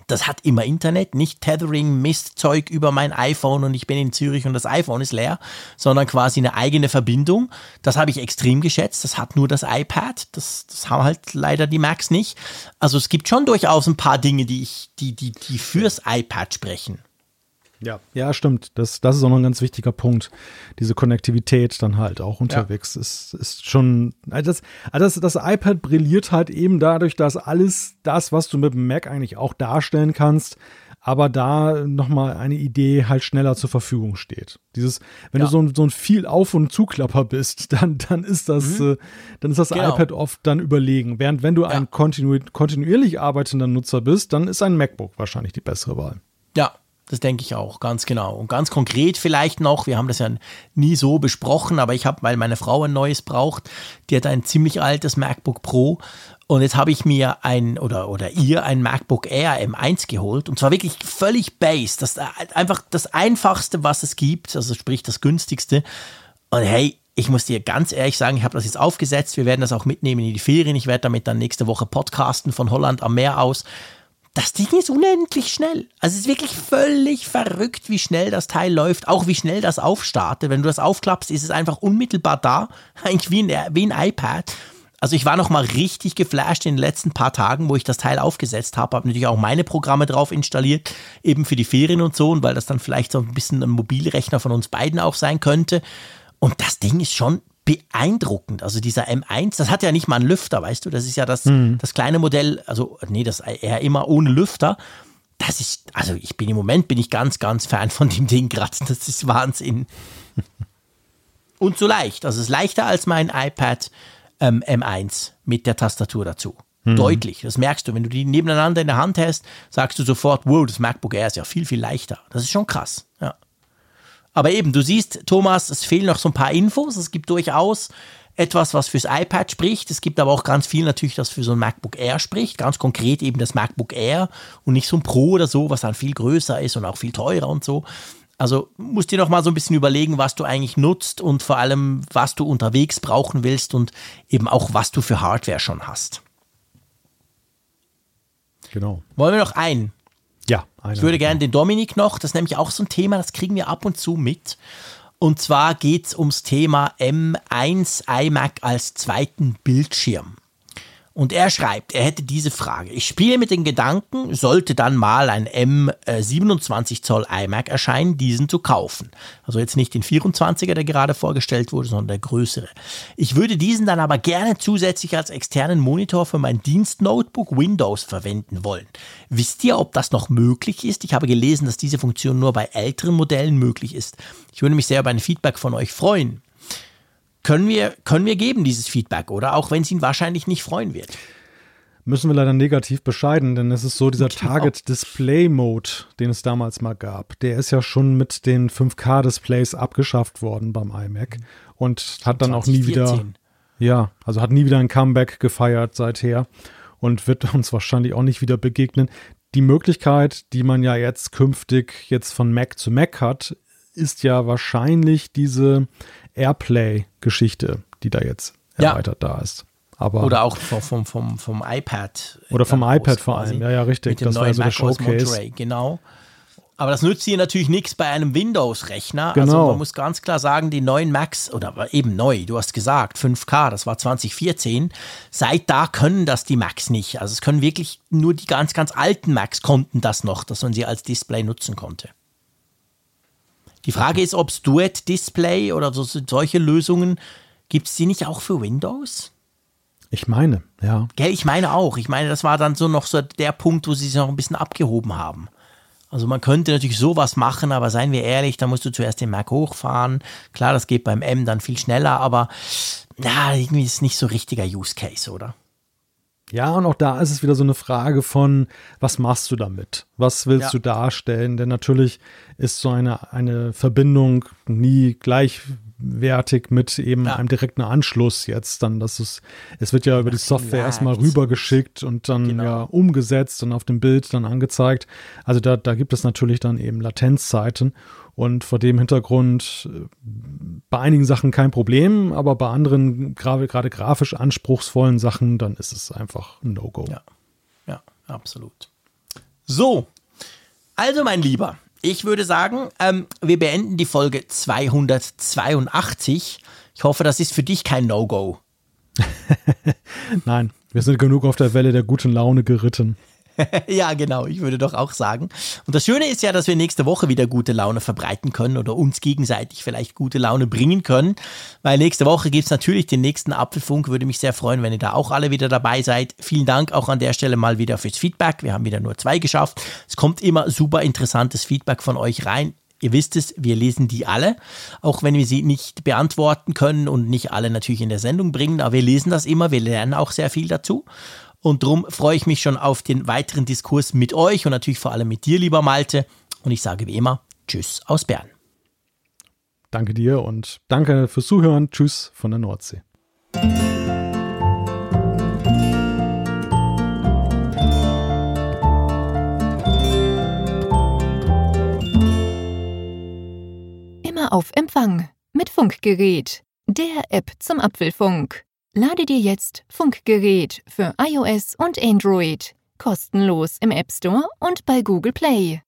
Das hat immer Internet, nicht Tethering, Mistzeug über mein iPhone und ich bin in Zürich und das iPhone ist leer, sondern quasi eine eigene Verbindung. Das habe ich extrem geschätzt. Das hat nur das iPad. Das, das haben halt leider die Macs nicht. Also es gibt schon durchaus ein paar Dinge, die ich, die, die, die fürs iPad sprechen. Ja, ja, stimmt. Das, das ist auch noch ein ganz wichtiger Punkt. Diese Konnektivität dann halt auch unterwegs ja. ist, ist schon. Also das, also das, das iPad brilliert halt eben dadurch, dass alles das, was du mit dem Mac eigentlich auch darstellen kannst, aber da nochmal eine Idee halt schneller zur Verfügung steht. Dieses, wenn ja. du so ein, so ein viel Auf- und Zuklapper bist, dann, dann ist das, mhm. äh, dann ist das genau. iPad oft dann überlegen. Während wenn du ja. ein kontinu kontinuierlich arbeitender Nutzer bist, dann ist ein MacBook wahrscheinlich die bessere Wahl. Ja, das denke ich auch, ganz genau. Und ganz konkret vielleicht noch, wir haben das ja nie so besprochen, aber ich habe, weil meine Frau ein neues braucht, die hat ein ziemlich altes MacBook Pro. Und jetzt habe ich mir ein oder oder ihr ein MacBook Air M1 geholt. Und zwar wirklich völlig base, das einfach das einfachste, was es gibt, also sprich das günstigste. Und hey, ich muss dir ganz ehrlich sagen, ich habe das jetzt aufgesetzt, wir werden das auch mitnehmen in die Ferien, ich werde damit dann nächste Woche podcasten von Holland am Meer aus das Ding ist unendlich schnell. Also es ist wirklich völlig verrückt, wie schnell das Teil läuft, auch wie schnell das aufstartet. Wenn du das aufklappst, ist es einfach unmittelbar da, eigentlich wie ein, wie ein iPad. Also ich war noch mal richtig geflasht in den letzten paar Tagen, wo ich das Teil aufgesetzt habe, habe natürlich auch meine Programme drauf installiert, eben für die Ferien und so, und weil das dann vielleicht so ein bisschen ein Mobilrechner von uns beiden auch sein könnte. Und das Ding ist schon beeindruckend. Also dieser M1, das hat ja nicht mal einen Lüfter, weißt du? Das ist ja das, mhm. das kleine Modell, also nee, das eher immer ohne Lüfter. Das ist, also ich bin im Moment bin ich ganz, ganz Fan von dem Ding gerade. Das ist Wahnsinn. Und so leicht. Also es ist leichter als mein iPad ähm, M1 mit der Tastatur dazu. Mhm. Deutlich. Das merkst du. Wenn du die nebeneinander in der Hand hast, sagst du sofort, wow, das MacBook Air ist ja viel, viel leichter. Das ist schon krass. Aber eben, du siehst, Thomas, es fehlen noch so ein paar Infos. Es gibt durchaus etwas, was fürs iPad spricht. Es gibt aber auch ganz viel natürlich, das für so ein MacBook Air spricht. Ganz konkret eben das MacBook Air und nicht so ein Pro oder so, was dann viel größer ist und auch viel teurer und so. Also musst dir noch mal so ein bisschen überlegen, was du eigentlich nutzt und vor allem, was du unterwegs brauchen willst und eben auch, was du für Hardware schon hast. Genau. Wollen wir noch ein ich würde gerne den Dominik noch, das ist nämlich auch so ein Thema, das kriegen wir ab und zu mit. Und zwar geht es ums Thema M1 iMac als zweiten Bildschirm. Und er schreibt, er hätte diese Frage. Ich spiele mit den Gedanken, sollte dann mal ein M27 Zoll iMac erscheinen, diesen zu kaufen. Also jetzt nicht den 24er, der gerade vorgestellt wurde, sondern der größere. Ich würde diesen dann aber gerne zusätzlich als externen Monitor für mein Dienstnotebook Windows verwenden wollen. Wisst ihr, ob das noch möglich ist? Ich habe gelesen, dass diese Funktion nur bei älteren Modellen möglich ist. Ich würde mich sehr über ein Feedback von euch freuen können wir, können wir geben, dieses Feedback, oder? Auch wenn es ihn wahrscheinlich nicht freuen wird. Müssen wir leider negativ bescheiden, denn es ist so, dieser genau. Target Display Mode, den es damals mal gab, der ist ja schon mit den 5K-Displays abgeschafft worden beim iMac und hat dann 2014. auch nie wieder, ja, also hat nie wieder ein Comeback gefeiert seither und wird uns wahrscheinlich auch nicht wieder begegnen. Die Möglichkeit, die man ja jetzt künftig jetzt von Mac zu Mac hat, ist ja wahrscheinlich diese Airplay-Geschichte, die da jetzt erweitert ja. da ist. Aber oder auch vom, vom, vom, iPad. Oder vom iPad vor allem, ja, ja, richtig. Mit dem das neuen war so der Showcase. Monterey, genau. Aber das nützt hier natürlich nichts bei einem Windows-Rechner. Also Genau. man muss ganz klar sagen, die neuen Macs, oder eben neu, du hast gesagt, 5K, das war 2014. Seit da können das die Macs nicht. Also es können wirklich nur die ganz, ganz alten Macs konnten das noch, dass man sie als Display nutzen konnte. Die Frage ist, ob es Duet-Display oder so, solche Lösungen, gibt es die nicht auch für Windows? Ich meine, ja. Gell, ich meine auch. Ich meine, das war dann so noch so der Punkt, wo sie sich noch ein bisschen abgehoben haben. Also man könnte natürlich sowas machen, aber seien wir ehrlich, da musst du zuerst den Mac hochfahren. Klar, das geht beim M dann viel schneller, aber na, irgendwie ist es nicht so richtiger Use Case, oder? Ja, und auch da ist es wieder so eine Frage von, was machst du damit? Was willst Ja. du darstellen? Denn natürlich ist so eine, eine Verbindung nie gleichwertig mit eben Ja. einem direkten Anschluss jetzt. Dann, dass es, es wird ja über die Software lag. erstmal rübergeschickt und dann Genau. ja umgesetzt und auf dem Bild dann angezeigt. Also da, da gibt es natürlich dann eben Latenzzeiten. Und vor dem Hintergrund äh, bei einigen Sachen kein Problem, aber bei anderen, gerade gerade grafisch anspruchsvollen Sachen, dann ist es einfach ein No-Go. Ja. Ja, absolut. So, also mein Lieber, ich würde sagen, ähm, wir beenden die Folge 282. Ich hoffe, das ist für dich kein No-Go. Nein, wir sind genug auf der Welle der guten Laune geritten. Ja, genau, ich würde doch auch sagen. Und das Schöne ist ja, dass wir nächste Woche wieder gute Laune verbreiten können oder uns gegenseitig vielleicht gute Laune bringen können. Weil nächste Woche gibt es natürlich den nächsten Apfelfunk. Würde mich sehr freuen, wenn ihr da auch alle wieder dabei seid. Vielen Dank auch an der Stelle mal wieder fürs Feedback. Wir haben wieder nur zwei geschafft. Es kommt immer super interessantes Feedback von euch rein. Ihr wisst es, wir lesen die alle, auch wenn wir sie nicht beantworten können und nicht alle natürlich in der Sendung bringen, aber wir lesen das immer, wir lernen auch sehr viel dazu. Und darum freue ich mich schon auf den weiteren Diskurs mit euch und natürlich vor allem mit dir, lieber Malte. Und ich sage wie immer, Tschüss aus Bern. Danke dir und danke fürs Zuhören. Tschüss von der Nordsee. Immer auf Empfang mit Funkgerät, der App zum Apfelfunk. Lade dir jetzt Funkgerät für iOS und Android kostenlos im App Store und bei Google Play.